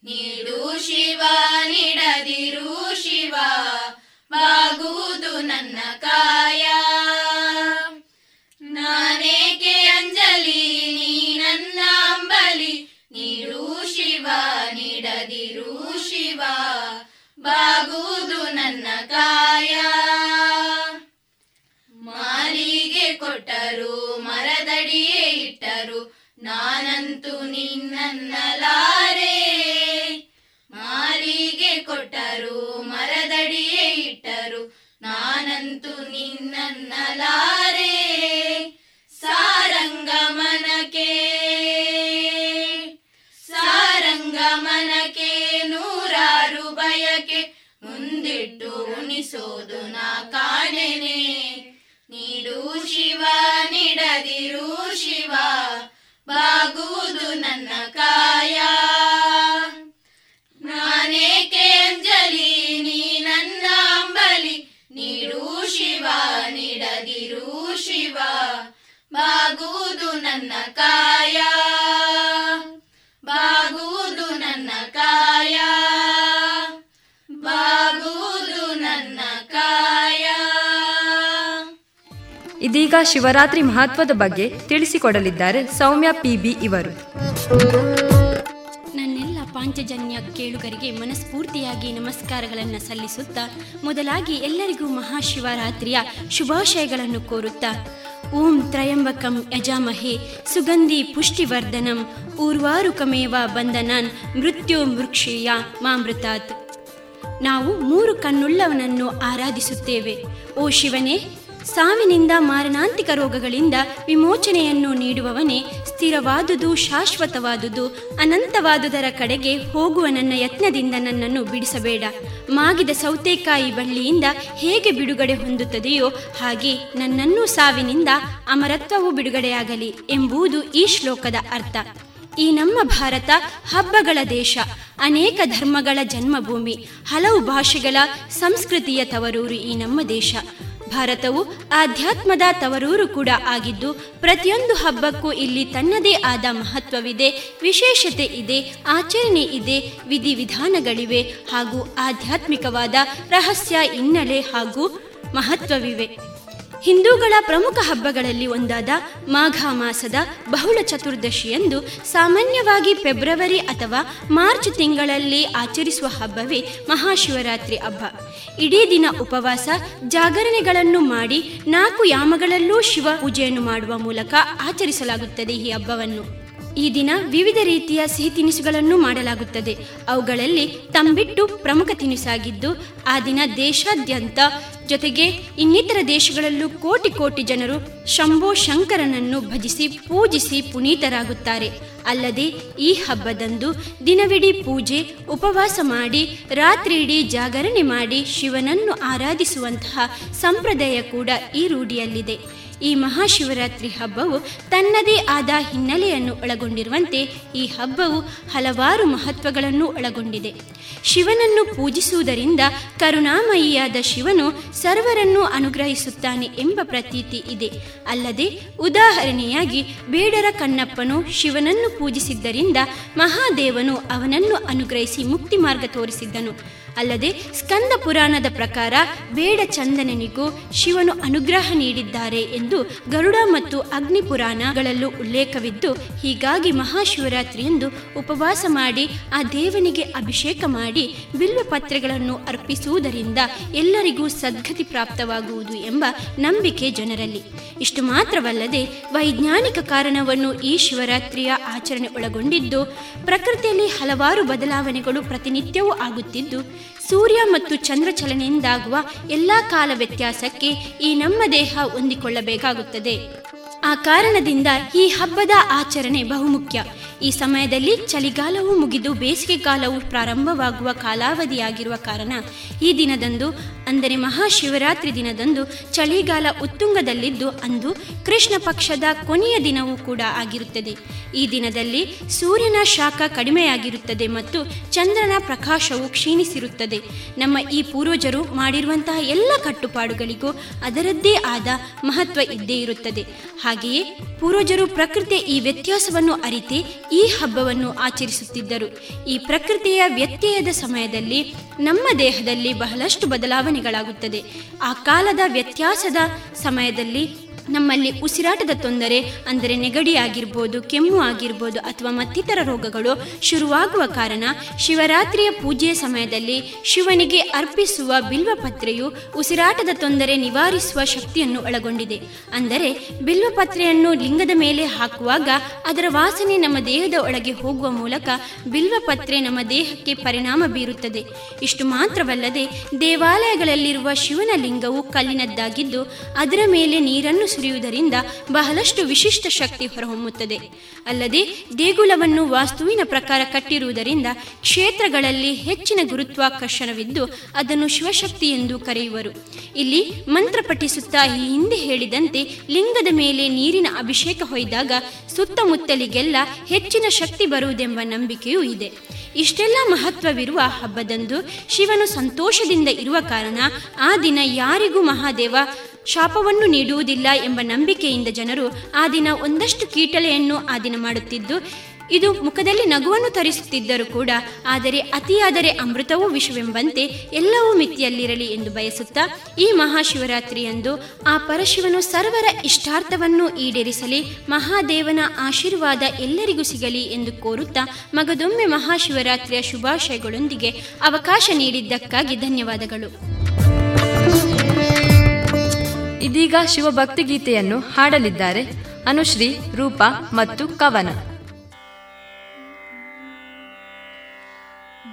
ನೀಡು ಶಿವ, ನೀಡದಿರು ಶಿವ, ಬಾಗುವುದು ನನ್ನ ಕಾಯ. ನೀಡದಿರು ಶಿವ, ಬಾಗುವುದು ನನ್ನ ಕಾಯ. ಮಾಲಿಗೆ ಕೊಟ್ಟರು, ಮರದಡಿಯೇ ಇಟ್ಟರು, ನಾನಂತೂ ನಿನ್ನನ್ನಲಾರೆ. ಮಾಲಿಗೆ ಕೊಟ್ಟರು, ಮರದಡಿಯೇ ಇಟ್ಟರು, ನಾನಂತೂ ನಿನ್ನನ್ನಲಾರೆ. ಸಾರಂಗಮನಕ್ಕೆ ಉಣಿಸೋದು ನಾ ಕಾಣೆನೆ ನೀಡು ಶಿವ, ನೀಡದಿರು ಶಿವ, ಬಾಗುವುದು ನನ್ನ ಕಾಯ. ನಾನೇಕೆ ಅಂಜಲಿ ನೀ ನನ್ನ ಅಂಬಲಿ, ನೀಡು ಶಿವ, ನೀಡದಿರು ಶಿವ, ಬಾಗುವುದು ನನ್ನ ಕಾಯ. ಇದೀಗ ಶಿವರಾತ್ರಿ ಮಹತ್ವದ ಬಗ್ಗೆ ತಿಳಿಸಿಕೊಡಲಿದ್ದಾರೆ ಸೌಮ್ಯ ಪಿಬಿ ಇವರು. ನನ್ನೆಲ್ಲ ಪಾಂಚಜನ್ಯ ಕೇಳುಗರಿಗೆ ಮನಸ್ಫೂರ್ತಿಯಾಗಿ ನಮಸ್ಕಾರಗಳನ್ನು ಸಲ್ಲಿಸುತ್ತಾ ಮೊದಲಾಗಿ ಎಲ್ಲರಿಗೂ ಮಹಾಶಿವರಾತ್ರಿಯ ಶುಭಾಶಯಗಳನ್ನು ಕೋರುತ್ತಾ. ಓಂ ತ್ರಯಂಬಕಂ ಯಜಾಮಹೇ ಸುಗಂಧಿ ಪುಷ್ಟಿವರ್ಧನಂ ಊರ್ವಾರುಕಮೇವ ಬಂಧನಾನ್ ಮೃತ್ಯು ಮೃಕ್ಷೇಯ ಮಾಮೃತಾತ್. ನಾವು ಮೂರು ಕಣ್ಣುಳ್ಳವನನ್ನು ಆರಾಧಿಸುತ್ತೇವೆ. ಓ ಶಿವನೇ ಸಾವಿನಿಂದ ಮಾರಣಾಂತಿಕ ರೋಗಗಳಿಂದ ವಿಮೋಚನೆಯನ್ನು ನೀಡುವವನೇ ಸ್ಥಿರವಾದುದು, ಶಾಶ್ವತವಾದುದು, ಅನಂತವಾದುದರ ಕಡೆಗೆ ಹೋಗುವ ನನ್ನ ಯತ್ನದಿಂದ ನನ್ನನ್ನು ಬಿಡಿಸಬೇಡ. ಮಾಗಿದ ಸೌತೆಕಾಯಿ ಬಳ್ಳಿಯಿಂದ ಹೇಗೆ ಬಿಡುಗಡೆ ಹೊಂದುತ್ತದೆಯೋ ಹಾಗೆ ನನ್ನನ್ನು ಸಾವಿನಿಂದ ಅಮರತ್ವವು ಬಿಡುಗಡೆಯಾಗಲಿ ಎಂಬುದು ಈ ಶ್ಲೋಕದ ಅರ್ಥ. ಈ ನಮ್ಮ ಭಾರತ ಹಬ್ಬಗಳ ದೇಶ, ಅನೇಕ ಧರ್ಮಗಳ ಜನ್ಮಭೂಮಿ, ಹಲವು ಭಾಷೆಗಳ ಸಂಸ್ಕೃತಿಯ ತವರೂರು ಈ ನಮ್ಮ ದೇಶ. ಭಾರತವು ಆಧ್ಯಾತ್ಮದ ತವರೂರು ಕೂಡ ಆಗಿದ್ದು, ಪ್ರತಿಯೊಂದು ಹಬ್ಬಕ್ಕೂ ಇಲ್ಲಿ ತನ್ನದೇ ಆದ ಮಹತ್ವವಿದೆ, ವಿಶೇಷತೆ ಇದೆ, ಆಚರಣೆ ಇದೆ, ವಿಧಿವಿಧಾನಗಳಿವೆ ಹಾಗೂ ಆಧ್ಯಾತ್ಮಿಕವಾದ ರಹಸ್ಯ ಹಿನ್ನೆಲೆ ಹಾಗೂ ಮಹತ್ವವಿವೆ. ಹಿಂದೂಗಳ ಪ್ರಮುಖ ಹಬ್ಬಗಳಲ್ಲಿ ಒಂದಾದ ಮಾಘ ಮಾಸದ ಬಹುಳ ಚತುರ್ದಶಿಯಂದು ಸಾಮಾನ್ಯವಾಗಿ ಫೆಬ್ರವರಿ ಅಥವಾ ಮಾರ್ಚ್ ತಿಂಗಳಲ್ಲಿ ಆಚರಿಸುವ ಹಬ್ಬವೇ ಮಹಾಶಿವರಾತ್ರಿ ಹಬ್ಬ. ಇಡೀ ದಿನ ಉಪವಾಸ, ಜಾಗರಣೆಗಳನ್ನು ಮಾಡಿ ನಾಲ್ಕು ಯಾಮಗಳಲ್ಲೂ ಶಿವ ಪೂಜೆಯನ್ನು ಮಾಡುವ ಮೂಲಕ ಆಚರಿಸಲಾಗುತ್ತದೆ ಈ ಹಬ್ಬವನ್ನು. ಈ ದಿನ ವಿವಿಧ ರೀತಿಯ ಸಿಹಿ ತಿನಿಸುಗಳನ್ನು ಮಾಡಲಾಗುತ್ತದೆ. ಅವುಗಳಲ್ಲಿ ತಂಬಿಟ್ಟು ಪ್ರಮುಖ ತಿನಿಸಾಗಿದ್ದು, ಆ ದಿನ ದೇಶಾದ್ಯಂತ ಜೊತೆಗೆ ಇನ್ನಿತರ ದೇಶಗಳಲ್ಲೂ ಕೋಟಿ ಕೋಟಿ ಜನರು ಶಂಭೋ ಶಂಕರನನ್ನು ಭಜಿಸಿ ಪೂಜಿಸಿ ಪುನೀತರಾಗುತ್ತಾರೆ. ಅಲ್ಲದೆ ಈ ಹಬ್ಬದಂದು ದಿನವಿಡೀ ಪೂಜೆ, ಉಪವಾಸ ಮಾಡಿ, ರಾತ್ರಿಯಿಡೀ ಜಾಗರಣೆ ಮಾಡಿ ಶಿವನನ್ನು ಆರಾಧಿಸುವಂತಹ ಸಂಪ್ರದಾಯ ಕೂಡ ಈ ರೂಢಿಯಲ್ಲಿದೆ. ಈ ಮಹಾಶಿವರಾತ್ರಿ ಹಬ್ಬವು ತನ್ನದೇ ಆದ ಹಿನ್ನೆಲೆಯನ್ನು ಒಳಗೊಂಡಿರುವಂತೆ ಈ ಹಬ್ಬವು ಹಲವಾರು ಮಹತ್ವಗಳನ್ನು ಒಳಗೊಂಡಿದೆ. ಶಿವನನ್ನು ಪೂಜಿಸುವುದರಿಂದ ಕರುಣಾಮಯಿಯಾದ ಶಿವನು ಸರ್ವರನ್ನು ಅನುಗ್ರಹಿಸುತ್ತಾನೆ ಎಂಬ ಪ್ರತೀತಿ ಇದೆ. ಅಲ್ಲದೆ ಉದಾಹರಣೆಯಾಗಿ ಬೇಡರ ಕಣ್ಣಪ್ಪನು ಶಿವನನ್ನು ಪೂಜಿಸಿದ್ದರಿಂದ ಮಹಾದೇವನು ಅವನನ್ನು ಅನುಗ್ರಹಿಸಿ ಮುಕ್ತಿ ಮಾರ್ಗ ತೋರಿಸಿದ್ದನು. ಅಲ್ಲದೆ ಸ್ಕಂದ ಪುರಾಣದ ಪ್ರಕಾರ ಬೇಡ ಚಂದನನಿಗೂ ಶಿವನು ಅನುಗ್ರಹ ನೀಡಿದ್ದಾರೆ ಎಂದು ಗರುಡ ಮತ್ತು ಅಗ್ನಿ ಪುರಾಣಗಳಲ್ಲೂ ಉಲ್ಲೇಖವಿದ್ದು, ಹೀಗಾಗಿ ಮಹಾಶಿವರಾತ್ರಿಯಂದು ಉಪವಾಸ ಮಾಡಿ ಆ ದೇವನಿಗೆ ಅಭಿಷೇಕ ಮಾಡಿ ಬಿಲ್ವ ಪತ್ರೆಗಳನ್ನು ಅರ್ಪಿಸುವುದರಿಂದ ಎಲ್ಲರಿಗೂ ಸದ್ಗತಿ ಪ್ರಾಪ್ತವಾಗುವುದು ಎಂಬ ನಂಬಿಕೆ ಜನರಲ್ಲಿ. ಇಷ್ಟು ಮಾತ್ರವಲ್ಲದೆ ವೈಜ್ಞಾನಿಕ ಕಾರಣವನ್ನು ಈ ಶಿವರಾತ್ರಿಯ ಆಚರಣೆ ಒಳಗೊಂಡಿದ್ದು, ಪ್ರಕೃತಿಯಲ್ಲಿ ಹಲವಾರು ಬದಲಾವಣೆಗಳು ಪ್ರತಿನಿತ್ಯವೂ ಆಗುತ್ತಿದ್ದು ಸೂರ್ಯ ಮತ್ತು ಚಂದ್ರ ಚಲನೆಯಿಂದಾಗುವ ಎಲ್ಲ ಕಾಲ ವ್ಯತ್ಯಾಸಕ್ಕೆ ಈ ನಮ್ಮ ದೇಹ ಹೊಂದಿಕೊಳ್ಳಬೇಕಾಗುತ್ತದೆ. ಆ ಕಾರಣದಿಂದ ಈ ಹಬ್ಬದ ಆಚರಣೆ ಬಹುಮುಖ್ಯ. ಈ ಸಮಯದಲ್ಲಿ ಚಳಿಗಾಲವು ಮುಗಿದು ಬೇಸಿಗೆ ಕಾಲವು ಪ್ರಾರಂಭವಾಗುವ ಕಾಲಾವಧಿಯಾಗಿರುವ ಕಾರಣ ಈ ದಿನದಂದು, ಅಂದರೆ ಮಹಾಶಿವರಾತ್ರಿ ದಿನದಂದು, ಚಳಿಗಾಲ ಉತ್ತುಂಗದಲ್ಲಿದ್ದು ಅಂದು ಕೃಷ್ಣ ಪಕ್ಷದ ಕೊನೆಯ ದಿನವೂ ಕೂಡ ಆಗಿರುತ್ತದೆ. ಈ ದಿನದಲ್ಲಿ ಸೂರ್ಯನ ಶಾಖ ಕಡಿಮೆಯಾಗಿರುತ್ತದೆ ಮತ್ತು ಚಂದ್ರನ ಪ್ರಕಾಶವು ಕ್ಷೀಣಿಸಿರುತ್ತದೆ. ನಮ್ಮ ಈ ಪೂರ್ವಜರು ಮಾಡಿರುವಂತಹ ಎಲ್ಲ ಕಟ್ಟುಪಾಡುಗಳಿಗೂ ಅದರದ್ದೇ ಆದ ಮಹತ್ವ ಇದ್ದೇ ಇರುತ್ತದೆ. ಹಾಗೆಯೇ ಪೂರ್ವಜರು ಪ್ರಕೃತಿಯ ಈ ವ್ಯತ್ಯಾಸವನ್ನು ಅರಿತೇ ಈ ಹಬ್ಬವನ್ನು ಆಚರಿಸುತ್ತಿದ್ದರು. ಈ ಪ್ರಕೃತಿಯ ವ್ಯತ್ಯಯದ ಸಮಯದಲ್ಲಿ ನಮ್ಮ ದೇಹದಲ್ಲಿ ಬಹಳಷ್ಟು ಬದಲಾವಣೆಗಳಾಗುತ್ತದೆ. ಆ ಕಾಲದ ವ್ಯತ್ಯಾಸದ ಸಮಯದಲ್ಲಿ ನಮ್ಮಲ್ಲಿ ಉಸಿರಾಟದ ತೊಂದರೆ, ಅಂದರೆ ನೆಗಡಿ ಆಗಿರ್ಬೋದು, ಕೆಮ್ಮು ಆಗಿರ್ಬೋದು ಅಥವಾ ಮತ್ತಿತರ ರೋಗಗಳು ಶುರುವಾಗುವ ಕಾರಣ ಶಿವರಾತ್ರಿಯ ಪೂಜೆಯ ಸಮಯದಲ್ಲಿ ಶಿವನಿಗೆ ಅರ್ಪಿಸುವ ಬಿಲ್ವಪತ್ರೆಯು ಉಸಿರಾಟದ ತೊಂದರೆ ನಿವಾರಿಸುವ ಶಕ್ತಿಯನ್ನು ಒಳಗೊಂಡಿದೆ. ಅಂದರೆ ಬಿಲ್ವಪತ್ರೆಯನ್ನು ಲಿಂಗದ ಮೇಲೆ ಹಾಕುವಾಗ ಅದರ ವಾಸನೆ ನಮ್ಮ ದೇಹದ ಒಳಗೆ ಹೋಗುವ ಮೂಲಕ ಬಿಲ್ವಪತ್ರೆ ನಮ್ಮ ದೇಹಕ್ಕೆ ಪರಿಣಾಮ ಬೀರುತ್ತದೆ. ಇಷ್ಟು ಮಾತ್ರವಲ್ಲದೆ ದೇವಾಲಯಗಳಲ್ಲಿರುವ ಶಿವನ ಲಿಂಗವು ಕಲ್ಲಿನದ್ದಾಗಿದ್ದು ಅದರ ಮೇಲೆ ನೀರನ್ನು ಸುರಿಯುವುದರಿಂದ ಬಹಳಷ್ಟು ವಿಶಿಷ್ಟ ಶಕ್ತಿ ಹೊರಹೊಮ್ಮುತ್ತದೆ. ಅಲ್ಲದೆ ದೇಗುಲವನ್ನು ವಾಸ್ತುವಿನ ಪ್ರಕಾರ ಕಟ್ಟಿರುವುದರಿಂದ ಕ್ಷೇತ್ರಗಳಲ್ಲಿ ಹೆಚ್ಚಿನ ಗುರುತ್ವಾಕರ್ಷಣವಿದ್ದು ಅದನ್ನು ಶಿವಶಕ್ತಿ ಎಂದು ಕರೆಯುವರು. ಇಲ್ಲಿ ಮಂತ್ರ ಪಠಿಸುತ್ತಾ ಈ ಹಿಂದೆ ಹೇಳಿದಂತೆ ಲಿಂಗದ ಮೇಲೆ ನೀರಿನ ಅಭಿಷೇಕ ಹೊಯ್ದಾಗ ಸುತ್ತಮುತ್ತಲಿಗೆಲ್ಲ ಹೆಚ್ಚಿನ ಶಕ್ತಿ ಬರುವುದೆಂಬ ನಂಬಿಕೆಯೂ ಇದೆ. ಇಷ್ಟೆಲ್ಲ ಮಹತ್ವವಿರುವ ಹಬ್ಬದಂದು ಶಿವನು ಸಂತೋಷದಿಂದ ಇರುವ ಕಾರಣ ಆ ದಿನ ಯಾರಿಗೂ ಮಹಾದೇವ ಶಾಪವನ್ನು ನೀಡುವುದಿಲ್ಲ ಎಂಬ ನಂಬಿಕೆಯಿಂದ ಜನರು ಆ ದಿನ ಒಂದಷ್ಟು ಕೀಟಲೆಯನ್ನು ಆ ದಿನ ಮಾಡುತ್ತಿದ್ದು, ಇದು ಮುಖದಲ್ಲಿ ನಗುವನ್ನು ತರಿಸುತ್ತಿದ್ದರೂ ಕೂಡ, ಆದರೆ ಅತಿಯಾದರೆ ಅಮೃತವೂ ವಿಷವೆಂಬಂತೆ ಎಲ್ಲವೂ ಮಿತಿಯಲ್ಲಿರಲಿ ಎಂದು ಬಯಸುತ್ತಾ, ಈ ಮಹಾಶಿವರಾತ್ರಿಯಂದು ಆ ಪರಶಿವನು ಸರ್ವರ ಇಷ್ಟಾರ್ಥವನ್ನು ಈಡೇರಿಸಲಿ, ಮಹಾದೇವನ ಆಶೀರ್ವಾದ ಎಲ್ಲರಿಗೂ ಸಿಗಲಿ ಎಂದು ಕೋರುತ್ತಾ, ಮಗದೊಮ್ಮೆ ಮಹಾಶಿವರಾತ್ರಿಯ ಶುಭಾಶಯಗಳೊಂದಿಗೆ ಅವಕಾಶ ನೀಡಿದ್ದಕ್ಕಾಗಿ ಧನ್ಯವಾದಗಳು. ಇದೀಗ ಶಿವಭಕ್ತಿ ಗೀತೆಯನ್ನು ಹಾಡಲಿದ್ದಾರೆ. ಅನುಶ್ರೀ ರೂಪಾ ಮತ್ತು ಕವನ.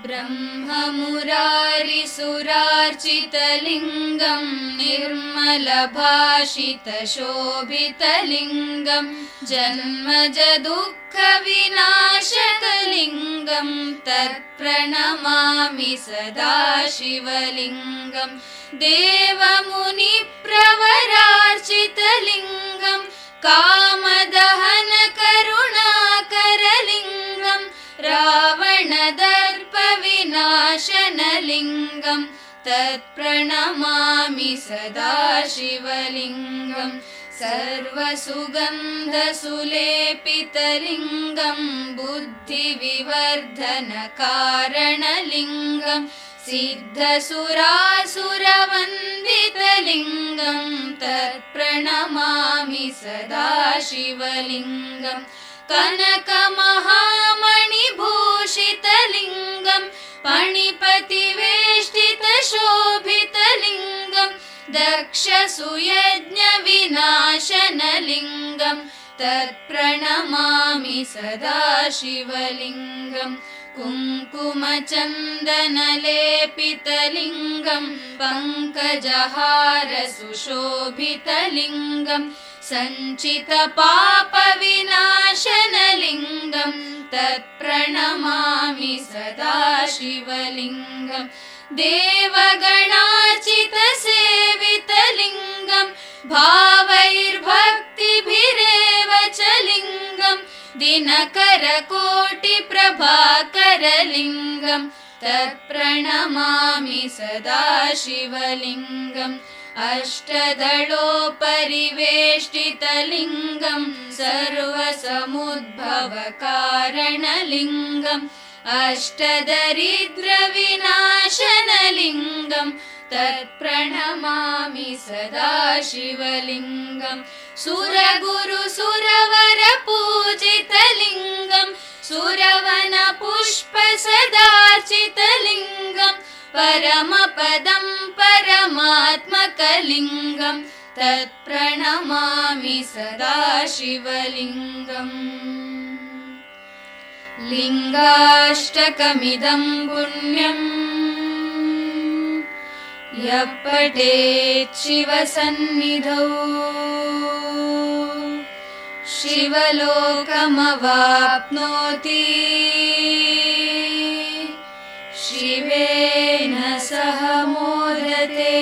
ब्रह्ममुरारिसुरार्चितलिङ्गम् निर्मलभाषितशोभितलिङ्गम् जन्मजदुःखविनाशकलिङ्गम् तत्प्रणमामि सदाशिवलिङ्गम् देवमुनिप्रवरार्चितलिङ्गम् कामदहनकरुणाकरलिङ्गम् रावणदर्पविनाशनलिङ्गम् तत्प्रणमामि सदा शिवलिङ्गम् सर्वसुगन्धसुलेपितलिङ्गम् बुद्धिविवर्धनकारणलिङ्गम् सिद्धसुरासुरवन्दितलिङ्गम् तत्प्रणमामि सदा शिवलिङ्गम् कनकमहामणिभूषितलिङ्गम् पणिपतिवेष्टितशोभितलिङ्गम् दक्षसुयज्ञविनाशनलिङ्गम् तत्प्रणमामि सदा शिवलिङ्गम् कुङ्कुमचन्दनलेपितलिङ्गम् पङ्कजहारसुशोभितलिङ्गम् सञ्चितपापविनाशनलिङ्गम् तत्प्रणमामि सदा शिवलिङ्गम् देवगणार्चितसेवितलिङ्गम् भावैर्भक्तिभिरेव च लिङ्गम् दिनकरकोटिप्रभाकरलिङ्गम् तत्प्रणमामि सदा शिवलिङ्गम् अष्टदलोपरिवेष्टितलिङ्गम् सर्वसमुद्भवकारणलिङ्गम् अष्टदरिद्रविनाशनलिङ्गम् तत्प्रणमामि सदा शिवलिङ्गम् सुरगुरुसुरवरपूजितलिङ्गम् सुरवनपुष्पसदार्चितलिङ्गम् परमपदम् परमात्मकलिङ्गम् तत्प्रणमामि सदा शिवलिङ्गम् लिङ्गाष्टकमिदम् पुण्यम्। यः पठेत् शिवसन्निधौ। शिवलोकमवाप्नोति शिवेन सह मोदते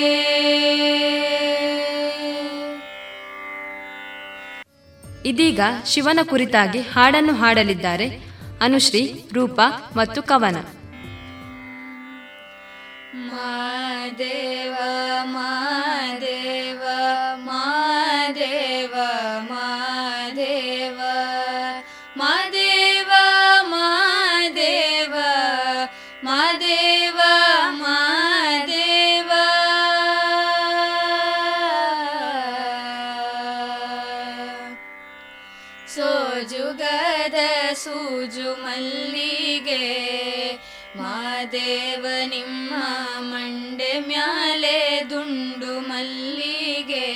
ಇದೀಗ ಶಿವನ ಕುರಿತಾಗಿ ಹಾಡನ್ನು ಹಾಡಲಿದ್ದಾರೆ ಅನುಶ್ರೀ ರೂಪಾ ಮತ್ತು ಕವನ ಮಾದೇವ ಮಾದೇವ ಮಾದೇವ ಮಾದೇವ ಸೂಜು ಮಲ್ಲಿಗೆ ಮಾದೇವ ನಿಮ್ಮ ಮಂಡೆ ಮ್ಯಾಲೆ ದುಂಡು ಮಲ್ಲಿಗೆ.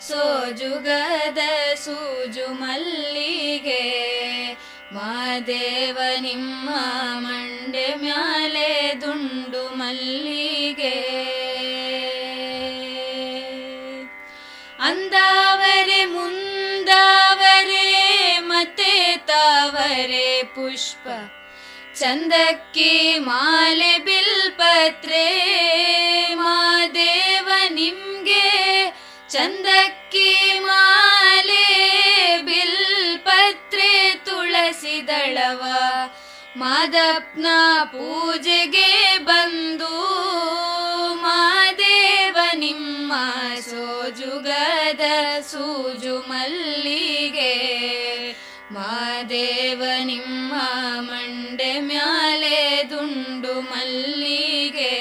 ಸೋಜುಗದ ಸೂಜು ಮಲ್ಲಿಗೆ ಮಾದೇವ ನಿಮ್ಮ ಮಂಡೆ ಮ್ಯಾಲೆ ದುಂಡು ಮಲ್ಲಿಗೆ. ಅಂದಾವರೆ ಮುಂದಾವರೆ ತಾವರೆ ಪುಷ್ಪ ಚಂದಕ್ಕಿ ಮಾಲೆ ಬಿಲ್ಪತ್ರೆ ಮಾದೇವ ನಿಮ್ಗೆ ಚಂದಕ್ಕಿ ಮಾಲೆ ಬಿಲ್ಪತ್ರೆ ತುಳಸಿ ದಳವ ಮಾದಪ್ನ ಪೂಜೆಗೆ ಬಂದು ಮಾದೇವ ನಿಮ್ಮ ಸೋಜುಗದ ಸೂಜು ಮಲ್ಲಿಗೆ ಮಾದೇವ ನಿಮ್ಮ ಮಂಡೆ ಮ್ಯಾಲೆ ದುಂಡು ಮಲ್ಲಿಗೆ.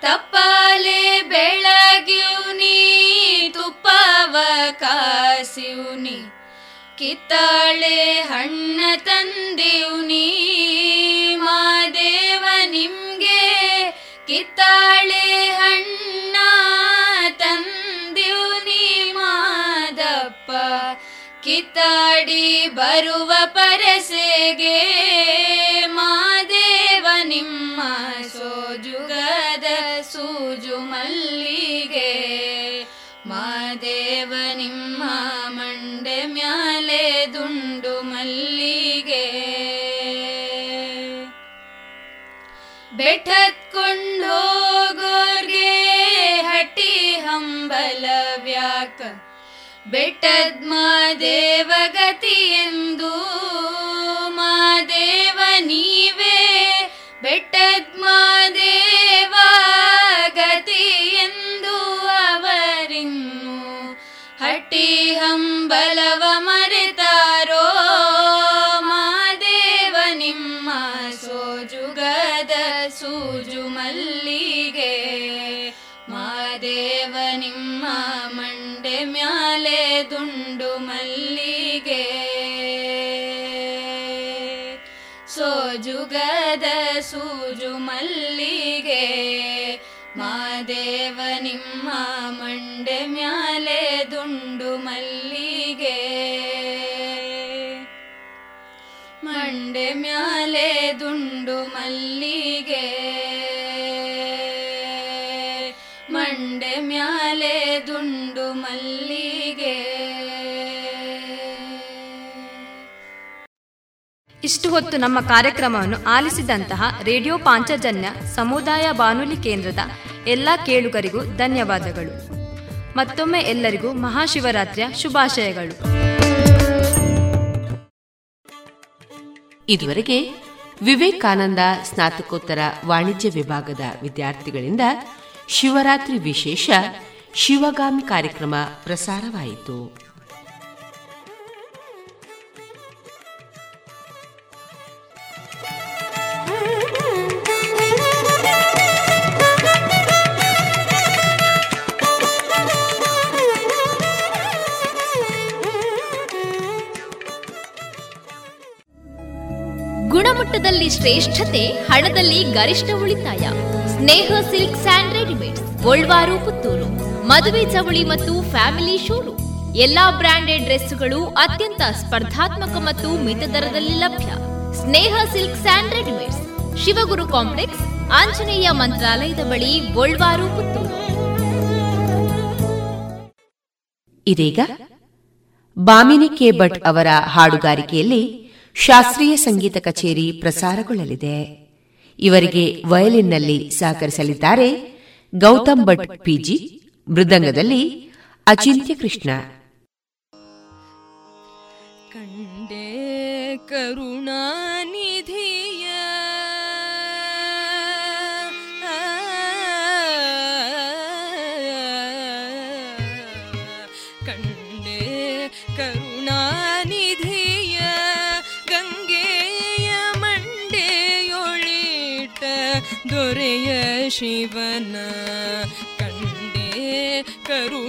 ತಪ್ಪಾಲೆ ಬೆಳಗ್ಯೂನಿ ತುಪ್ಪವ ಕಾಸಿವ್ನಿ ಕಿತ್ತಾಳೆ ಹಣ್ಣ ತಂದಿವ್ನಿ ಮಾದೇವ ನಿಮ್ಗೆ ಕಿತ್ತಾಳೆ ಹಣ್ಣ ತಂದಿವ್ನಿ ಮಾದಪ್ಪ ಕಿತ್ತಾಡಿ ಬರುವ ಪರಸೆಗೆ ಮಾದೇವ ನಿಮ್ಮ ಸೋಜುಗದ ಸೂಜು ಮಲ್ಲಿಗೆ. ಮಾದೇವ ನಿಮ್ಮ ಮಂಡೆ ಮ್ಯಾಲೆ ದುಂಡು ಮಲ್ಲಿಗೆ. ಬೆಟ್ಟತ್ಕೊಂಡೋಗೋರ್ಗೆ ಹಟ್ಟಿ ಹಂಬಲವ್ಯಾಕ ಬೆಟ್ಟದ್ ಮಾದೇವ ಗತಿ ಎಂದು ಮಾದೇವ ನೀವೇ ಬೆಟ್ಟದ್ ಮಾದೇವ ಎಂದು ಅವರಿನ್ನು ಹಟ್ಟಿ ಹಂಬಲವ ದುಂಡು ಮಲ್ಲಿಗೆ. ಸೋಜುಗದ ಸೂಜು ಮಲ್ಲಿಗೆ. ಮಾದೇವ ನಿಮ್ಮ ಮಂಡೆ ಮ್ಯಾಲೆ ದುಂಡು ಮಲ್ಲಿಗೆ. ಮಂಡೆ ಮ್ಯಾಲೆ ದುಂಡು ಮಲ್ಲಿಗೆ. ಇಷ್ಟು ಹೊತ್ತು ನಮ್ಮ ಕಾರ್ಯಕ್ರಮವನ್ನು ಆಲಿಸಿದಂತಹ ರೇಡಿಯೋ ಪಾಂಚಜನ್ಯ ಸಮುದಾಯ ಬಾನುಲಿ ಕೇಂದ್ರದ ಎಲ್ಲ ಕೇಳುಗರಿಗೂ ಧನ್ಯವಾದಗಳು. ಮತ್ತೊಮ್ಮೆ ಎಲ್ಲರಿಗೂ ಮಹಾಶಿವರಾತ್ರಿಯ ಶುಭಾಶಯಗಳು. ಇದುವರೆಗೆ ವಿವೇಕಾನಂದ ಸ್ನಾತಕೋತ್ತರ ವಾಣಿಜ್ಯ ವಿಭಾಗದ ವಿದ್ಯಾರ್ಥಿಗಳಿಂದ ಶಿವರಾತ್ರಿ ವಿಶೇಷ ಶಿವಗಾಮಿ ಕಾರ್ಯಕ್ರಮ ಪ್ರಸಾರವಾಯಿತು. ಗುಣಮಟ್ಟದಲ್ಲಿ ಶ್ರೇಷ್ಠತೆ, ಹಣದಲ್ಲಿ ಗರಿಷ್ಠ ಉಳಿತಾಯ. Sneha silk and readymade, Golwaru Puttur. ಮದುವೆ ಚವಳಿ ಮತ್ತು ಫ್ಯಾಮಿಲಿ ಶೋರೂಮ್. ಎಲ್ಲಾ ಬ್ರಾಂಡೆಡ್ ಡ್ರೆಸ್ಗಳು ಅತ್ಯಂತ ಸ್ಪರ್ಧಾತ್ಮಕ ಮತ್ತು ಮಿತದರದಲ್ಲಿ ಲಭ್ಯ. Sneha silk and readymade Shivaguru complex, Anjaneya ಮಂತ್ರಾಲಯದ ಬಳಿ ಗೋಲ್ವಾರು ಪುತ್ತೂರು. ಇದೀಗ ಬಾಮಿನಿ ಕೆ ಭಟ್ ಅವರ ಹಾಡುಗಾರಿಕೆಯಲ್ಲಿ ಶಾಸ್ತ್ರೀಯ ಸಂಗೀತ ಕಚೇರಿ ಪ್ರಸಾರಗೊಳ್ಳಲಿದೆ. ಇವರಿಗೆ ವಯಲಿನ್ನಲ್ಲಿ ಸಹಕರಿಸಲಿದ್ದಾರೆ ಗೌತಮ್ ಭಟ್ ಪಿಜಿ ಮೃದಂಗದಲ್ಲಿ ಅಚಿಂತ್ಯ ಕೃಷ್ಣ. ಕರುಣಾ ಶಿವನ ಕಂಡೇ ಕರು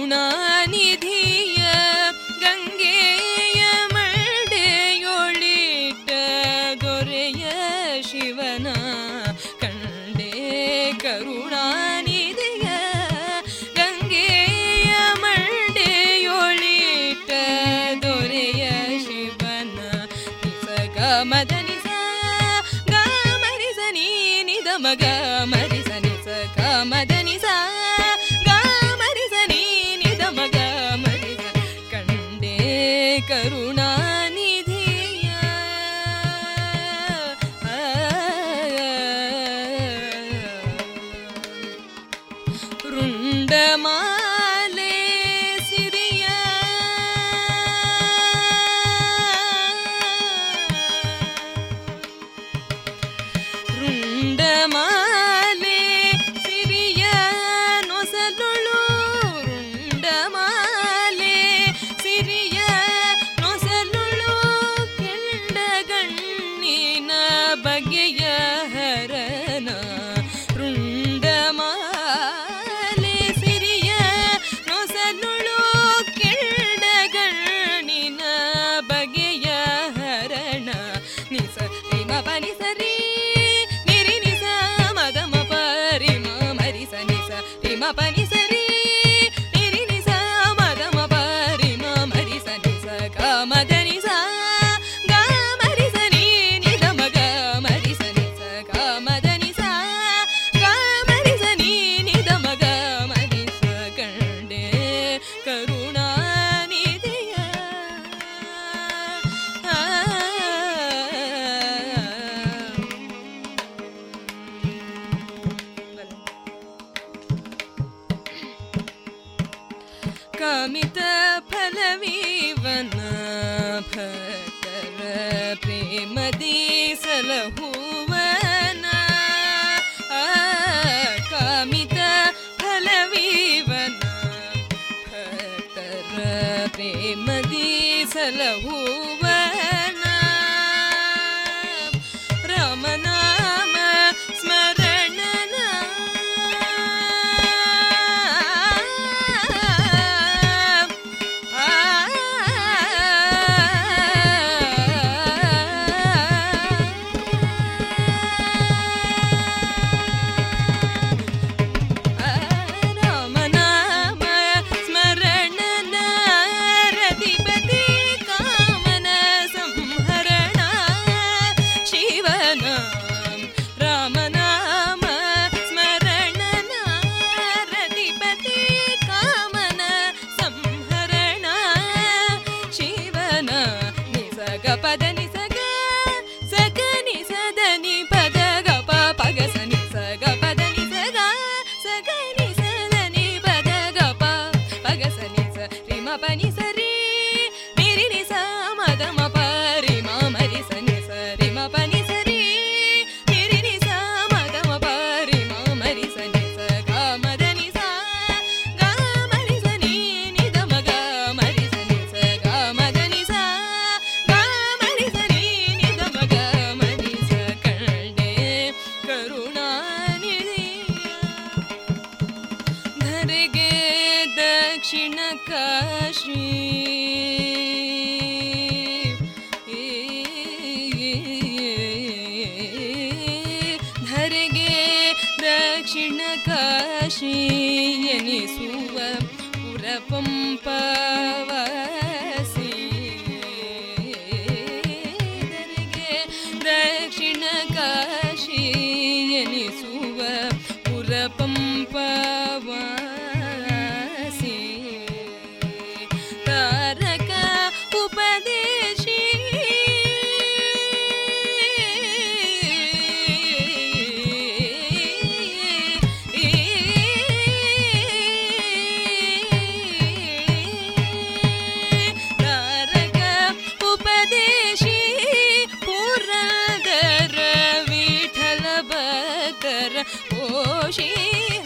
ओषी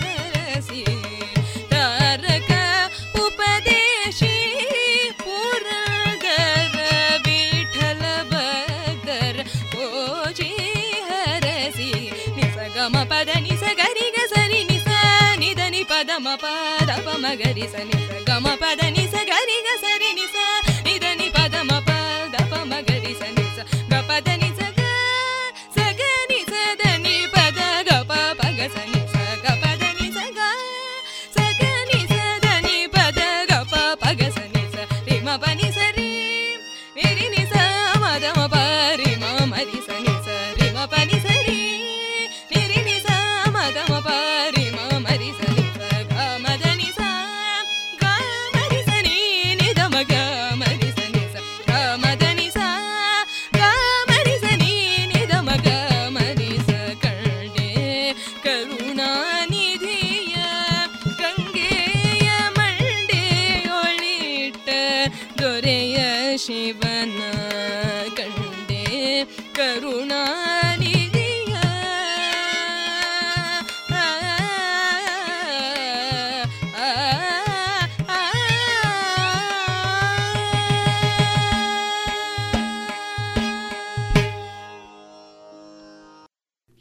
हरसि। पूर्ग विठल ओषी हरसि निसगम पदा निगारि ग निपादपमगरि सनि स गमपादा निगारि गस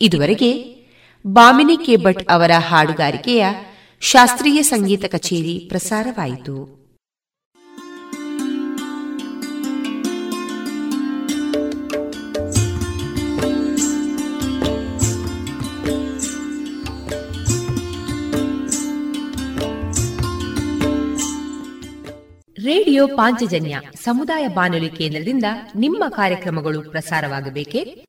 ಇದುವರೆಗೆ ಬಾಮಿನಿ ಕೆ ಅವರ ಹಾಡುಗಾರಿಕೆಯ ಶಾಸ್ತ್ರೀಯ ಸಂಗೀತ ಕಚೇರಿ ಪ್ರಸಾರವಾಯಿತು. ರೇಡಿಯೋ ಪಾಂಚಜನ್ಯ ಸಮುದಾಯ ಬಾನುಲಿ ಕೇಂದ್ರದಿಂದ ನಿಮ್ಮ ಕಾರ್ಯಕ್ರಮಗಳು ಪ್ರಸಾರವಾಗಬೇಕೆ?